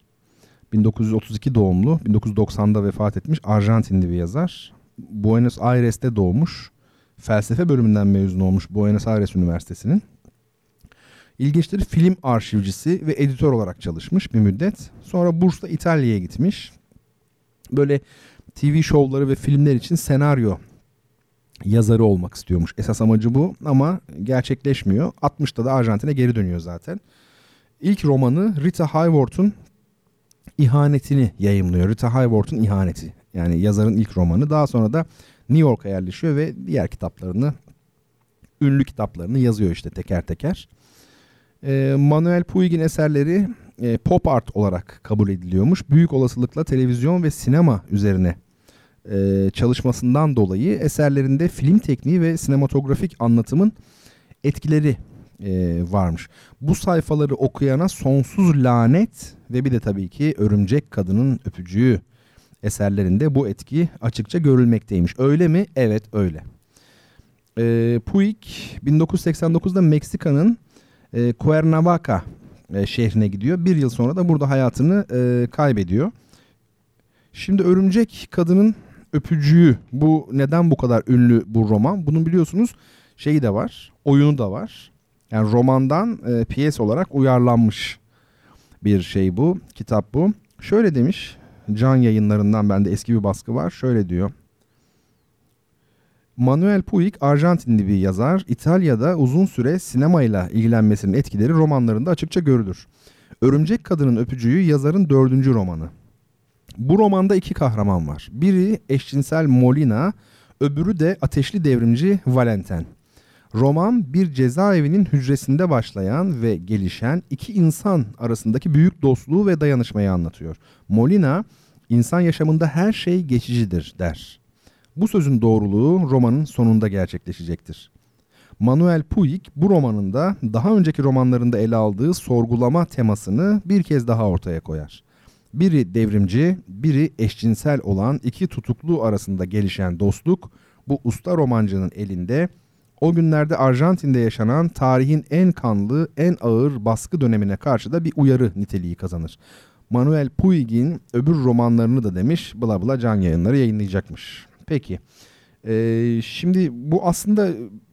1932 doğumlu. 1990'da vefat etmiş. Arjantinli bir yazar. Buenos Aires'te doğmuş. Felsefe bölümünden mezun olmuş Buenos Aires Üniversitesi'nin. İlginçtir film arşivcisi ve editör olarak çalışmış bir müddet. Sonra bursla İtalya'ya gitmiş. Böyle TV şovları ve filmler için senaryo yazarı olmak istiyormuş. Esas amacı bu ama gerçekleşmiyor. 60'ta da Arjantin'e geri dönüyor zaten. İlk romanı Rita Hayworth'un ihanetini yayımlıyor. Rita Hayworth'un ihaneti. Yani yazarın ilk romanı. Daha sonra da New York'a yerleşiyor ve diğer kitaplarını, ünlü kitaplarını yazıyor işte teker teker. E, Manuel Puig'in eserleri e, pop art olarak kabul ediliyormuş. Büyük olasılıkla televizyon ve sinema üzerine e, çalışmasından dolayı eserlerinde film tekniği ve sinematografik anlatımın etkileri e, varmış. Bu sayfaları okuyana sonsuz lanet ve bir de tabii ki Örümcek Kadının Öpücüğü eserlerinde bu etki açıkça görülmekteymiş. Öyle mi? Evet öyle. E, Puig 1989'da Meksika'nın e, Cuernavaca e, şehrine gidiyor. Bir yıl sonra da burada hayatını e, kaybediyor. Şimdi Örümcek Kadının Öpücüğü bu neden bu kadar ünlü bu roman? Bunun biliyorsunuz şeyi de var, oyunu da var. Yani romandan e, piyes olarak uyarlanmış bir şey bu, kitap bu. Şöyle demiş, Can yayınlarından bende eski bir baskı var. Şöyle diyor. Manuel Puig Arjantinli bir yazar. İtalya'da uzun süre sinemayla ilgilenmesinin etkileri romanlarında açıkça görülür. Örümcek Kadının Öpücüğü yazarın dördüncü romanı. Bu romanda iki kahraman var. Biri eşcinsel Molina, öbürü de ateşli devrimci Valentin. Roman bir cezaevinin hücresinde başlayan ve gelişen iki insan arasındaki büyük dostluğu ve dayanışmayı anlatıyor. Molina, insan yaşamında her şey geçicidir der. Bu sözün doğruluğu romanın sonunda gerçekleşecektir. Manuel Puig bu romanında daha önceki romanlarında ele aldığı sorgulama temasını bir kez daha ortaya koyar. Biri devrimci, biri eşcinsel olan iki tutuklu arasında gelişen dostluk bu usta romancının elinde o günlerde Arjantin'de yaşanan tarihin en kanlı, en ağır baskı dönemine karşı da bir uyarı niteliği kazanır. Manuel Puig'in öbür romanlarını da demiş bla bla can yayınları yayınlayacakmış. Peki. Ee, şimdi bu aslında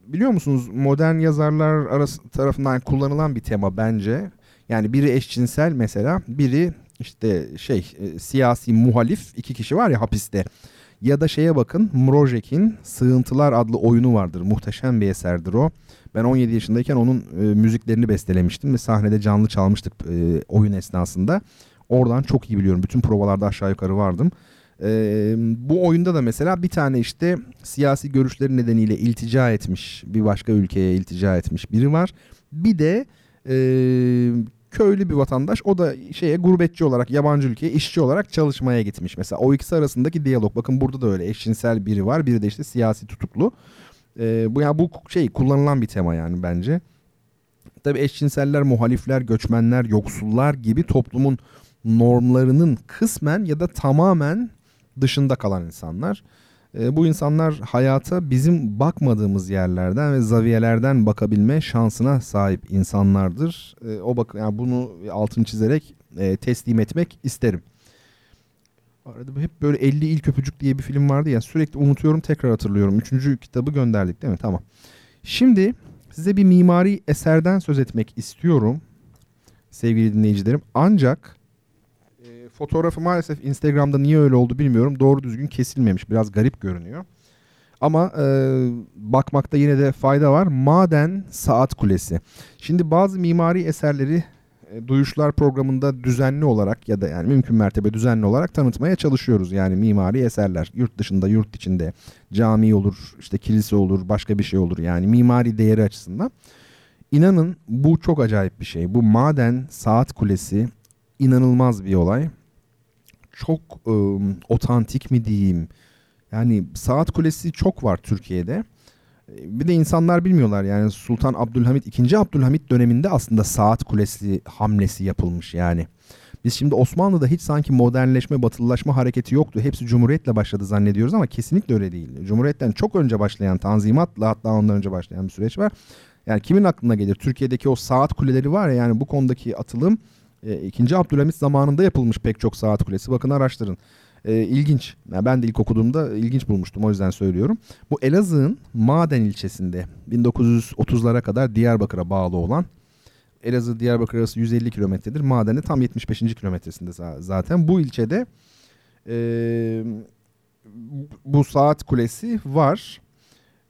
biliyor musunuz modern yazarlar arası tarafından kullanılan bir tema bence. Yani biri eşcinsel mesela, biri işte şey e, siyasi muhalif iki kişi var ya hapiste. Ya da şeye bakın Mrozek'in Sığıntılar adlı oyunu vardır. Muhteşem bir eserdir o. Ben 17 yaşındayken onun e, müziklerini bestelemiştim ve sahnede canlı çalmıştık e, oyun esnasında. Oradan çok iyi biliyorum. Bütün provalarda aşağı yukarı vardım. Ee, bu oyunda da mesela bir tane işte siyasi görüşleri nedeniyle iltica etmiş bir başka ülkeye iltica etmiş biri var. Bir de e, köylü bir vatandaş. O da şeye gurbetçi olarak yabancı ülkeye işçi olarak çalışmaya gitmiş. Mesela o ikisi arasındaki diyalog. Bakın burada da öyle eşcinsel biri var. Biri de işte siyasi tutuklu. E, bu yani bu şey kullanılan bir tema yani bence. Tabii eşcinseller, muhalifler, göçmenler, yoksullar gibi toplumun normlarının kısmen ya da tamamen dışında kalan insanlar. E, bu insanlar hayata bizim bakmadığımız yerlerden ve zaviyelerden bakabilme şansına sahip insanlardır. E, o bak yani bunu altını çizerek e, teslim etmek isterim. Arada hep böyle 50 ilk öpücük diye bir film vardı ya sürekli unutuyorum tekrar hatırlıyorum. Üçüncü kitabı gönderdik değil mi? Tamam. Şimdi size bir mimari eserden söz etmek istiyorum sevgili dinleyicilerim. Ancak fotoğrafı maalesef Instagram'da niye öyle oldu bilmiyorum. Doğru düzgün kesilmemiş. Biraz garip görünüyor. Ama e, bakmakta yine de fayda var. Maden Saat Kulesi. Şimdi bazı mimari eserleri e, Duyuşlar programında düzenli olarak ya da yani mümkün mertebe düzenli olarak tanıtmaya çalışıyoruz. Yani mimari eserler yurt dışında, yurt içinde cami olur, işte kilise olur, başka bir şey olur. Yani mimari değeri açısından. İnanın bu çok acayip bir şey. Bu maden saat kulesi inanılmaz bir olay. Çok e, otantik mi diyeyim? Yani saat kulesi çok var Türkiye'de. Bir de insanlar bilmiyorlar yani Sultan Abdülhamit 2. Abdülhamit döneminde aslında saat kulesi hamlesi yapılmış yani. Biz şimdi Osmanlı'da hiç sanki modernleşme, batılılaşma hareketi yoktu. Hepsi Cumhuriyet'le başladı zannediyoruz ama kesinlikle öyle değil. Cumhuriyet'ten çok önce başlayan Tanzimat'la hatta ondan önce başlayan bir süreç var. Yani kimin aklına gelir? Türkiye'deki o saat kuleleri var ya yani bu konudaki atılım e, 2. Abdülhamit zamanında yapılmış pek çok saat kulesi. Bakın araştırın. E, ilginç. Yani ben de ilk okuduğumda ilginç bulmuştum o yüzden söylüyorum. Bu Elazığ'ın Maden ilçesinde 1930'lara kadar Diyarbakır'a bağlı olan Elazığ Diyarbakır arası 150 kilometredir. Maden'de tam 75. kilometresinde zaten. Bu ilçede e, bu saat kulesi var.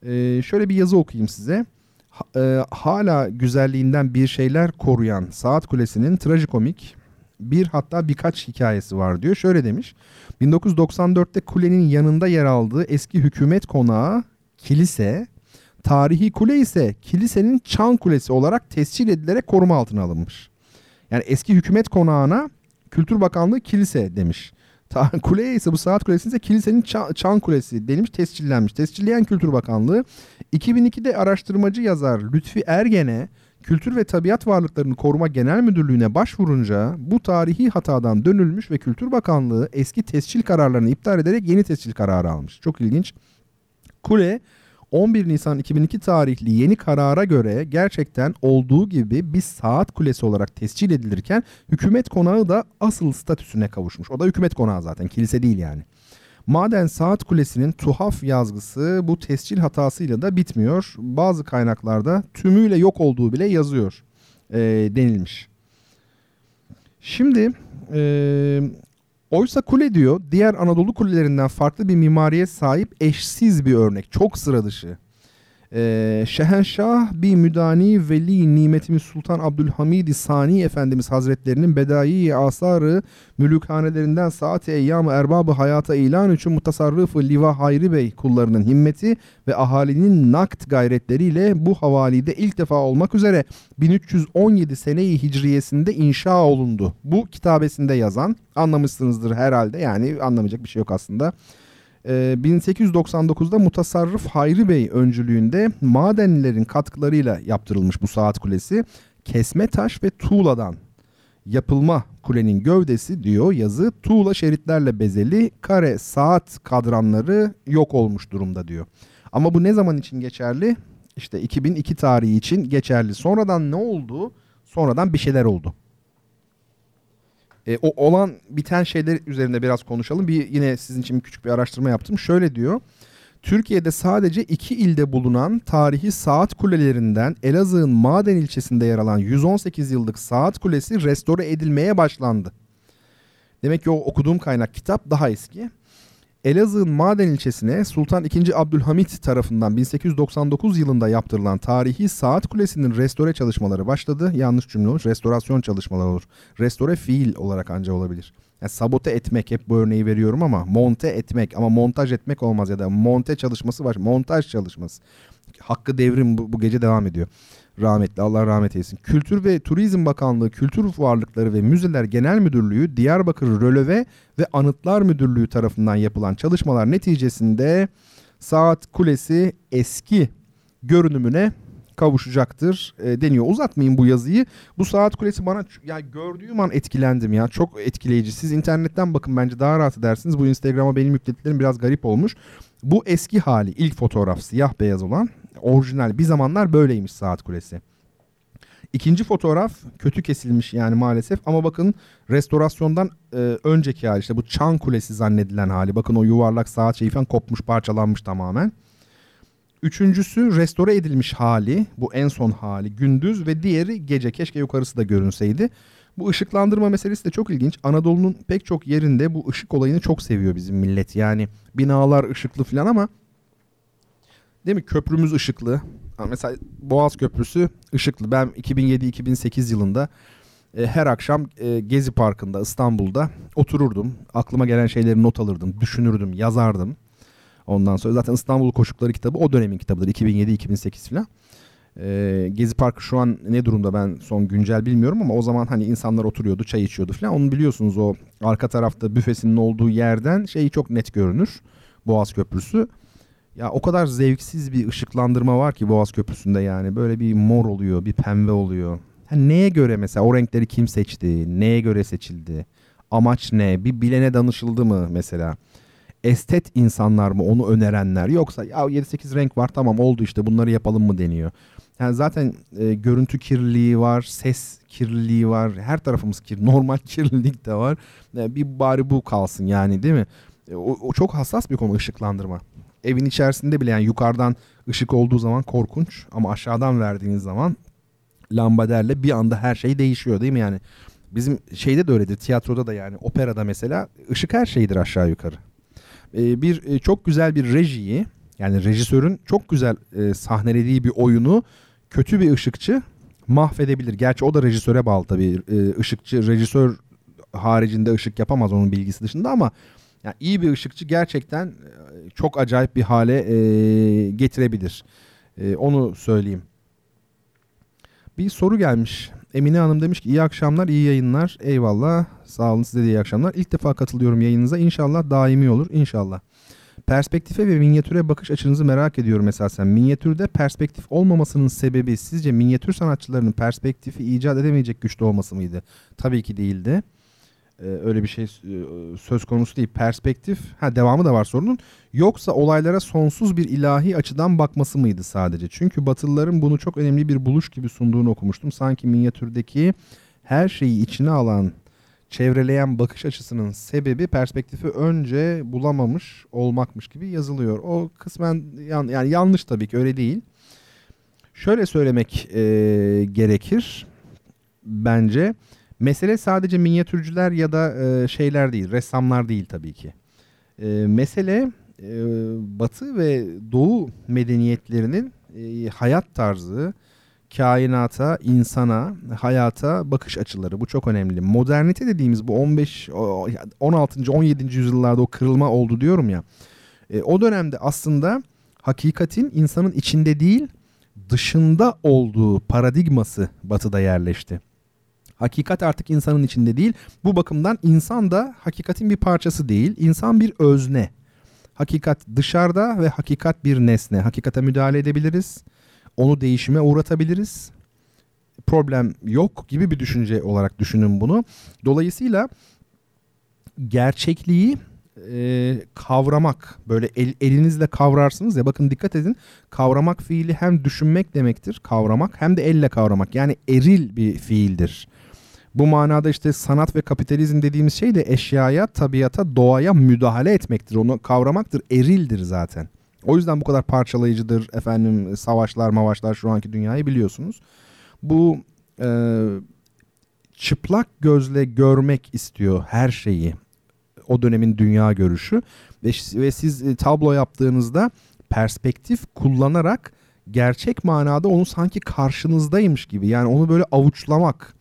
E, şöyle bir yazı okuyayım size. E, hala güzelliğinden bir şeyler koruyan saat kulesinin trajikomik bir hatta birkaç hikayesi var diyor. Şöyle demiş. 1994'te kulenin yanında yer aldığı eski hükümet konağı kilise, tarihi kule ise kilisenin çan kulesi olarak tescil edilerek koruma altına alınmış. Yani eski hükümet konağına Kültür Bakanlığı kilise demiş. Ta, kuleye ise bu saat kulesi ise kilisenin çan, çan kulesi denilmiş, tescillenmiş. Tescilleyen Kültür Bakanlığı 2002'de araştırmacı yazar Lütfi Ergen'e Kültür ve Tabiat Varlıklarını Koruma Genel Müdürlüğü'ne başvurunca bu tarihi hatadan dönülmüş ve Kültür Bakanlığı eski tescil kararlarını iptal ederek yeni tescil kararı almış. Çok ilginç. Kule 11 Nisan 2002 tarihli yeni karara göre gerçekten olduğu gibi bir saat kulesi olarak tescil edilirken hükümet konağı da asıl statüsüne kavuşmuş. O da hükümet konağı zaten kilise değil yani. Maden Saat Kulesi'nin tuhaf yazgısı bu tescil hatasıyla da bitmiyor. Bazı kaynaklarda tümüyle yok olduğu bile yazıyor e, denilmiş. Şimdi e, oysa kule diyor diğer Anadolu kulelerinden farklı bir mimariye sahip eşsiz bir örnek. Çok sıra dışı. Ee, Şehenşah bir müdani veli nimetimiz Sultan Abdülhamid Sani Efendimiz Hazretlerinin bedai asarı mülükhanelerinden saat-i eyyam erbabı hayata ilan için mutasarrıfı Liva Hayri Bey kullarının himmeti ve ahalinin nakt gayretleriyle bu havalide ilk defa olmak üzere 1317 seneyi hicriyesinde inşa olundu. Bu kitabesinde yazan anlamışsınızdır herhalde yani anlamayacak bir şey yok aslında. 1899'da ee, Mutasarrıf Hayri Bey öncülüğünde madenlilerin katkılarıyla yaptırılmış bu saat kulesi. Kesme taş ve tuğladan yapılma kulenin gövdesi diyor yazı tuğla şeritlerle bezeli kare saat kadranları yok olmuş durumda diyor. Ama bu ne zaman için geçerli? İşte 2002 tarihi için geçerli. Sonradan ne oldu? Sonradan bir şeyler oldu. E, o olan biten şeyler üzerinde biraz konuşalım. Bir yine sizin için küçük bir araştırma yaptım. Şöyle diyor. Türkiye'de sadece iki ilde bulunan tarihi saat kulelerinden Elazığ'ın Maden ilçesinde yer alan 118 yıllık saat kulesi restore edilmeye başlandı. Demek ki o okuduğum kaynak kitap daha eski. Elazığ'ın Maden ilçesine Sultan II. Abdülhamit tarafından 1899 yılında yaptırılan tarihi saat kulesinin restore çalışmaları başladı. Yanlış cümle olur. Restorasyon çalışmaları olur. Restore fiil olarak anca olabilir. Yani sabote etmek hep bu örneği veriyorum ama monte etmek ama montaj etmek olmaz ya da monte çalışması var. Montaj çalışması. Hakkı devrim bu, bu gece devam ediyor. Rahmetli Allah rahmet eylesin. Kültür ve Turizm Bakanlığı Kültür Varlıkları ve Müzeler Genel Müdürlüğü Diyarbakır Röleve ve Anıtlar Müdürlüğü tarafından yapılan çalışmalar neticesinde Saat Kulesi eski görünümüne kavuşacaktır e, deniyor. Uzatmayayım bu yazıyı. Bu saat kulesi bana ya gördüğüm an etkilendim ya. Çok etkileyici. Siz internetten bakın bence daha rahat edersiniz. Bu Instagram'a benim yüklediklerim biraz garip olmuş. Bu eski hali ilk fotoğraf siyah beyaz olan orijinal bir zamanlar böyleymiş saat kulesi. İkinci fotoğraf kötü kesilmiş yani maalesef ama bakın restorasyondan e, önceki hali işte bu çan kulesi zannedilen hali. Bakın o yuvarlak saat şeyi falan kopmuş parçalanmış tamamen. Üçüncüsü restore edilmiş hali bu en son hali gündüz ve diğeri gece keşke yukarısı da görünseydi. Bu ışıklandırma meselesi de çok ilginç. Anadolu'nun pek çok yerinde bu ışık olayını çok seviyor bizim millet. Yani binalar ışıklı falan ama değil mi köprümüz ışıklı. Mesela Boğaz Köprüsü ışıklı. Ben 2007-2008 yılında e, her akşam e, Gezi Parkı'nda İstanbul'da otururdum. Aklıma gelen şeyleri not alırdım, düşünürdüm, yazardım. Ondan sonra zaten İstanbul Koşukları kitabı o dönemin kitabıdır. 2007-2008 falan. Ee, Gezi Parkı şu an ne durumda ben son güncel bilmiyorum ama o zaman hani insanlar oturuyordu, çay içiyordu falan. Onu biliyorsunuz o arka tarafta büfesinin olduğu yerden şeyi çok net görünür. Boğaz Köprüsü. Ya o kadar zevksiz bir ışıklandırma var ki Boğaz Köprüsü'nde yani. Böyle bir mor oluyor, bir pembe oluyor. Yani neye göre mesela o renkleri kim seçti? Neye göre seçildi? Amaç ne? Bir bilene danışıldı mı mesela? estet insanlar mı onu önerenler yoksa ya 7-8 renk var tamam oldu işte bunları yapalım mı deniyor. Yani zaten e, görüntü kirliliği var, ses kirliliği var, her tarafımız kirli, normal kirlilik de var. E, bir bari bu kalsın yani değil mi? E, o, o çok hassas bir konu ışıklandırma. Evin içerisinde bile yani yukarıdan ışık olduğu zaman korkunç ama aşağıdan verdiğiniz zaman lambaderle bir anda her şey değişiyor değil mi yani? Bizim şeyde de öyledir tiyatroda da yani operada mesela ışık her şeydir aşağı yukarı. E, bir e, çok güzel bir rejiyi yani rejisörün çok güzel e, sahnelediği bir oyunu kötü bir ışıkçı mahvedebilir. Gerçi o da rejisöre bağlı tabii. E, ışıkçı rejisör haricinde ışık yapamaz onun bilgisi dışında ama yani iyi bir ışıkçı gerçekten e, çok acayip bir hale e, getirebilir. E, onu söyleyeyim. Bir soru gelmiş. Emine Hanım demiş ki iyi akşamlar, iyi yayınlar. Eyvallah. Sağ olun size de iyi akşamlar. İlk defa katılıyorum yayınınıza. İnşallah daimi olur. İnşallah. Perspektife ve minyatüre bakış açınızı merak ediyorum esasen. Minyatürde perspektif olmamasının sebebi sizce minyatür sanatçılarının perspektifi icat edemeyecek güçte olması mıydı? Tabii ki değildi e, öyle bir şey e, söz konusu değil. Perspektif, ha devamı da var sorunun. Yoksa olaylara sonsuz bir ilahi açıdan bakması mıydı sadece? Çünkü Batılıların bunu çok önemli bir buluş gibi sunduğunu okumuştum. Sanki minyatürdeki her şeyi içine alan, çevreleyen bakış açısının sebebi perspektifi önce bulamamış olmakmış gibi yazılıyor. O kısmen yan, yani yanlış tabii ki öyle değil. Şöyle söylemek e, gerekir bence. Mesele sadece minyatürcüler ya da e, şeyler değil, ressamlar değil tabii ki. E, mesele e, Batı ve Doğu medeniyetlerinin e, hayat tarzı, kainata, insana, hayata bakış açıları bu çok önemli. Modernite dediğimiz bu 15 16. 17. yüzyıllarda o kırılma oldu diyorum ya. E, o dönemde aslında hakikatin insanın içinde değil dışında olduğu paradigması batıda yerleşti. Hakikat artık insanın içinde değil. Bu bakımdan insan da hakikatin bir parçası değil. İnsan bir özne. Hakikat dışarıda ve hakikat bir nesne. Hakikate müdahale edebiliriz. Onu değişime uğratabiliriz. Problem yok gibi bir düşünce olarak düşünün bunu. Dolayısıyla gerçekliği e, kavramak böyle el, elinizle kavrarsınız ya bakın dikkat edin kavramak fiili hem düşünmek demektir kavramak hem de elle kavramak yani eril bir fiildir. Bu manada işte sanat ve kapitalizm dediğimiz şey de eşyaya, tabiata, doğaya müdahale etmektir. Onu kavramaktır, erildir zaten. O yüzden bu kadar parçalayıcıdır efendim savaşlar mavaşlar şu anki dünyayı biliyorsunuz. Bu e, çıplak gözle görmek istiyor her şeyi. O dönemin dünya görüşü ve, ve siz e, tablo yaptığınızda perspektif kullanarak gerçek manada onu sanki karşınızdaymış gibi yani onu böyle avuçlamak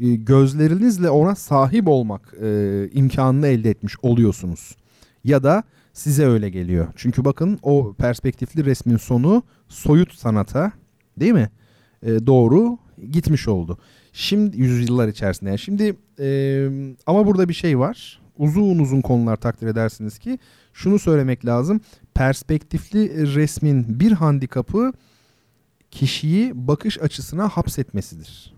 e, gözlerinizle ona sahip olmak e, imkanını elde etmiş oluyorsunuz. Ya da size öyle geliyor. Çünkü bakın o perspektifli resmin sonu soyut sanata değil mi? e, doğru gitmiş oldu. Şimdi yüzyıllar içerisinde. Yani şimdi e, ama burada bir şey var. Uzun uzun konular takdir edersiniz ki şunu söylemek lazım. Perspektifli resmin bir handikapı kişiyi bakış açısına hapsetmesidir.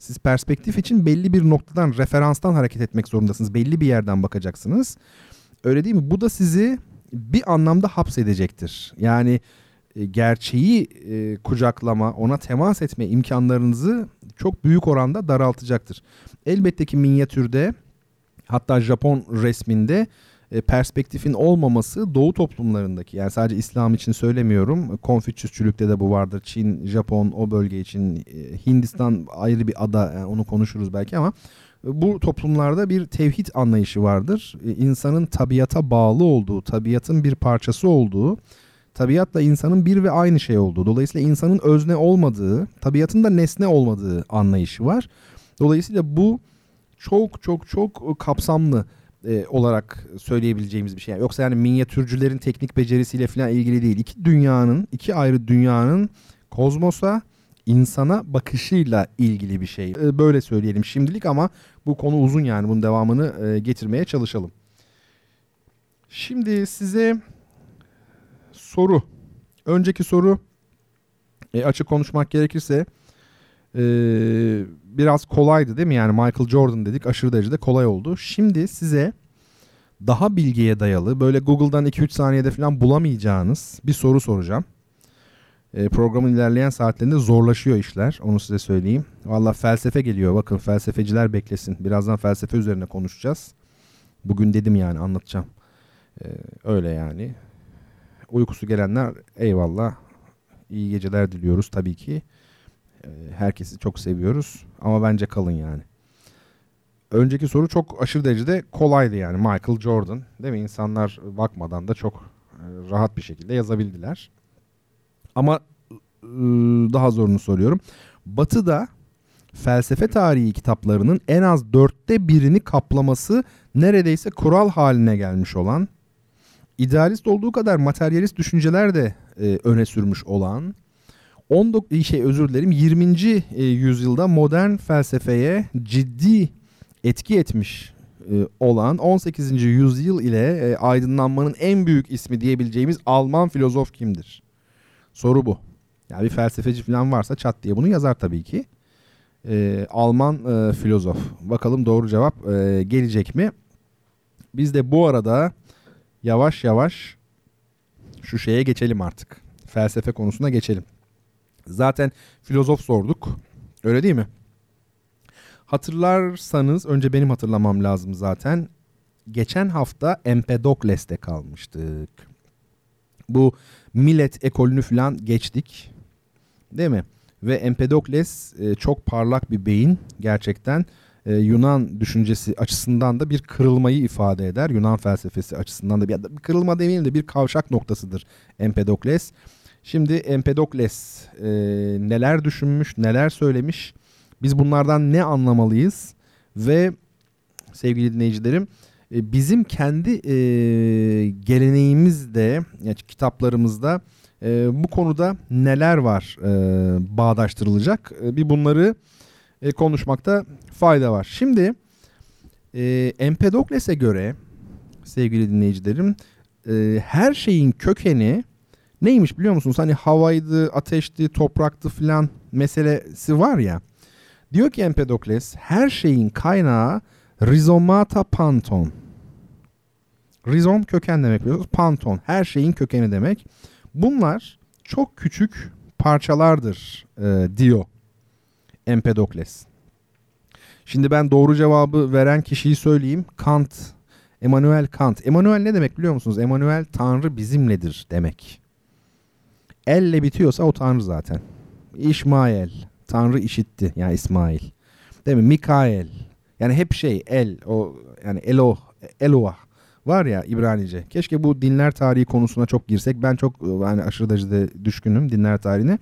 Siz perspektif için belli bir noktadan, referanstan hareket etmek zorundasınız. Belli bir yerden bakacaksınız. Öyle değil mi? Bu da sizi bir anlamda hapsedecektir. Yani e, gerçeği e, kucaklama, ona temas etme imkanlarınızı çok büyük oranda daraltacaktır. Elbette ki minyatürde hatta Japon resminde e, perspektifin olmaması doğu toplumlarındaki yani sadece İslam için söylemiyorum. Konfüçyüsçülükte de bu vardır. Çin, Japon o bölge için e, Hindistan ayrı bir ada yani onu konuşuruz belki ama bu toplumlarda bir tevhid anlayışı vardır. E, insanın tabiata bağlı olduğu, tabiatın bir parçası olduğu, tabiatla insanın bir ve aynı şey olduğu. Dolayısıyla insanın özne olmadığı, tabiatın da nesne olmadığı anlayışı var. Dolayısıyla bu çok çok çok kapsamlı e, olarak söyleyebileceğimiz bir şey. Yoksa yani minyatürcülerin teknik becerisiyle falan ilgili değil. İki dünyanın, iki ayrı dünyanın kozmosa, insana bakışıyla ilgili bir şey. E, böyle söyleyelim şimdilik ama bu konu uzun yani bunun devamını e, getirmeye çalışalım. Şimdi size soru. Önceki soru e, açık konuşmak gerekirse e, biraz kolaydı değil mi? Yani Michael Jordan dedik aşırı derecede kolay oldu. Şimdi size daha bilgiye dayalı böyle Google'dan 2-3 saniyede falan bulamayacağınız bir soru soracağım. E, programın ilerleyen saatlerinde zorlaşıyor işler. Onu size söyleyeyim. Valla felsefe geliyor. Bakın felsefeciler beklesin. Birazdan felsefe üzerine konuşacağız. Bugün dedim yani anlatacağım. E, öyle yani. Uykusu gelenler eyvallah. İyi geceler diliyoruz tabii ki. E, herkesi çok seviyoruz. Ama bence kalın yani. Önceki soru çok aşırı derecede kolaydı yani. Michael Jordan. Değil mi? İnsanlar bakmadan da çok e, rahat bir şekilde yazabildiler. Ama ıı, daha zorunu soruyorum. Batı'da felsefe tarihi kitaplarının en az dörtte birini kaplaması neredeyse kural haline gelmiş olan, idealist olduğu kadar materyalist düşünceler de e, öne sürmüş olan, 19 şey özür dilerim 20. E, yüzyılda modern felsefeye ciddi etki etmiş e, olan 18. yüzyıl ile e, aydınlanmanın en büyük ismi diyebileceğimiz Alman filozof kimdir? Soru bu. Yani bir felsefeci falan varsa çat diye bunu yazar tabii ki. Ee, Alman e, filozof. Bakalım doğru cevap e, gelecek mi? Biz de bu arada yavaş yavaş şu şeye geçelim artık. Felsefe konusuna geçelim. Zaten filozof sorduk. Öyle değil mi? Hatırlarsanız önce benim hatırlamam lazım zaten. Geçen hafta Empedokles'te kalmıştık. Bu Millet ekolünü falan geçtik. Değil mi? Ve Empedokles e, çok parlak bir beyin gerçekten. E, Yunan düşüncesi açısından da bir kırılmayı ifade eder. Yunan felsefesi açısından da bir, kırılma demeyelim de bir kavşak noktasıdır Empedokles. Şimdi Empedokles e, neler düşünmüş, neler söylemiş, biz bunlardan ne anlamalıyız ve sevgili dinleyicilerim e, bizim kendi e, geleneğimizde, yani kitaplarımızda e, bu konuda neler var e, bağdaştırılacak? E, bir bunları e, konuşmakta fayda var. Şimdi e, Empedokles'e göre sevgili dinleyicilerim e, her şeyin kökeni neymiş biliyor musunuz? Hani havaydı, ateşti, topraktı filan meselesi var ya. Diyor ki Empedokles her şeyin kaynağı Rhizomata panton. Rizom köken demek biliyoruz. Panton her şeyin kökeni demek. Bunlar çok küçük parçalardır e, diyor Empedokles. Şimdi ben doğru cevabı veren kişiyi söyleyeyim. Kant, Emmanuel Kant. Emmanuel ne demek biliyor musunuz? Emmanuel Tanrı bizimledir demek. Elle bitiyorsa o Tanrı zaten. İsmail, Tanrı işitti yani İsmail. Değil mi? Mikael. Yani hep şey el o yani Eloh, Eloah var ya İbranice. Keşke bu dinler tarihi konusuna çok girsek. Ben çok yani aşırı derecede düşkünüm dinler tarihine.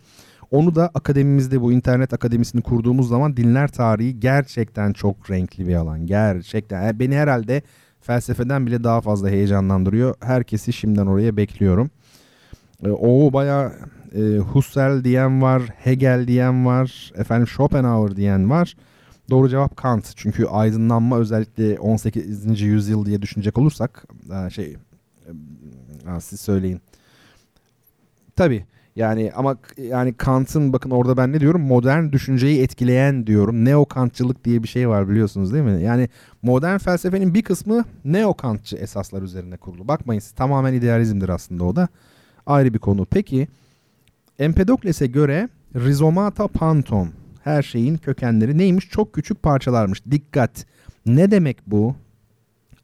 Onu da akademimizde bu internet akademisini kurduğumuz zaman dinler tarihi gerçekten çok renkli bir alan. Gerçekten. Beni herhalde felsefeden bile daha fazla heyecanlandırıyor. Herkesi şimdiden oraya bekliyorum. E, o bayağı E, Husserl diyen var, Hegel diyen var, efendim Schopenhauer diyen var. Doğru cevap Kant. Çünkü aydınlanma özellikle 18. yüzyıl diye düşünecek olursak e, şey e, siz söyleyin. Tabii yani ama yani Kant'ın bakın orada ben ne diyorum modern düşünceyi etkileyen diyorum. Neo Kantçılık diye bir şey var biliyorsunuz değil mi? Yani modern felsefenin bir kısmı neo Kantçı esaslar üzerine kurulu. Bakmayın tamamen idealizmdir aslında o da. Ayrı bir konu. Peki Empedokles'e göre rizomata panton her şeyin kökenleri neymiş? Çok küçük parçalarmış. Dikkat. Ne demek bu?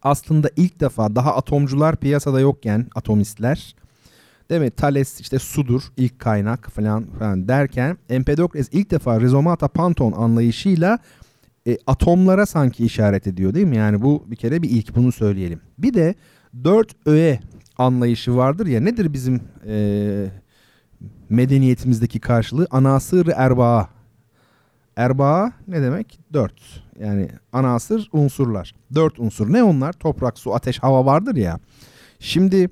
Aslında ilk defa daha atomcular piyasada yokken atomistler Değil mi? Thales işte sudur ilk kaynak falan falan derken Empedokles ilk defa rizomata panton anlayışıyla e, atomlara sanki işaret ediyor değil mi? Yani bu bir kere bir ilk bunu söyleyelim. Bir de dört öğe anlayışı vardır ya nedir bizim e, medeniyetimizdeki karşılığı? Anasır erbaa. Erbaa ne demek? Dört. Yani anasır unsurlar. Dört unsur. Ne onlar? Toprak, su, ateş, hava vardır ya. Şimdi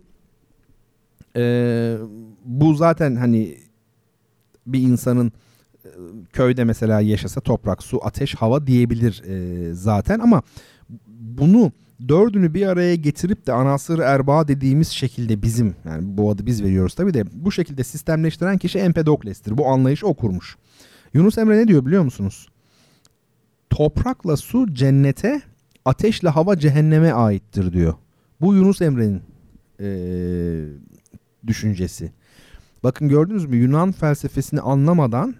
e, bu zaten hani bir insanın e, köyde mesela yaşasa toprak, su, ateş, hava diyebilir e, zaten ama bunu dördünü bir araya getirip de anasır erbaa dediğimiz şekilde bizim yani bu adı biz veriyoruz tabi de bu şekilde sistemleştiren kişi Empedokles'tir. Bu anlayışı o kurmuş. Yunus Emre ne diyor biliyor musunuz? Toprakla su cennete, ateşle hava cehenneme aittir diyor. Bu Yunus Emre'nin e, düşüncesi. Bakın gördünüz mü Yunan felsefesini anlamadan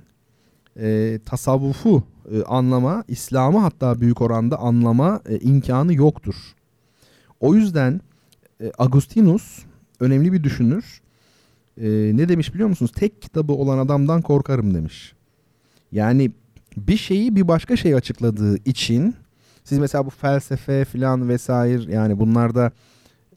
e, tasavvufu e, anlama, İslam'ı hatta büyük oranda anlama e, imkanı yoktur. O yüzden e, Agustinus önemli bir düşünür. E, ne demiş biliyor musunuz? Tek kitabı olan adamdan korkarım demiş. Yani bir şeyi bir başka şey açıkladığı için siz mesela bu felsefe filan vesaire yani bunlarda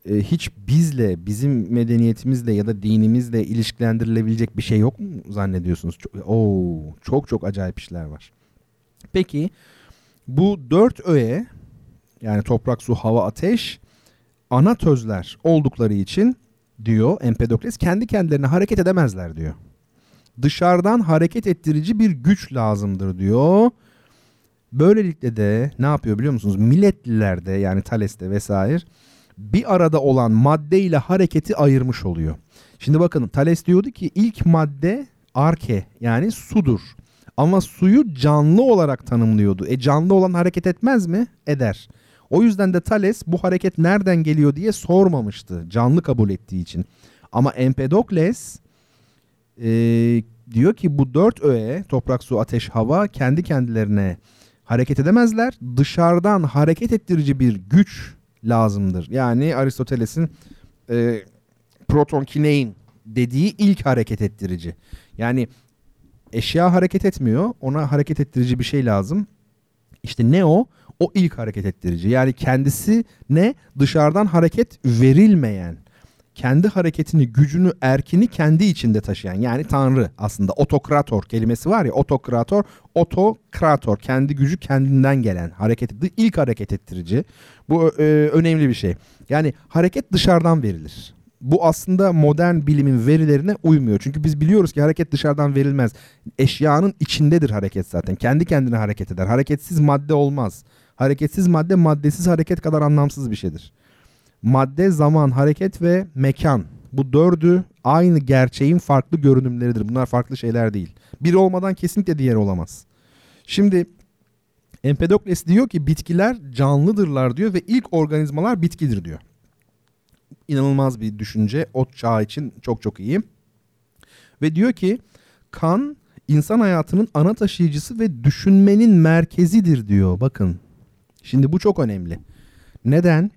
e, hiç bizle, bizim medeniyetimizle ya da dinimizle ilişkilendirilebilecek bir şey yok mu zannediyorsunuz? Çok, oo, çok çok acayip işler var. Peki bu dört öğe yani toprak, su, hava, ateş ana tözler oldukları için diyor Empedokles kendi kendilerine hareket edemezler diyor. Dışarıdan hareket ettirici bir güç lazımdır diyor. Böylelikle de ne yapıyor biliyor musunuz? Milletlilerde yani Thales'te vesaire bir arada olan madde ile hareketi ayırmış oluyor. Şimdi bakın Thales diyordu ki ilk madde arke yani sudur. Ama suyu canlı olarak tanımlıyordu. E canlı olan hareket etmez mi? Eder. O yüzden de Thales bu hareket nereden geliyor diye sormamıştı. Canlı kabul ettiği için. Ama Empedokles e, diyor ki bu dört öğe toprak, su, ateş, hava kendi kendilerine hareket edemezler. Dışarıdan hareket ettirici bir güç lazımdır. Yani Aristoteles'in e, proton kinein dediği ilk hareket ettirici. Yani eşya hareket etmiyor. Ona hareket ettirici bir şey lazım. İşte ne o? O ilk hareket ettirici. Yani kendisi ne? Dışarıdan hareket verilmeyen kendi hareketini, gücünü, erkini kendi içinde taşıyan yani Tanrı aslında otokrator kelimesi var ya otokrator, otokrator kendi gücü kendinden gelen hareket ilk hareket ettirici. Bu e, önemli bir şey. Yani hareket dışarıdan verilir. Bu aslında modern bilimin verilerine uymuyor. Çünkü biz biliyoruz ki hareket dışarıdan verilmez. Eşyanın içindedir hareket zaten. Kendi kendine hareket eder. Hareketsiz madde olmaz. Hareketsiz madde maddesiz hareket kadar anlamsız bir şeydir madde, zaman, hareket ve mekan. Bu dördü aynı gerçeğin farklı görünümleridir. Bunlar farklı şeyler değil. Biri olmadan kesinlikle diğeri olamaz. Şimdi Empedokles diyor ki bitkiler canlıdırlar diyor ve ilk organizmalar bitkidir diyor. İnanılmaz bir düşünce. O çağ için çok çok iyi. Ve diyor ki kan insan hayatının ana taşıyıcısı ve düşünmenin merkezidir diyor. Bakın. Şimdi bu çok önemli. Neden?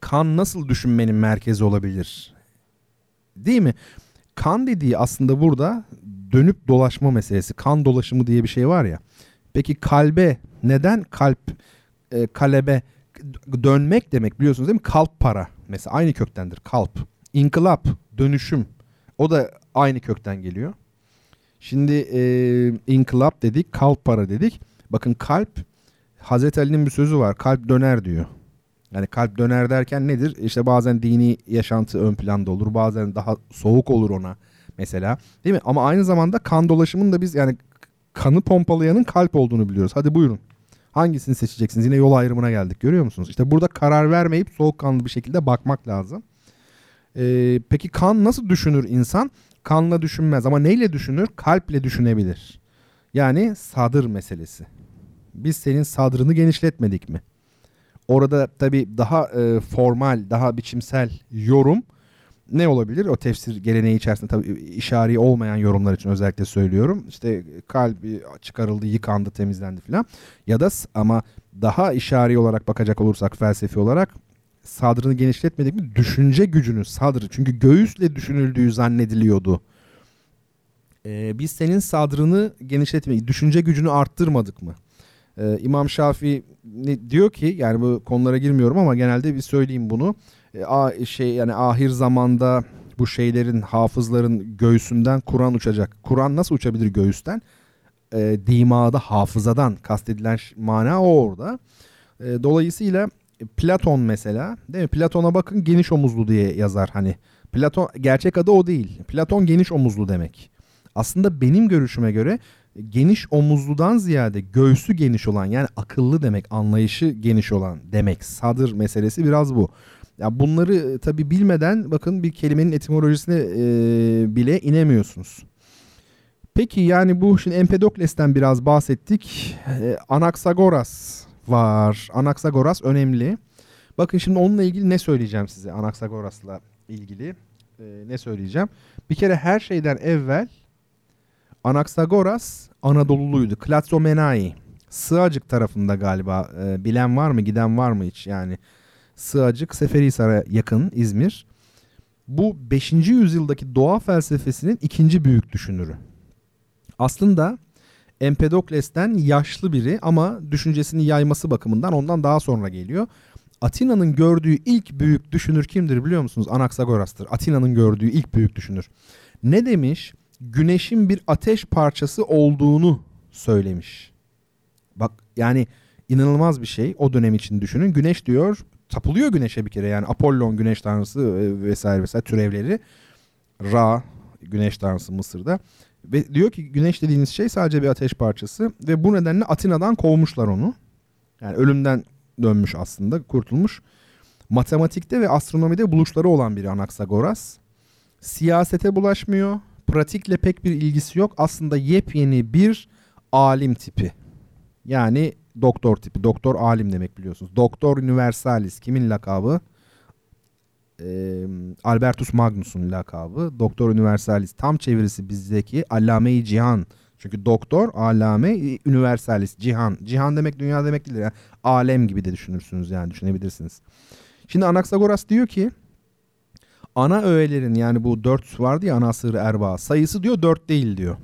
kan nasıl düşünmenin merkezi olabilir? Değil mi? Kan dediği aslında burada dönüp dolaşma meselesi. Kan dolaşımı diye bir şey var ya. Peki kalbe neden kalp e, kalebe dönmek demek biliyorsunuz değil mi? Kalp para. Mesela aynı köktendir kalp. İnkılap, dönüşüm. O da aynı kökten geliyor. Şimdi e, inkılap dedik, kalp para dedik. Bakın kalp Hazreti Ali'nin bir sözü var. Kalp döner diyor. Yani kalp döner derken nedir? İşte bazen dini yaşantı ön planda olur. Bazen daha soğuk olur ona. mesela. Değil mi? Ama aynı zamanda kan dolaşımının da biz yani kanı pompalayanın kalp olduğunu biliyoruz. Hadi buyurun. Hangisini seçeceksiniz? Yine yol ayrımına geldik. Görüyor musunuz? İşte burada karar vermeyip soğukkanlı bir şekilde bakmak lazım. Ee, peki kan nasıl düşünür insan? Kanla düşünmez ama neyle düşünür? Kalple düşünebilir. Yani sadır meselesi. Biz senin sadrını genişletmedik mi? Orada tabii daha e, formal, daha biçimsel yorum ne olabilir? O tefsir geleneği içerisinde tabii işari olmayan yorumlar için özellikle söylüyorum. İşte kalbi çıkarıldı, yıkandı, temizlendi filan. Ya da ama daha işari olarak bakacak olursak felsefi olarak sadrını genişletmedik mi? Düşünce gücünü sadrı. Çünkü göğüsle düşünüldüğü zannediliyordu. Ee, biz senin sadrını genişletmedik, düşünce gücünü arttırmadık mı? Ee, İmam Şafii diyor ki yani bu konulara girmiyorum ama genelde bir söyleyeyim bunu. Ee, a, şey yani ahir zamanda bu şeylerin hafızların göğsünden Kur'an uçacak. Kur'an nasıl uçabilir göğüsten? E, dimada hafızadan kastedilen mana o orada. E, dolayısıyla Platon mesela değil mi? Platon'a bakın geniş omuzlu diye yazar hani. Platon gerçek adı o değil. Platon geniş omuzlu demek. Aslında benim görüşüme göre geniş omuzludan ziyade göğsü geniş olan yani akıllı demek, anlayışı geniş olan demek. Sadır meselesi biraz bu. Ya bunları e, tabi bilmeden bakın bir kelimenin etimolojisine e, bile inemiyorsunuz. Peki yani bu şimdi Empedokles'ten biraz bahsettik. E, Anaksagoras var. Anaksagoras önemli. Bakın şimdi onunla ilgili ne söyleyeceğim size Anaksagoras'la ilgili. E, ne söyleyeceğim? Bir kere her şeyden evvel Anaksagoras Anadoluluydu. Klatsomenai. Sığacık tarafında galiba. E, bilen var mı? Giden var mı hiç? Yani Sığacık Seferihisar'a yakın İzmir. Bu 5. yüzyıldaki doğa felsefesinin ikinci büyük düşünürü. Aslında Empedokles'ten yaşlı biri ama düşüncesini yayması bakımından ondan daha sonra geliyor. Atina'nın gördüğü ilk büyük düşünür kimdir biliyor musunuz? Anaxagoras'tır. Atina'nın gördüğü ilk büyük düşünür. Ne demiş? Güneşin bir ateş parçası olduğunu söylemiş. Bak yani inanılmaz bir şey o dönem için düşünün. Güneş diyor tapılıyor güneşe bir kere yani Apollon güneş tanrısı e, vesaire vesaire türevleri. Ra güneş tanrısı Mısır'da. Ve diyor ki güneş dediğiniz şey sadece bir ateş parçası ve bu nedenle Atina'dan kovmuşlar onu. Yani ölümden dönmüş aslında kurtulmuş. Matematikte ve astronomide buluşları olan biri Anaksagoras. Siyasete bulaşmıyor. Pratikle pek bir ilgisi yok. Aslında yepyeni bir alim tipi. Yani doktor tipi. Doktor alim demek biliyorsunuz. Doktor Universalis kimin lakabı? Ee, Albertus Magnus'un lakabı. Doktor Universalis tam çevirisi bizdeki Allame-i Cihan. Çünkü doktor, alame, universalis, cihan. Cihan demek dünya demek değil. Yani alem gibi de düşünürsünüz yani düşünebilirsiniz. Şimdi Anaksagoras diyor ki ana öğelerin yani bu dört vardı ya ana sığır erbaa sayısı diyor dört değil diyor.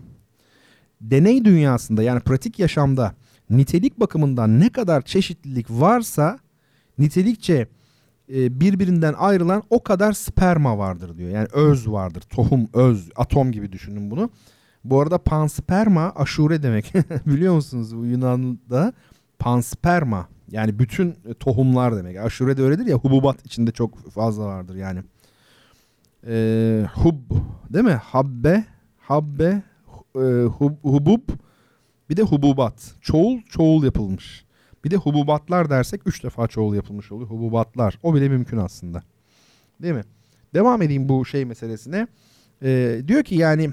Deney dünyasında yani pratik yaşamda nitelik bakımından ne kadar çeşitlilik varsa nitelikçe e, birbirinden ayrılan o kadar sperma vardır diyor. Yani öz vardır. Tohum, öz, atom gibi düşünün bunu. Bu arada pansperma aşure demek. Biliyor musunuz bu Yunan'da pansperma yani bütün tohumlar demek. Aşure de öyledir ya hububat içinde çok fazla vardır yani. Ee, hub değil mi? Habbe, habbe, e, hub, hubub bir de hububat. Çoğul çoğul yapılmış. Bir de hububatlar dersek üç defa çoğul yapılmış oluyor. Hububatlar. O bile mümkün aslında. Değil mi? Devam edeyim bu şey meselesine. Ee, diyor ki yani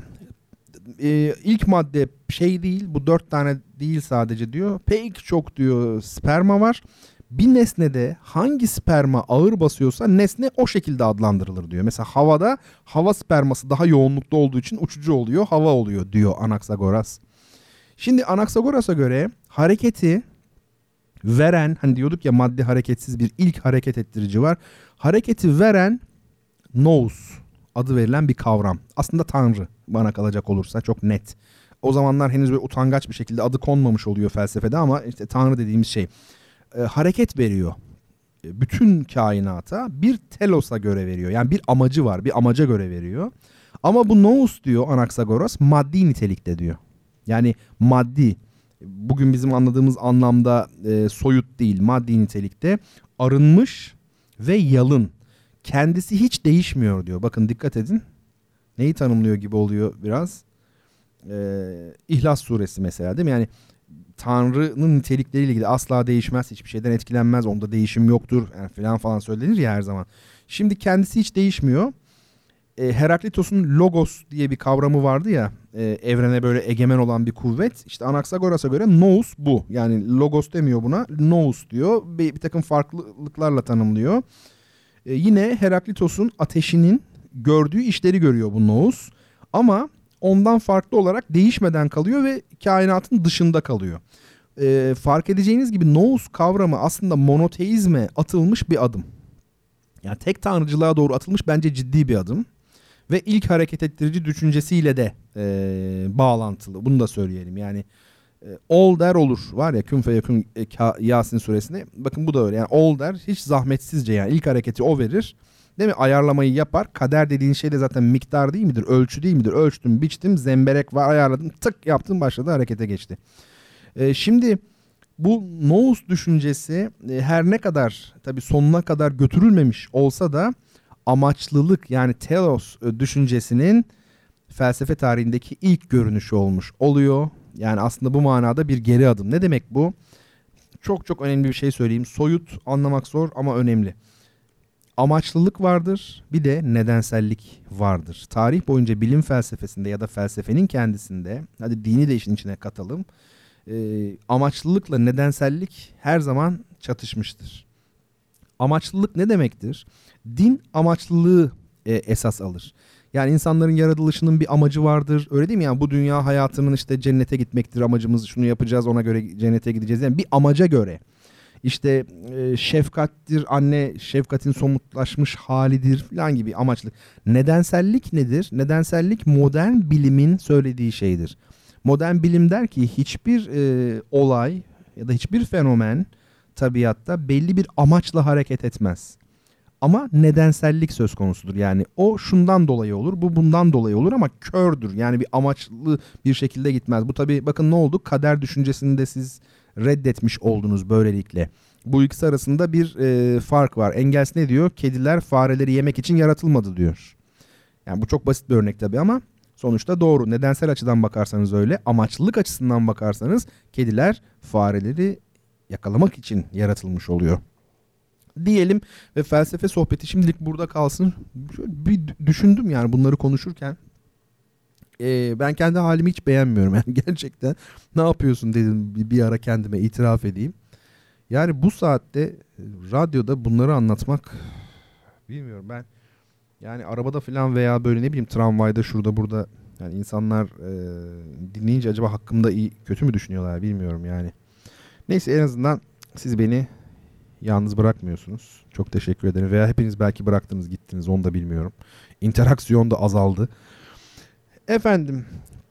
e, ilk madde şey değil bu dört tane değil sadece diyor. Pek çok diyor sperma var. Bir nesnede hangi sperma ağır basıyorsa nesne o şekilde adlandırılır diyor. Mesela havada hava sperması daha yoğunlukta olduğu için uçucu oluyor, hava oluyor diyor Anaksagoras. Şimdi Anaksagoras'a göre hareketi veren hani diyorduk ya madde hareketsiz bir ilk hareket ettirici var. Hareketi veren nous adı verilen bir kavram. Aslında tanrı bana kalacak olursa çok net. O zamanlar henüz böyle utangaç bir şekilde adı konmamış oluyor felsefede ama işte tanrı dediğimiz şey e, hareket veriyor. E, bütün kainata bir telosa göre veriyor. Yani bir amacı var, bir amaca göre veriyor. Ama bu nous diyor Anaksagoras maddi nitelikte diyor. Yani maddi bugün bizim anladığımız anlamda e, soyut değil maddi nitelikte arınmış ve yalın. Kendisi hiç değişmiyor diyor. Bakın dikkat edin. neyi tanımlıyor gibi oluyor biraz? Ee, İhlas suresi mesela değil mi? Yani Tanrı'nın nitelikleriyle ilgili asla değişmez, hiçbir şeyden etkilenmez, onda değişim yoktur yani falan falan söylenir ya her zaman. Şimdi kendisi hiç değişmiyor. E, Heraklitos'un logos diye bir kavramı vardı ya, e, evrene böyle egemen olan bir kuvvet. İşte Anaxagoras'a göre nous bu. Yani logos demiyor buna, nous diyor. Bir, bir takım farklılıklarla tanımlıyor. E, yine Heraklitos'un ateşinin gördüğü işleri görüyor bu nous. Ama ondan farklı olarak değişmeden kalıyor ve kainatın dışında kalıyor. E, fark edeceğiniz gibi nous kavramı aslında monoteizme atılmış bir adım. Yani tek tanrıcılığa doğru atılmış bence ciddi bir adım. Ve ilk hareket ettirici düşüncesiyle de e, bağlantılı. Bunu da söyleyelim. Yani e, ol der olur. Var ya kün fe yakın e, Yasin suresinde. Bakın bu da öyle. Yani ol der hiç zahmetsizce yani ilk hareketi o verir. Değil mi? Ayarlamayı yapar. Kader dediğin şey de zaten miktar değil midir? Ölçü değil midir? Ölçtüm, biçtim, zemberek var ayarladım. Tık yaptım başladı harekete geçti. E, şimdi bu nous düşüncesi e, her ne kadar tabii sonuna kadar götürülmemiş olsa da amaçlılık yani telos e, düşüncesinin felsefe tarihindeki ilk görünüşü olmuş oluyor. Yani aslında bu manada bir geri adım. Ne demek bu? Çok çok önemli bir şey söyleyeyim. Soyut anlamak zor ama önemli. Amaçlılık vardır, bir de nedensellik vardır. Tarih boyunca bilim felsefesinde ya da felsefenin kendisinde, hadi dini de işin içine katalım. E, amaçlılıkla nedensellik her zaman çatışmıştır. Amaçlılık ne demektir? Din amaçlılığı e, esas alır. Yani insanların yaratılışının bir amacı vardır. Öyle değil mi? Yani bu dünya hayatının işte cennete gitmektir amacımız. Şunu yapacağız ona göre cennete gideceğiz. Yani bir amaca göre. İşte e, şefkattir anne şefkatin somutlaşmış halidir falan gibi amaçlı. Nedensellik nedir? Nedensellik modern bilimin söylediği şeydir. Modern bilim der ki hiçbir e, olay ya da hiçbir fenomen tabiatta belli bir amaçla hareket etmez. Ama nedensellik söz konusudur. Yani o şundan dolayı olur, bu bundan dolayı olur ama kördür. Yani bir amaçlı bir şekilde gitmez. Bu tabii bakın ne oldu? Kader düşüncesini de siz reddetmiş oldunuz böylelikle. Bu ikisi arasında bir e, fark var. Engels ne diyor? Kediler fareleri yemek için yaratılmadı diyor. Yani bu çok basit bir örnek tabii ama sonuçta doğru. Nedensel açıdan bakarsanız öyle. Amaçlılık açısından bakarsanız kediler fareleri yakalamak için yaratılmış oluyor. Diyelim ve felsefe sohbeti şimdilik burada kalsın. Şöyle bir düşündüm yani bunları konuşurken. Ee, ben kendi halimi hiç beğenmiyorum yani gerçekten. Ne yapıyorsun dedim bir, ara kendime itiraf edeyim. Yani bu saatte radyoda bunları anlatmak bilmiyorum ben. Yani arabada falan veya böyle ne bileyim tramvayda şurada burada yani insanlar e, dinleyince acaba hakkımda iyi kötü mü düşünüyorlar bilmiyorum yani. Neyse en azından siz beni yalnız bırakmıyorsunuz. Çok teşekkür ederim. Veya hepiniz belki bıraktınız gittiniz onu da bilmiyorum. İnteraksiyon da azaldı. Efendim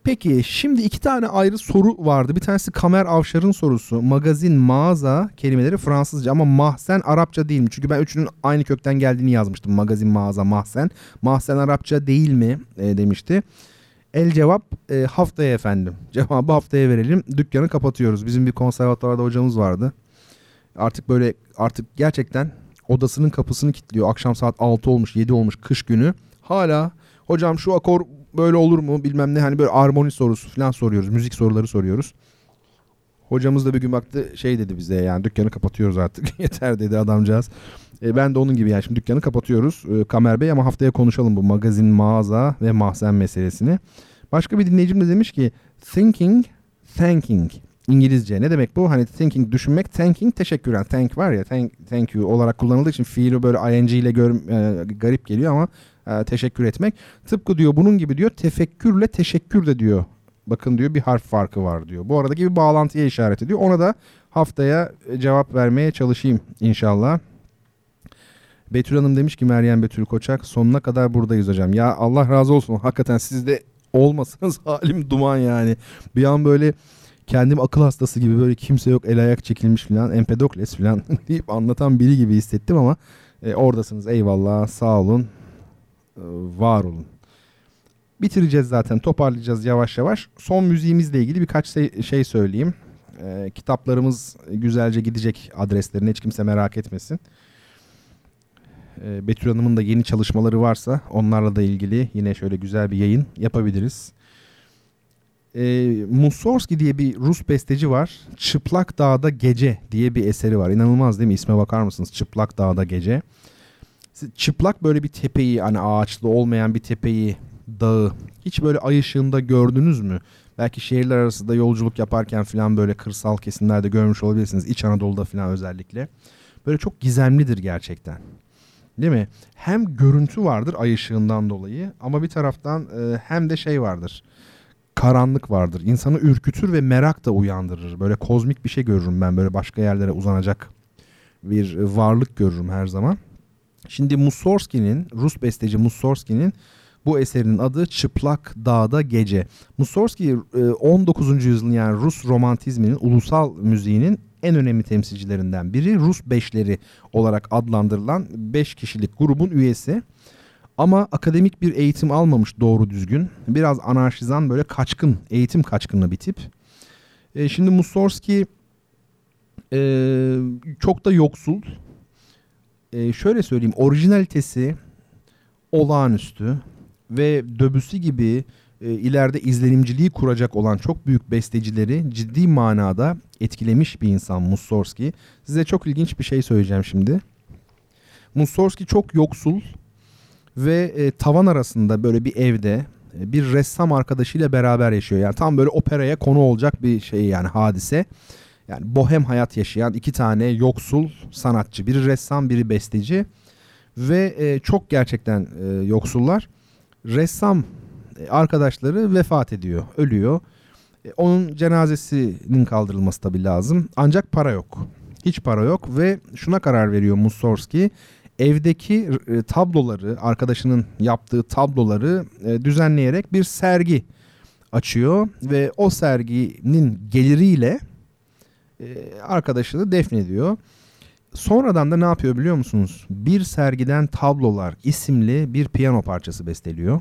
peki şimdi iki tane ayrı soru vardı. Bir tanesi Kamer Avşar'ın sorusu. Magazin, mağaza kelimeleri Fransızca ama mahzen Arapça değil mi? Çünkü ben üçünün aynı kökten geldiğini yazmıştım. Magazin, mağaza, mahzen. Mahzen Arapça değil mi e, demişti. El cevap e, haftaya efendim. Cevabı haftaya verelim. Dükkanı kapatıyoruz. Bizim bir konservatuvarda hocamız vardı. Artık böyle artık gerçekten odasının kapısını kilitliyor. Akşam saat 6 olmuş 7 olmuş kış günü. Hala hocam şu akor böyle olur mu bilmem ne hani böyle armoni sorusu falan soruyoruz. Müzik soruları soruyoruz. Hocamız da bir gün baktı şey dedi bize yani dükkanı kapatıyoruz artık yeter dedi adamcağız. E, ben de onun gibi yani şimdi dükkanı kapatıyoruz e, Kamer Bey ama haftaya konuşalım bu magazin, mağaza ve mahzen meselesini. Başka bir dinleyicim de demiş ki thinking, thanking. İngilizce. Ne demek bu? Hani thinking düşünmek, thanking teşekküren. Thank var ya thank, thank you olarak kullanıldığı için fiili böyle ing ile gör, e, garip geliyor ama e, teşekkür etmek. Tıpkı diyor bunun gibi diyor tefekkürle teşekkür de diyor. Bakın diyor bir harf farkı var diyor. Bu aradaki bir bağlantıya işaret ediyor. Ona da haftaya cevap vermeye çalışayım inşallah. Betül Hanım demiş ki Meryem Betül Koçak sonuna kadar buradayız hocam. Ya Allah razı olsun hakikaten siz de olmasanız halim duman yani. Bir an böyle kendim akıl hastası gibi böyle kimse yok el ayak çekilmiş falan Empedokles falan deyip anlatan biri gibi hissettim ama e, oradasınız eyvallah sağ olun e, var olun. Bitireceğiz zaten toparlayacağız yavaş yavaş. Son müziğimizle ilgili birkaç şey, söyleyeyim. E, kitaplarımız güzelce gidecek adreslerine hiç kimse merak etmesin. e, Betül Hanım'ın da yeni çalışmaları varsa onlarla da ilgili yine şöyle güzel bir yayın yapabiliriz. E, Mussorgsky diye bir Rus besteci var. Çıplak Dağda Gece diye bir eseri var. İnanılmaz değil mi? İsme bakar mısınız? Çıplak Dağda Gece. Çıplak böyle bir tepeyi hani ağaçlı olmayan bir tepeyi, dağı hiç böyle ay ışığında gördünüz mü? Belki şehirler arasında yolculuk yaparken falan böyle kırsal kesimlerde görmüş olabilirsiniz. İç Anadolu'da falan özellikle. Böyle çok gizemlidir gerçekten. Değil mi? Hem görüntü vardır ay ışığından dolayı ama bir taraftan e, hem de şey vardır. Karanlık vardır. İnsanı ürkütür ve merak da uyandırır. Böyle kozmik bir şey görürüm ben. Böyle başka yerlere uzanacak bir varlık görürüm her zaman. Şimdi Mussorgsky'nin, Rus besteci Mussorgsky'nin bu eserinin adı Çıplak Dağda Gece. Mussorgsky 19. E, yüzyılın yani Rus romantizminin ulusal müziğinin en önemli temsilcilerinden biri. Rus Beşleri olarak adlandırılan 5 kişilik grubun üyesi. Ama akademik bir eğitim almamış doğru düzgün. Biraz anarşizan böyle kaçkın, eğitim kaçkını bir tip. E, şimdi Mussorgsky e, çok da yoksul. E, şöyle söyleyeyim orijinalitesi olağanüstü ve Debussy gibi e, ileride izlenimciliği kuracak olan çok büyük bestecileri ciddi manada etkilemiş bir insan Mussorgsky. Size çok ilginç bir şey söyleyeceğim şimdi. Mussorgsky çok yoksul ve e, tavan arasında böyle bir evde e, bir ressam arkadaşıyla beraber yaşıyor. Yani tam böyle operaya konu olacak bir şey yani hadise. Yani bohem hayat yaşayan iki tane yoksul sanatçı. Biri ressam, biri besteci ve e, çok gerçekten e, yoksullar. Ressam e, arkadaşları vefat ediyor, ölüyor. E, onun cenazesinin kaldırılması tabii lazım. Ancak para yok. Hiç para yok ve şuna karar veriyor Mussorgsky. Evdeki e, tabloları, arkadaşının yaptığı tabloları düzenleyerek bir sergi açıyor ve o serginin geliriyle arkadaşını defnediyor. Sonradan da ne yapıyor biliyor musunuz? Bir sergiden tablolar isimli bir piyano parçası besteliyor.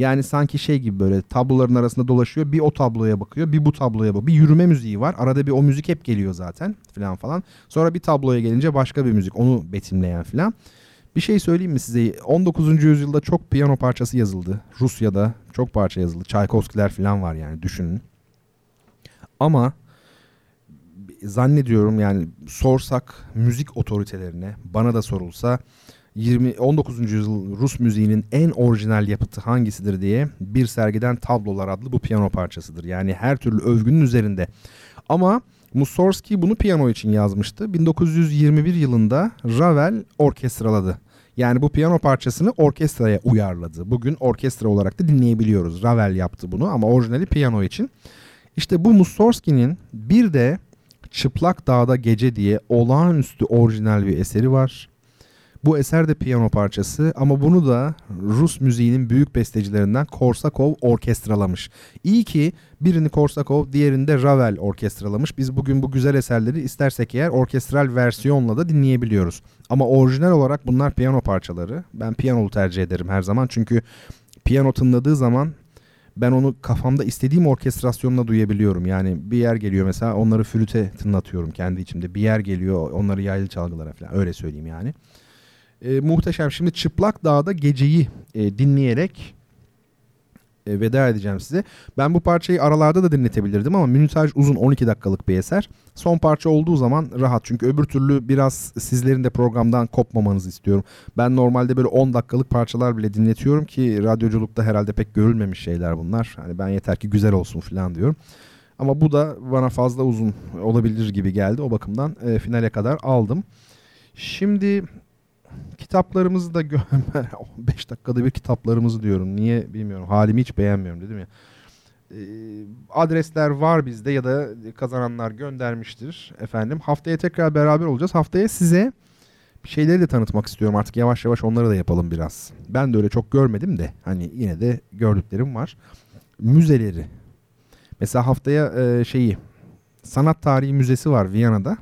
Yani sanki şey gibi böyle tabloların arasında dolaşıyor. Bir o tabloya bakıyor, bir bu tabloya bakıyor. Bir yürüme müziği var. Arada bir o müzik hep geliyor zaten falan falan. Sonra bir tabloya gelince başka bir müzik onu betimleyen falan. Bir şey söyleyeyim mi size? 19. yüzyılda çok piyano parçası yazıldı. Rusya'da çok parça yazıldı. Çaykovskiler falan var yani düşünün. Ama zannediyorum yani sorsak müzik otoritelerine bana da sorulsa 20 19. yüzyıl Rus müziğinin en orijinal yapıtı hangisidir diye bir sergiden Tablolar adlı bu piyano parçasıdır. Yani her türlü övgünün üzerinde. Ama Mussorgsky bunu piyano için yazmıştı. 1921 yılında Ravel orkestraladı. Yani bu piyano parçasını orkestraya uyarladı. Bugün orkestra olarak da dinleyebiliyoruz. Ravel yaptı bunu ama orijinali piyano için. İşte bu Mussorgsky'nin bir de Çıplak Dağda Gece diye olağanüstü orijinal bir eseri var. Bu eser de piyano parçası ama bunu da Rus müziğinin büyük bestecilerinden Korsakov orkestralamış. İyi ki birini Korsakov, diğerini de Ravel orkestralamış. Biz bugün bu güzel eserleri istersek eğer orkestral versiyonla da dinleyebiliyoruz. Ama orijinal olarak bunlar piyano parçaları. Ben piyanolu tercih ederim her zaman çünkü piyano tınladığı zaman ben onu kafamda istediğim orkestrasyonla duyabiliyorum. Yani bir yer geliyor mesela onları flüte tınlatıyorum kendi içimde. Bir yer geliyor onları yaylı çalgılara falan öyle söyleyeyim yani. E, muhteşem. Şimdi Çıplak Dağ'da geceyi e, dinleyerek e, veda edeceğim size. Ben bu parçayı aralarda da dinletebilirdim ama minütaj uzun 12 dakikalık bir eser. Son parça olduğu zaman rahat çünkü öbür türlü biraz sizlerin de programdan kopmamanızı istiyorum. Ben normalde böyle 10 dakikalık parçalar bile dinletiyorum ki radyoculukta herhalde pek görülmemiş şeyler bunlar. Hani ben yeter ki güzel olsun falan diyorum. Ama bu da bana fazla uzun olabilir gibi geldi. O bakımdan e, finale kadar aldım. Şimdi kitaplarımızı da 5 dakikada bir kitaplarımızı diyorum. Niye bilmiyorum. Halimi hiç beğenmiyorum dedim ya. Ee, adresler var bizde ya da kazananlar göndermiştir efendim. Haftaya tekrar beraber olacağız. Haftaya size bir şeyleri de tanıtmak istiyorum artık yavaş yavaş onları da yapalım biraz. Ben de öyle çok görmedim de hani yine de gördüklerim var. Müzeleri. Mesela haftaya e, şeyi sanat tarihi müzesi var Viyana'da.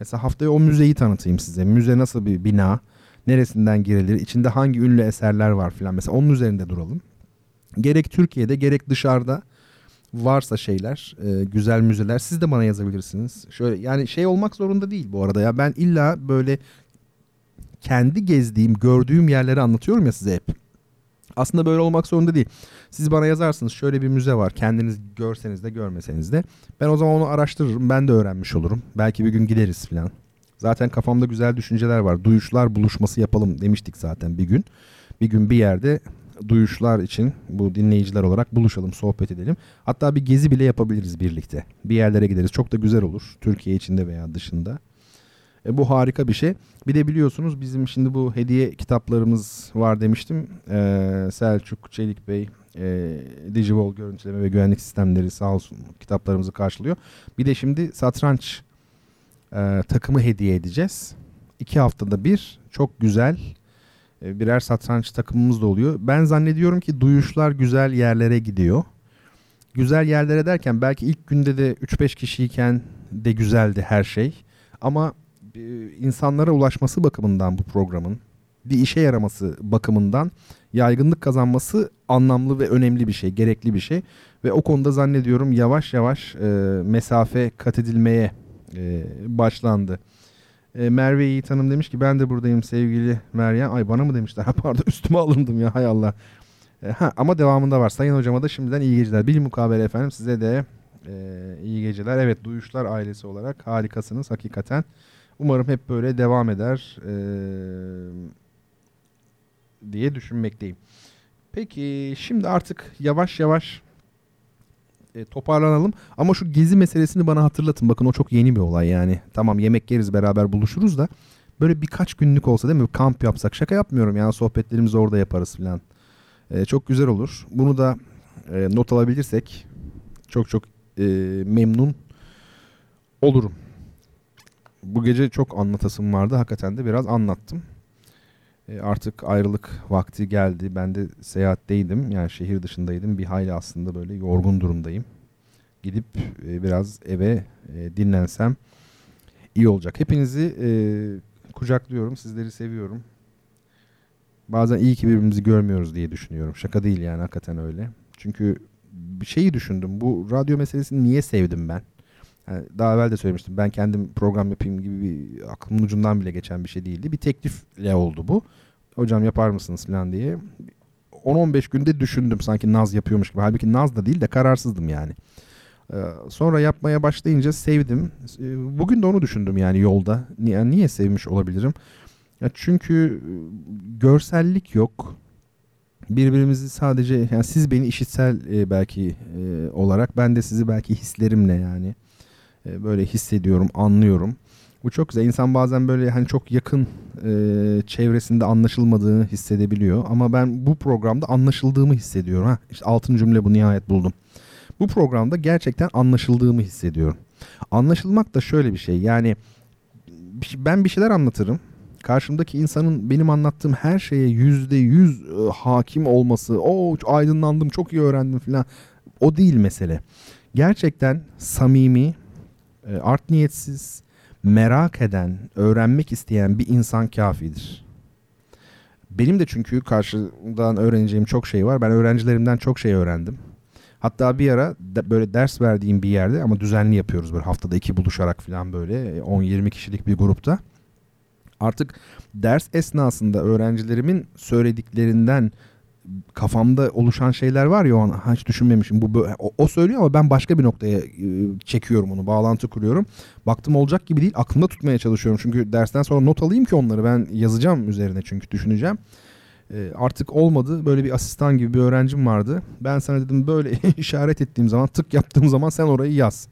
Mesela haftaya o müzeyi tanıtayım size. Müze nasıl bir bina? Neresinden girilir? İçinde hangi ünlü eserler var filan. Mesela onun üzerinde duralım. Gerek Türkiye'de gerek dışarıda varsa şeyler, e, güzel müzeler siz de bana yazabilirsiniz. Şöyle yani şey olmak zorunda değil bu arada ya. Ben illa böyle kendi gezdiğim, gördüğüm yerleri anlatıyorum ya size hep. Aslında böyle olmak zorunda değil. Siz bana yazarsınız şöyle bir müze var. Kendiniz görseniz de görmeseniz de. Ben o zaman onu araştırırım. Ben de öğrenmiş olurum. Belki bir gün gideriz falan. Zaten kafamda güzel düşünceler var. Duyuşlar buluşması yapalım demiştik zaten bir gün. Bir gün bir yerde duyuşlar için bu dinleyiciler olarak buluşalım, sohbet edelim. Hatta bir gezi bile yapabiliriz birlikte. Bir yerlere gideriz. Çok da güzel olur. Türkiye içinde veya dışında. E, bu harika bir şey. Bir de biliyorsunuz bizim şimdi bu hediye kitaplarımız var demiştim. E, Selçuk Çelik Bey e, Digivol görüntüleme ve güvenlik sistemleri sağ olsun kitaplarımızı karşılıyor. Bir de şimdi satranç e, takımı hediye edeceğiz. İki haftada bir çok güzel e, birer satranç takımımız da oluyor. Ben zannediyorum ki duyuşlar güzel yerlere gidiyor. Güzel yerlere derken belki ilk günde de 3-5 kişiyken de güzeldi her şey. Ama e, insanlara ulaşması bakımından bu programın bir işe yaraması bakımından yaygınlık kazanması anlamlı ve önemli bir şey, gerekli bir şey. Ve o konuda zannediyorum yavaş yavaş e, mesafe kat edilmeye e, başlandı. E, Merve Yiğit Hanım demiş ki ben de buradayım sevgili Meryem. Ay bana mı demişler? Pardon üstüme alındım ya hay Allah. E, ha, ama devamında var. Sayın hocama da şimdiden iyi geceler. Bilim mukabele efendim size de e, iyi geceler. Evet Duyuşlar ailesi olarak harikasınız hakikaten. Umarım hep böyle devam eder e, diye düşünmekteyim. Peki şimdi artık yavaş yavaş e, toparlanalım. Ama şu gezi meselesini bana hatırlatın. Bakın o çok yeni bir olay yani. Tamam yemek yeriz beraber buluşuruz da. Böyle birkaç günlük olsa değil mi? Kamp yapsak. Şaka yapmıyorum yani sohbetlerimizi orada yaparız falan. E, çok güzel olur. Bunu da e, not alabilirsek çok çok e, memnun olurum. Bu gece çok anlatasım vardı. Hakikaten de biraz anlattım. E, artık ayrılık vakti geldi. Ben de seyahatteydim. Yani şehir dışındaydım. Bir hayli aslında böyle yorgun durumdayım. Gidip e, biraz eve e, dinlensem iyi olacak. Hepinizi kucaklıyorum. Sizleri seviyorum. Bazen iyi ki birbirimizi görmüyoruz diye düşünüyorum. Şaka değil yani hakikaten öyle. Çünkü bir şeyi düşündüm. Bu radyo meselesini niye sevdim ben? Yani daha evvel de söylemiştim. Ben kendim program yapayım gibi bir aklımın ucundan bile geçen bir şey değildi. Bir teklifle oldu bu. Hocam yapar mısınız falan diye. 10-15 günde düşündüm sanki naz yapıyormuş gibi. Halbuki naz da değil de kararsızdım yani. Ee, sonra yapmaya başlayınca sevdim. Ee, bugün de onu düşündüm yani yolda. Niye, niye sevmiş olabilirim? Ya çünkü e, görsellik yok. Birbirimizi sadece yani siz beni işitsel e, belki e, olarak ben de sizi belki hislerimle yani e, böyle hissediyorum, anlıyorum. Bu çok güzel. İnsan bazen böyle hani çok yakın e, çevresinde anlaşılmadığını hissedebiliyor. Ama ben bu programda anlaşıldığımı hissediyorum. Ha, işte altın cümle bu nihayet buldum. Bu programda gerçekten anlaşıldığımı hissediyorum. Anlaşılmak da şöyle bir şey. Yani ben bir şeyler anlatırım. Karşımdaki insanın benim anlattığım her şeye yüzde yüz e, hakim olması. O aydınlandım, çok iyi öğrendim falan. O değil mesele. Gerçekten samimi, art niyetsiz, merak eden, öğrenmek isteyen bir insan kafidir. Benim de çünkü karşıdan öğreneceğim çok şey var. Ben öğrencilerimden çok şey öğrendim. Hatta bir ara de böyle ders verdiğim bir yerde ama düzenli yapıyoruz böyle haftada iki buluşarak falan böyle 10-20 e, kişilik bir grupta. Artık ders esnasında öğrencilerimin söylediklerinden kafamda oluşan şeyler var ya o hiç düşünmemişim. Bu o, o söylüyor ama ben başka bir noktaya e, çekiyorum onu, bağlantı kuruyorum. Baktım olacak gibi değil. Aklımda tutmaya çalışıyorum. Çünkü dersten sonra not alayım ki onları ben yazacağım üzerine çünkü düşüneceğim. E, artık olmadı. Böyle bir asistan gibi bir öğrencim vardı. Ben sana dedim böyle işaret ettiğim zaman, tık yaptığım zaman sen orayı yaz.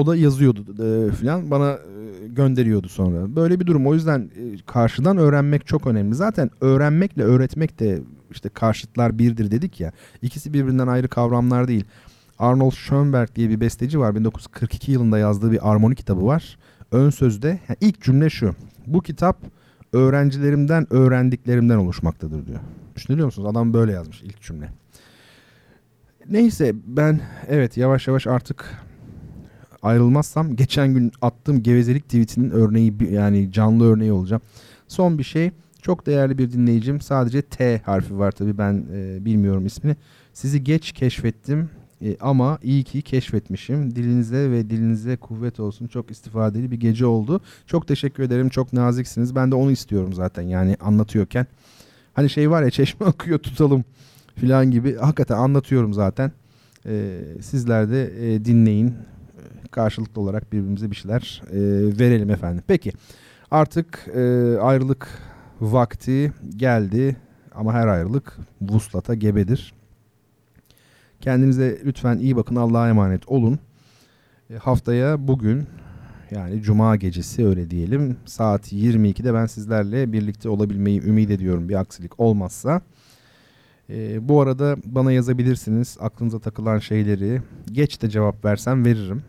O da yazıyordu e, falan bana e, gönderiyordu sonra. Böyle bir durum. O yüzden e, karşıdan öğrenmek çok önemli. Zaten öğrenmekle öğretmek de işte karşıtlar birdir dedik ya. İkisi birbirinden ayrı kavramlar değil. Arnold Schoenberg diye bir besteci var. 1942 yılında yazdığı bir armoni kitabı var. Ön sözde yani ilk cümle şu. Bu kitap öğrencilerimden öğrendiklerimden oluşmaktadır diyor. Düşünüyor musunuz? Adam böyle yazmış ilk cümle. Neyse ben evet yavaş yavaş artık ayrılmazsam geçen gün attığım gevezelik tweetinin örneği yani canlı örneği olacağım. Son bir şey çok değerli bir dinleyicim sadece T harfi var tabii ben e, bilmiyorum ismini. Sizi geç keşfettim E, ama iyi ki keşfetmişim. Dilinize ve dilinize kuvvet olsun. Çok istifadeli bir gece oldu. Çok teşekkür ederim. Çok naziksiniz. Ben de onu istiyorum zaten. Yani anlatıyorken. Hani şey var ya çeşme akıyor tutalım filan gibi. Hakikaten anlatıyorum zaten. E, sizler de e, dinleyin. Karşılıklı olarak birbirimize bir şeyler e, verelim efendim. Peki artık e, ayrılık vakti geldi. Ama her ayrılık vuslata gebedir. Kendinize lütfen iyi bakın. Allah'a emanet olun. E, haftaya bugün yani cuma gecesi öyle diyelim. Saat 22'de ben sizlerle birlikte olabilmeyi ümit ediyorum bir aksilik olmazsa. E, bu arada bana yazabilirsiniz aklınıza takılan şeyleri. Geç de cevap versem veririm.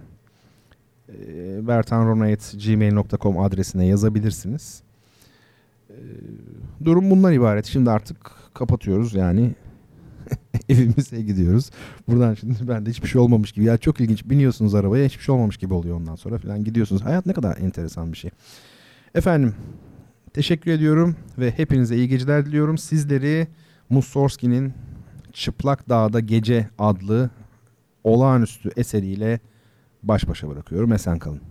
E, bertanrona.gmail.com adresine yazabilirsiniz. E, durum bundan ibaret. Şimdi artık kapatıyoruz yani evimize gidiyoruz. Buradan şimdi ben de hiçbir şey olmamış gibi. Ya çok ilginç biniyorsunuz arabaya hiçbir şey olmamış gibi oluyor ondan sonra falan gidiyorsunuz. Hayat ne kadar enteresan bir şey. Efendim teşekkür ediyorum ve hepinize iyi geceler diliyorum. Sizleri Mussorgsky'nin Çıplak Dağda Gece adlı olağanüstü eseriyle baş başa bırakıyorum. Esen kalın.